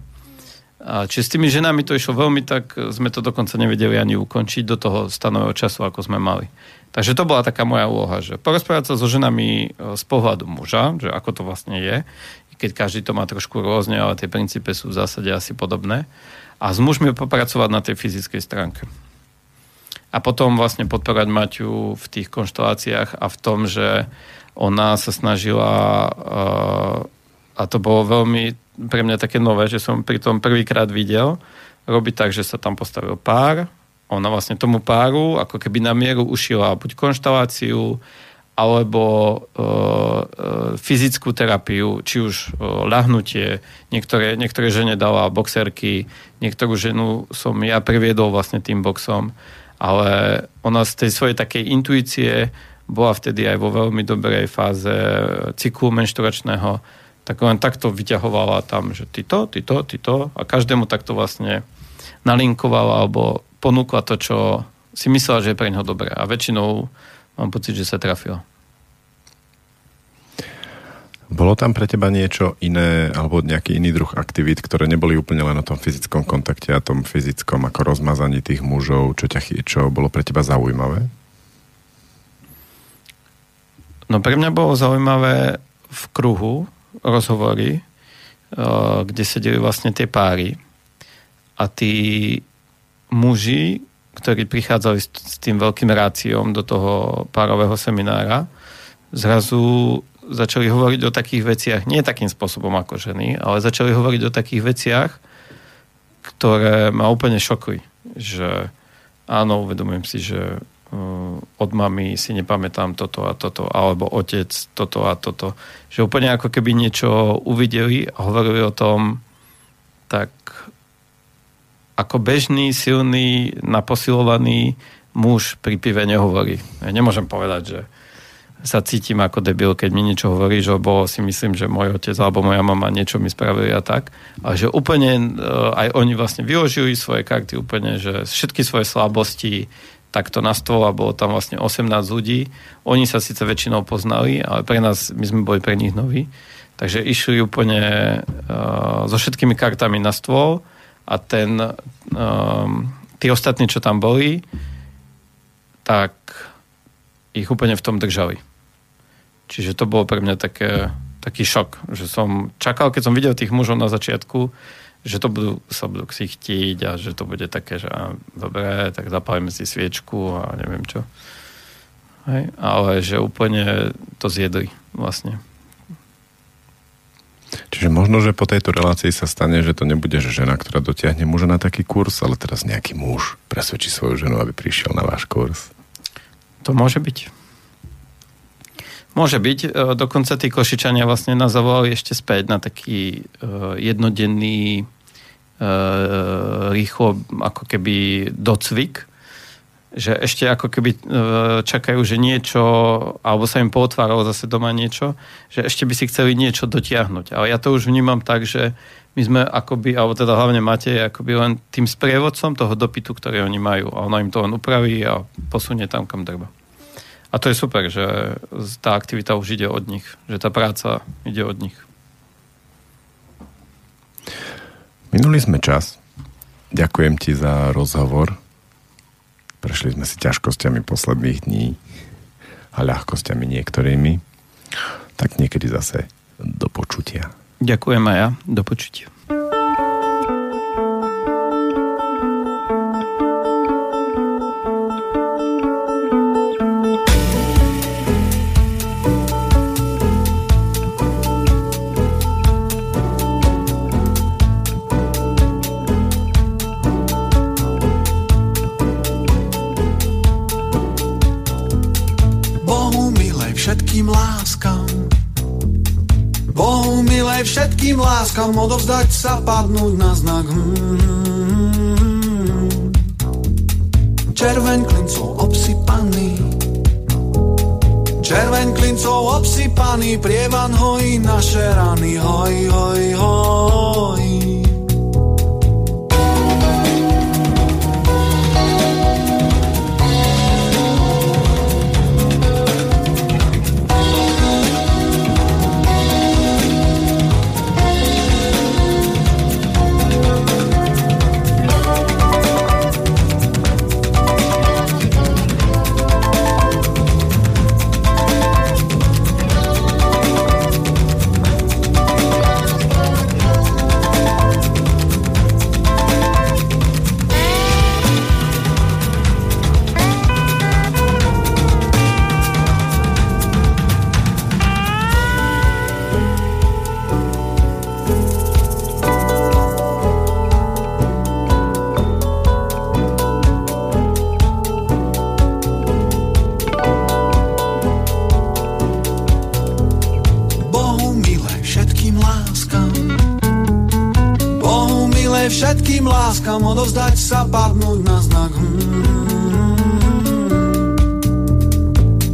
Či s tými ženami to išlo veľmi, tak sme to dokonca nevedeli ani ukončiť do toho stanového času, ako sme mali. Takže to bola taká moja úloha, že porozprávať sa so ženami e, z pohľadu muža, že ako to vlastne je, keď každý to má trošku rôzne, ale tie princípy sú v zásade asi podobné. A s mužmi popracovať na tej fyzickej stránke. A potom vlastne podporať Maťu v tých konšteláciách a v tom, že ona sa snažila a to bolo veľmi pre mňa také nové, že som pri tom prvýkrát videl robiť tak, že sa tam postavil pár, ona vlastne tomu páru ako keby na mieru ušila buď konšteláciu, alebo e, e, fyzickú terapiu, či už e, ľahnutie, niektoré, niektoré žene dala boxerky, niektorú ženu som ja previedol vlastne tým boxom, ale ona z tej svojej takej intuície bola vtedy aj vo veľmi dobrej fáze cyklu menšturačného, tak len takto vyťahovala tam, že ty to, ty to, a každému takto vlastne nalinkovala alebo ponúkla to, čo si myslela, že je pre neho dobré. A väčšinou mám pocit, že sa trafil. Bolo tam pre teba niečo iné alebo nejaký iný druh aktivít, ktoré neboli úplne len o tom fyzickom kontakte a tom fyzickom ako rozmazaní tých mužov, čo, ťa, čo bolo pre teba zaujímavé? No pre mňa bolo zaujímavé v kruhu rozhovory, eh, kde sedeli vlastne tie páry a tí muži ktorí prichádzali s, tým veľkým ráciom do toho párového seminára, zrazu začali hovoriť o takých veciach, nie takým spôsobom ako ženy, ale začali hovoriť o takých veciach, ktoré ma úplne šokujú. Že áno, uvedomujem si, že od mami si nepamätám toto a toto, alebo otec toto a toto. Že úplne ako keby niečo uvideli a hovorili o tom tak ako bežný, silný, naposilovaný muž pri pive nehovorí. Ja nemôžem povedať, že sa cítim ako debil, keď mi niečo hovorí, že bolo si myslím, že môj otec alebo moja mama niečo mi spravili a tak. Ale že úplne eh, aj oni vlastne vyložili svoje karty úplne, že všetky svoje slabosti takto na stôl a bolo tam vlastne 18 ľudí. Oni sa síce väčšinou poznali, ale pre nás, my sme boli pre nich noví. Takže išli úplne uh, so všetkými kartami na stôl a ten, um, tí ostatní, čo tam boli, tak ich úplne v tom držali. Čiže to bolo pre mňa také, taký šok, že som čakal, keď som videl tých mužov na začiatku, že to budú, sa budú ksichtiť a že to bude také, že á, dobré, tak zapálime si sviečku a neviem čo. Hej? Ale že úplne to zjedli vlastne. Čiže možno, že po tejto relácii sa stane, že to nebude že žena, ktorá dotiahne muža na taký kurz, ale teraz nejaký muž presvedčí svoju ženu, aby prišiel na váš kurz. To môže byť. Môže byť. E, dokonca tí košičania vlastne nás zavolali ešte späť na taký uh, jednodenný rýchlo ako keby docvik, že ešte ako keby e, čakajú, že niečo, alebo sa im potváralo zase doma niečo, že ešte by si chceli niečo dotiahnuť. Ale ja to už vnímam tak, že my sme akoby, alebo teda hlavne máte, akoby len tým sprievodcom toho dopytu, ktorý oni majú. A ona im to len upraví a posunie tam, kam treba. A to je super, že tá aktivita už ide od nich, že tá práca ide od nich. Minuli sme čas. Ďakujem ti za rozhovor Prešli sme si ťažkosťami posledných dní a ľahkosťami niektorými. Tak niekedy zase do počutia. Ďakujem aj ja. Do počutia. Všetkým láskam odovzdať sa, padnúť na znak. Hmm. Červeň klincov obsypaný, červeň klincov obsypaný, prievan hojí naše rany, hoj, hoj, hoj. Sa padnúť na znak.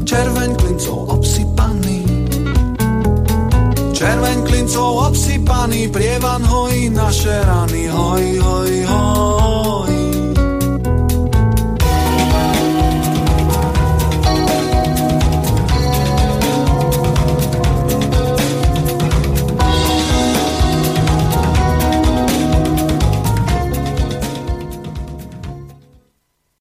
Červeň klincov obsypaný, červeň klincov obsypaný, prievan hojí naše rany, hoj, hoj, hoj.